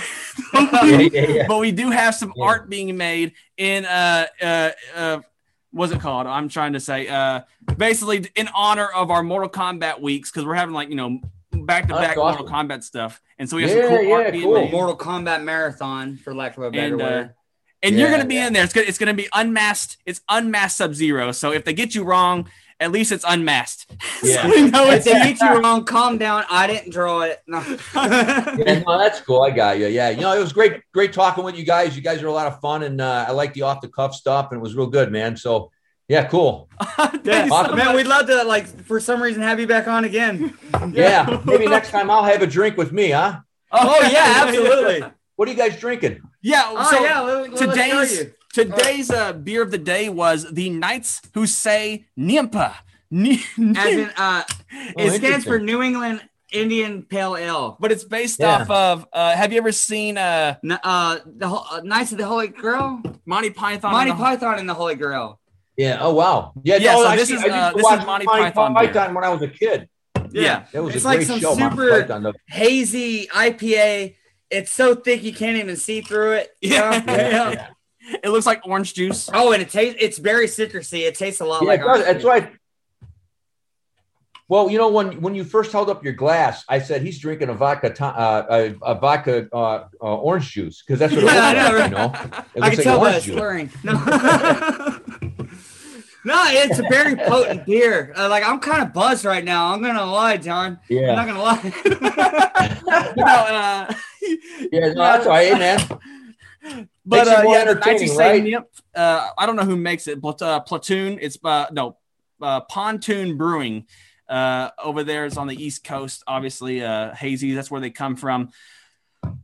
S5: (laughs)
S6: yeah, yeah, yeah.
S5: but we do have some
S6: Yeah.
S5: art being made in uh uh uh what's it called? I'm trying to say uh basically in honor of our Mortal Kombat weeks because we're having like you know back to back Mortal Kombat stuff, and so we have
S6: Yeah,
S5: some cool
S6: yeah,
S5: art being
S6: cool.
S5: made.
S7: Mortal Kombat marathon, for lack of a better
S5: And, uh,
S7: word.
S5: and you're gonna be
S6: yeah.
S5: in there. It's gonna it's gonna be unmasked. It's unmasked Sub Zero. So if they get you wrong, at least it's unmasked. (laughs)
S6: Yeah.
S5: so we know
S7: if
S5: it's
S7: they get you wrong, calm down. I didn't draw it. (laughs) No. (laughs)
S6: Yeah, no, that's cool. I got you. Yeah, you know, it was great, great talking with you guys. You guys are a lot of fun, and uh, I like the off the cuff stuff, and it was real good, man. So, yeah, cool.
S5: Thank you so
S6: Awesome.
S7: Man, we'd love to like for some reason have you back on again.
S6: Yeah, maybe next time I'll have a drink with me, huh?
S7: Oh yeah, absolutely.
S6: What are you guys drinking?
S5: Yeah.
S7: Oh
S5: so
S7: yeah, let, let,
S5: today's
S7: let's show you.
S5: Today's uh, beer of the day was the Knights Who Say Nimpa. (laughs)
S7: As in, uh, it stands for New England Indian Pale Ale.
S5: but it's based
S6: Yeah.
S5: off of. Uh, have you ever seen uh,
S7: N- Uh, the Ho- uh, Knights of the Holy Grail,
S5: Monty Python?
S7: Monty
S5: and the-
S7: Python and the Holy Grail.
S6: Yeah. Oh wow. Yeah.
S5: Yeah,
S6: no,
S5: so
S6: I
S5: this
S6: see-
S5: is,
S6: I
S5: uh, this is
S6: watch
S5: Monty Python beer.
S6: when I was a kid.
S5: Yeah.
S6: That was
S7: It's
S6: a
S7: like
S6: great
S7: some
S6: show.
S7: Super-
S6: Python.
S7: Hazy IPA. It's so thick you can't even see through it. you
S5: Yeah.
S7: know? (laughs)
S6: Yeah, yeah. (laughs)
S5: It looks like orange juice.
S7: Oh, and it tastes. It's very citrusy. It tastes a lot
S6: Yeah,
S7: like.
S6: it does.
S7: orange
S6: That's right. Well, you know when when you first held up your glass, I said he's drinking a vodka to- uh, a, a vodka uh, uh, orange juice because that's what it looks
S7: Yeah, I know,
S6: like.
S7: right?
S6: You know, it
S7: I can
S6: like
S7: tell by
S6: orange
S7: slurring. No. (laughs) No, it's a very potent beer. Uh, like I'm kind of buzzed right now. I'm gonna lie, John.
S6: Yeah, I'm
S7: not gonna lie. (laughs)
S5: You know, uh,
S6: yeah, no, that's all right, man.
S5: But uh, yeah, the Knights say
S6: right?
S5: Uh, I don't know who makes it, but uh, Platoon. It's uh, no uh, Pontoon Brewing. Uh, over there is on the East Coast, obviously. Uh, hazy, that's where they come from.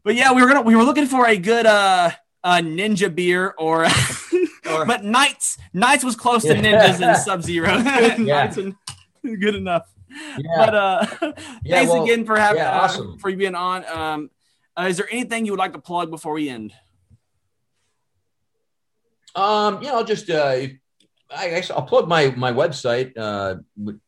S5: But yeah, we were gonna we were looking for a good uh, uh ninja beer or, (laughs)
S7: Or-
S5: but Knights Knights was close to ninjas and Sub Zero. (laughs) (laughs) And good enough.
S6: Yeah,
S5: But uh,
S6: Yeah,
S5: thanks
S6: well,
S5: again for having
S6: yeah,
S5: uh,
S6: awesome.
S5: for you being on. Um, uh, is there anything you would like to plug before we end?
S6: Um, you know, just uh, I guess I'll plug my my website, uh,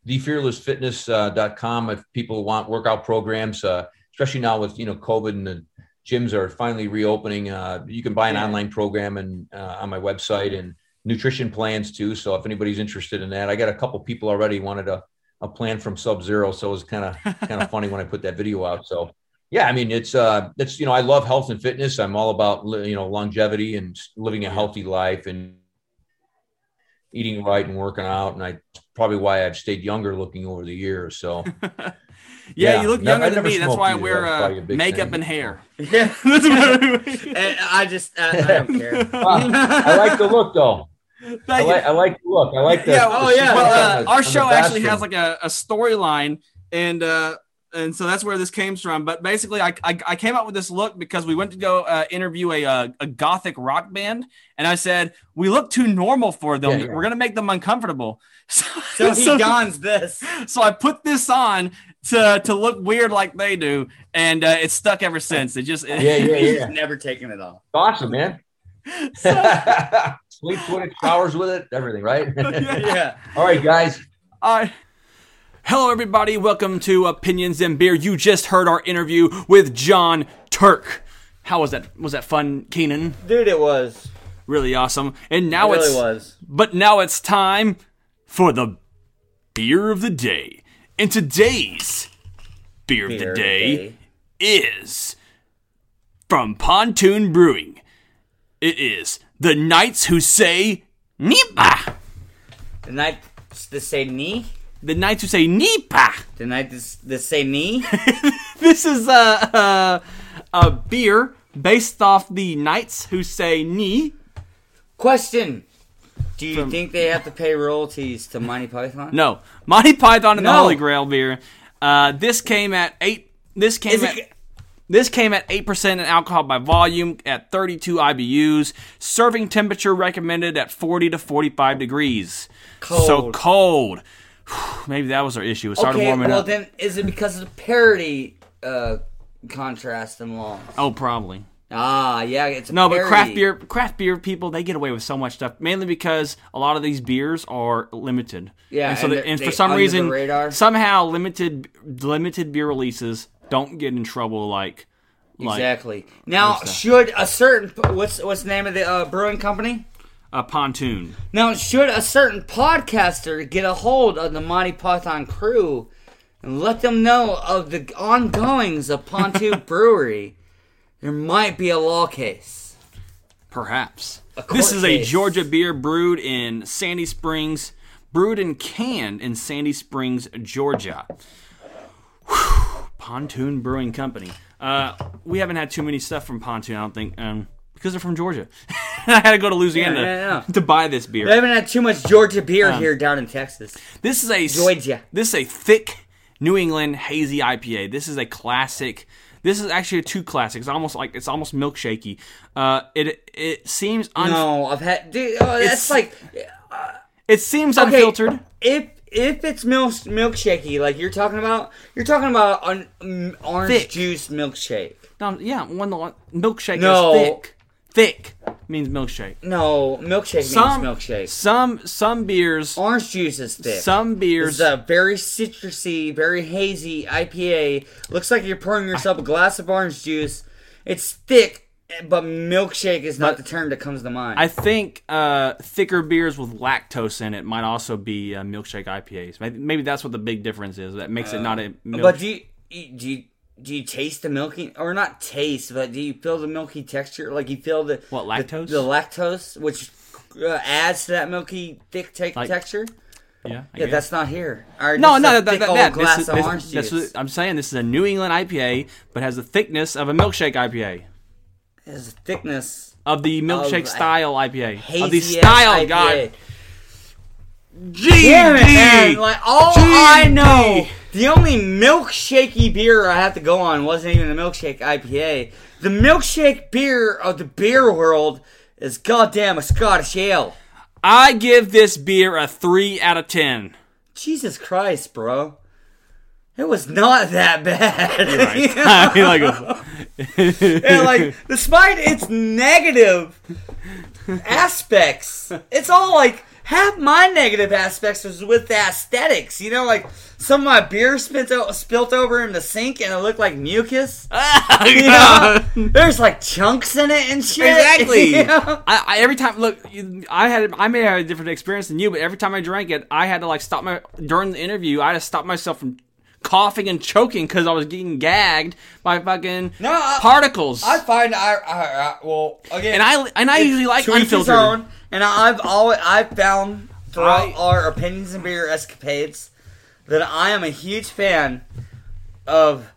S6: thefearlessfitness.com. Uh, if people want workout programs, uh, especially now with you know COVID and the gyms are finally reopening, uh, you can buy an online program and uh, on my website and nutrition plans too. So if anybody's interested in that, I got a couple people already wanted a, a plan from Sub Zero, so it was kind of kind of (laughs) funny when I put that video out. So yeah, I mean it's uh it's you know I love health and fitness. I'm all about you know longevity and living a healthy life and eating right and working out. And I probably why I've stayed younger looking over the years. So
S5: Yeah, (laughs) (laughs)
S6: Yeah,
S5: you look
S6: never-
S5: younger
S6: I
S5: than me. That's
S6: smoked
S5: why I wear
S6: That's probably a
S5: uh, makeup
S6: thing.
S5: and hair.
S7: yeah. (laughs)
S5: That's what-
S7: And I just uh, I don't care.
S6: I like the look though. I
S5: you.
S6: like I like the look. I like the.
S5: yeah,
S6: the
S7: oh, yeah.
S5: Well, uh, our show actually has like a, a storyline, and uh, and so that's where this came from. But basically, I, I, I came up with this look because we went to go uh, interview a, uh, a gothic rock band, and I said we look too normal for them.
S6: Yeah, yeah.
S5: We're gonna make them uncomfortable. (laughs) So,
S7: So he
S5: so,
S7: dons this. (laughs)
S5: so I put this on to to look weird like they do, and uh, it's stuck ever since. It just
S6: Yeah, yeah, (laughs) yeah.
S7: Never taken it off.
S6: awesome, man. Sleep with it, showers with it, everything, right?
S7: Yeah.
S6: All right, guys.
S5: All right. Hello, everybody. Welcome to Opinions and Beer. You just heard our interview with John Turk. How was that? Was that fun, Keenan?
S7: Dude, it was.
S5: Really awesome. And
S7: It
S5: now
S7: really
S5: it's
S7: was.
S5: but now it's time for the beer of the day. And today's beer, of the
S7: Beer
S5: day, is from Pontoon Brewing. It is the Knights Who Say Nipa.
S7: The Knights the say knee.
S5: The Knights Who Say Nipa.
S7: The night this say knee. (laughs)
S5: this is a, a a beer based off the Knights Who Say Ni.
S7: Question. Do you
S5: From-
S7: think they have to pay royalties to Monty Python?
S5: No, Monty Python and the Holy Grail beer. Uh, this came at eight. This came
S7: Is
S5: at.
S7: it,
S5: This came at 8% in alcohol by volume at 32 IBUs. Serving temperature recommended at 40 to 45 degrees. Cold. So
S7: Cold. (sighs)
S5: Maybe that was our issue. It started
S7: okay,
S5: warming
S7: well
S5: up.
S7: Well, then is it because of the parody uh, contrast and laws?
S5: oh, probably.
S7: Ah, yeah, it's a
S5: No, but craft beer, craft beer people, they get away with so much stuff. Mainly because a lot of these beers are limited.
S7: Yeah,
S5: and, so
S7: and
S5: they- and for some reason,
S7: radar.
S5: somehow limited limited beer releases don't get in trouble like like
S7: Exactly. Now, should a certain what's what's the name of the uh, brewing company?
S5: A pontoon.
S7: Now, should a certain podcaster get a hold of the Monty Python crew and let them know of the ongoings of Pontoon (laughs) Brewery, there might be a law case.
S5: Perhaps. This is a. Georgia beer brewed in Sandy Springs, brewed and canned in Sandy Springs, Georgia. Whew. Pontoon Brewing Company. Uh, we haven't had too many stuff from Pontoon, I don't think, um, because they're from Georgia. (laughs) I had to go to Louisiana
S7: Yeah, yeah, yeah.
S5: to buy this beer.
S7: We haven't had too much Georgia beer
S5: Um,
S7: here down in Texas.
S5: This is a
S7: Georgia.
S5: This is a thick New England hazy IPA. This is a classic. This is actually a two classic. It's almost like it's almost milkshakey. Uh, it it seems un-
S7: No, I've had. Dude, oh,
S5: It's-
S7: that's like
S5: it seems
S7: okay,
S5: unfiltered.
S7: If if it's milk milkshakey, like you're talking about, you're talking about an um, orange
S5: Thick.
S7: juice milkshake.
S5: No, yeah, one the milkshake
S7: No.
S5: is thick. Thick means milkshake.
S7: No, milkshake
S5: Some
S7: means milkshake.
S5: Some some beers.
S7: Orange juice is thick.
S5: Some
S7: This
S5: beers.
S7: is a very citrusy, very hazy IPA. Looks like you're pouring yourself a glass of orange juice. It's thick, but milkshake is not the term that comes to mind.
S5: I think uh, thicker beers with lactose in it might also be uh, milkshake IPAs. Maybe, maybe that's what the big difference is. That makes it not a
S7: but do you, do you do you taste the milky or not taste, but do you feel the milky texture? Like you feel the
S5: What, lactose?
S7: The, lactose, which uh, adds to that milky thick te-
S5: Like-
S7: texture.
S5: Yeah. I
S7: Yeah,
S5: guess.
S7: that's not here. Or
S5: No, no,
S7: a
S5: that, that, that,
S7: glass
S5: this is,
S7: of
S5: this-
S7: orange
S5: this
S7: juice.
S5: I'm saying this is a New England IPA, but has the thickness of a milkshake IPA,
S7: It has a thickness.
S5: of the milkshake
S7: a
S5: style IPA, of the
S7: Hazy
S5: style. God,
S7: Damn it, man! Like all I know, the only milkshakey beer I have to go on wasn't even a milkshake IPA. The milkshake beer of the beer world is goddamn a Scottish ale.
S5: I give this beer a three out of ten.
S7: Jesus Christ, bro! It was not that bad. You know? (laughs) (laughs)
S5: I mean, like, (laughs)
S7: And, like, despite its negative aspects, it's all like half my negative aspects was with the aesthetics. You know, like some of my beer spilt, o- spilt over in the sink and it looked like mucus. (laughs) You know? There's like chunks in it and shit.
S5: Exactly. (laughs)
S7: you know?
S5: I, I every time look, I had I may have a different experience than you, but every time I drank it, I had to like stop my during the interview. I had to stop myself from coughing and choking because I was getting gagged by fucking
S7: No, I-
S5: particles.
S7: I find I, I, I well again,
S5: and I and I usually like
S7: to each his
S5: unfiltered.
S7: own, and I've always I've found throughout our opinions and beer escapades that I am a huge fan of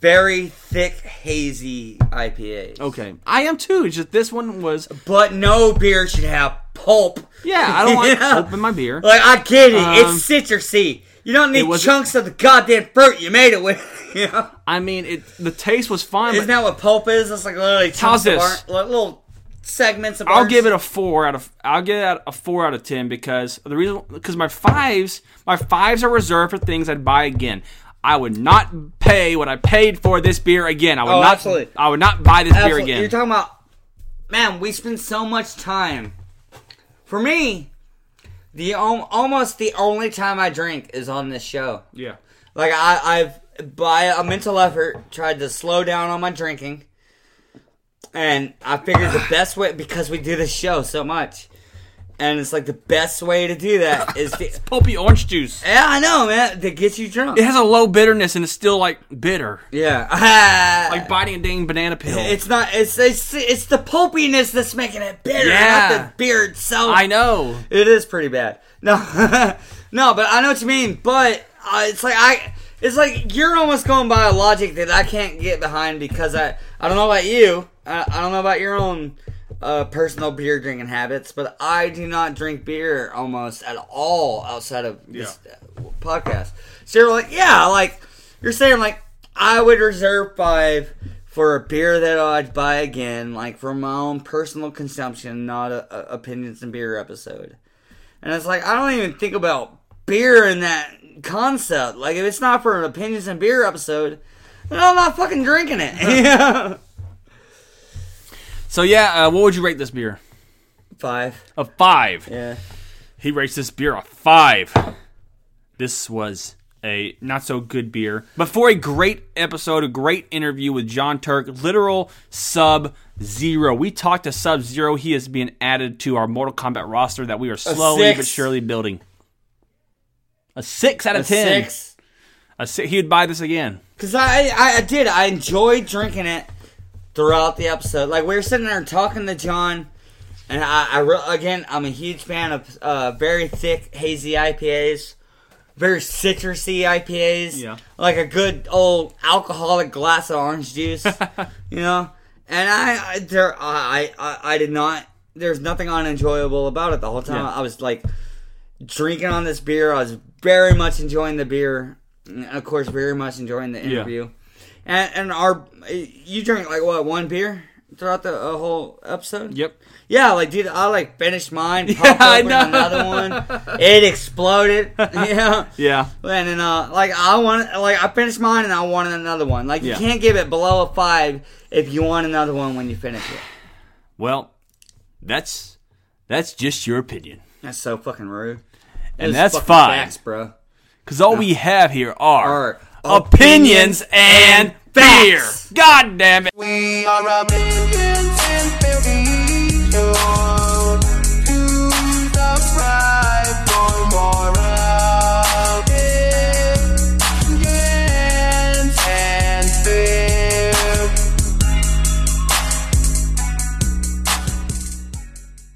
S7: very thick hazy IPAs.
S5: Okay, I am too. It's just this one was
S7: But no beer should have pulp.
S5: yeah. I don't want (laughs)
S7: Yeah.
S5: open my beer.
S7: Like I get it,
S5: Um,
S7: it's citrusy. You don't need chunks of the goddamn fruit you made it with. (laughs) You know?
S5: I mean, it the taste was fine.
S7: Isn't that what pulp is? It's like literally chunks
S5: How's this?
S7: bar- little segments of.
S5: I'll give it a four out of I'll give it a four out of ten because the reason because my fives my fives are reserved for things I'd buy again. I would not pay what I paid for this beer again. I would
S7: Oh,
S5: not.
S7: absolutely.
S5: I would not buy this beer again.
S7: You're talking about, man. We spend so much time. For me, the al- almost the only time I drink is on this show.
S5: yeah.
S7: Like I, I've by a mental effort tried to slow down on my drinking, and I figured the best way because we do this show so much, and it's like the best way to do that (laughs) is to.
S5: Pulpy orange juice.
S7: Yeah, I know, man. That gets you drunk.
S5: It has a low bitterness and it's still like bitter,
S7: Yeah, (laughs)
S5: like biting a dang banana peel.
S7: It's not. It's it's it's the pulpiness that's making it bitter,
S5: Yeah.
S7: not the beer itself.
S5: I know.
S7: It is pretty bad. No, (laughs) no, but I know what you mean. But uh, it's like I, it's like you're almost going by a logic that I can't get behind because I, I don't know about you. I, I don't know about your own uh, personal beer drinking habits, but I do not drink beer almost at all outside of this uh, podcast. So you're like, yeah, like you're saying, like I would reserve five for a beer that I'd buy again, like for my own personal consumption, not a, a opinions and beer episode. And it's like I don't even think about beer in that concept. Like if it's not for an opinions and beer episode, then I'm not fucking drinking it. Yeah. (laughs) (laughs)
S5: So yeah, uh, what would you rate this beer?
S7: Five.
S5: A five.
S7: Yeah.
S5: He rates this beer a five. This was a not so good beer, but for a great episode, a great interview with John Turk, literal Sub Zero. We talked to Sub Zero. He is being added to our Mortal Kombat roster that we are slowly but surely building. A six out of
S7: A
S5: ten.
S7: six.
S5: A six. He would buy this again.
S7: Cause I, I I did I enjoyed drinking it throughout the episode. Like we were sitting there talking to John, and I, I re- again I'm a huge fan of uh, very thick hazy IPAs, very citrusy IPAs.
S5: Yeah.
S7: like a good old alcoholic glass of orange juice. (laughs) you know, and I I there I I, I did not. There's nothing unenjoyable about it the whole time.
S5: Yeah.
S7: I was like drinking on this beer. I was very much enjoying the beer. And of course, very much enjoying the interview. And and our you drink like what one beer throughout the uh, whole episode?
S5: Yep.
S7: Yeah, like dude, I like finished mine, (laughs)
S5: Yeah, I know.
S7: another one, it exploded. (laughs) yeah.
S5: Yeah.
S7: And then, uh, like I want, like I finished mine and I wanted another one. Like you can't give it below a five if you want another one when you finish it.
S5: Well, that's that's just your opinion,
S7: That's so fucking rude.
S5: and that's fine.
S7: facts, bro.
S5: Because all we have here are,
S7: Are
S5: opinions and beer.
S7: facts.
S5: God damn it.
S8: We are a million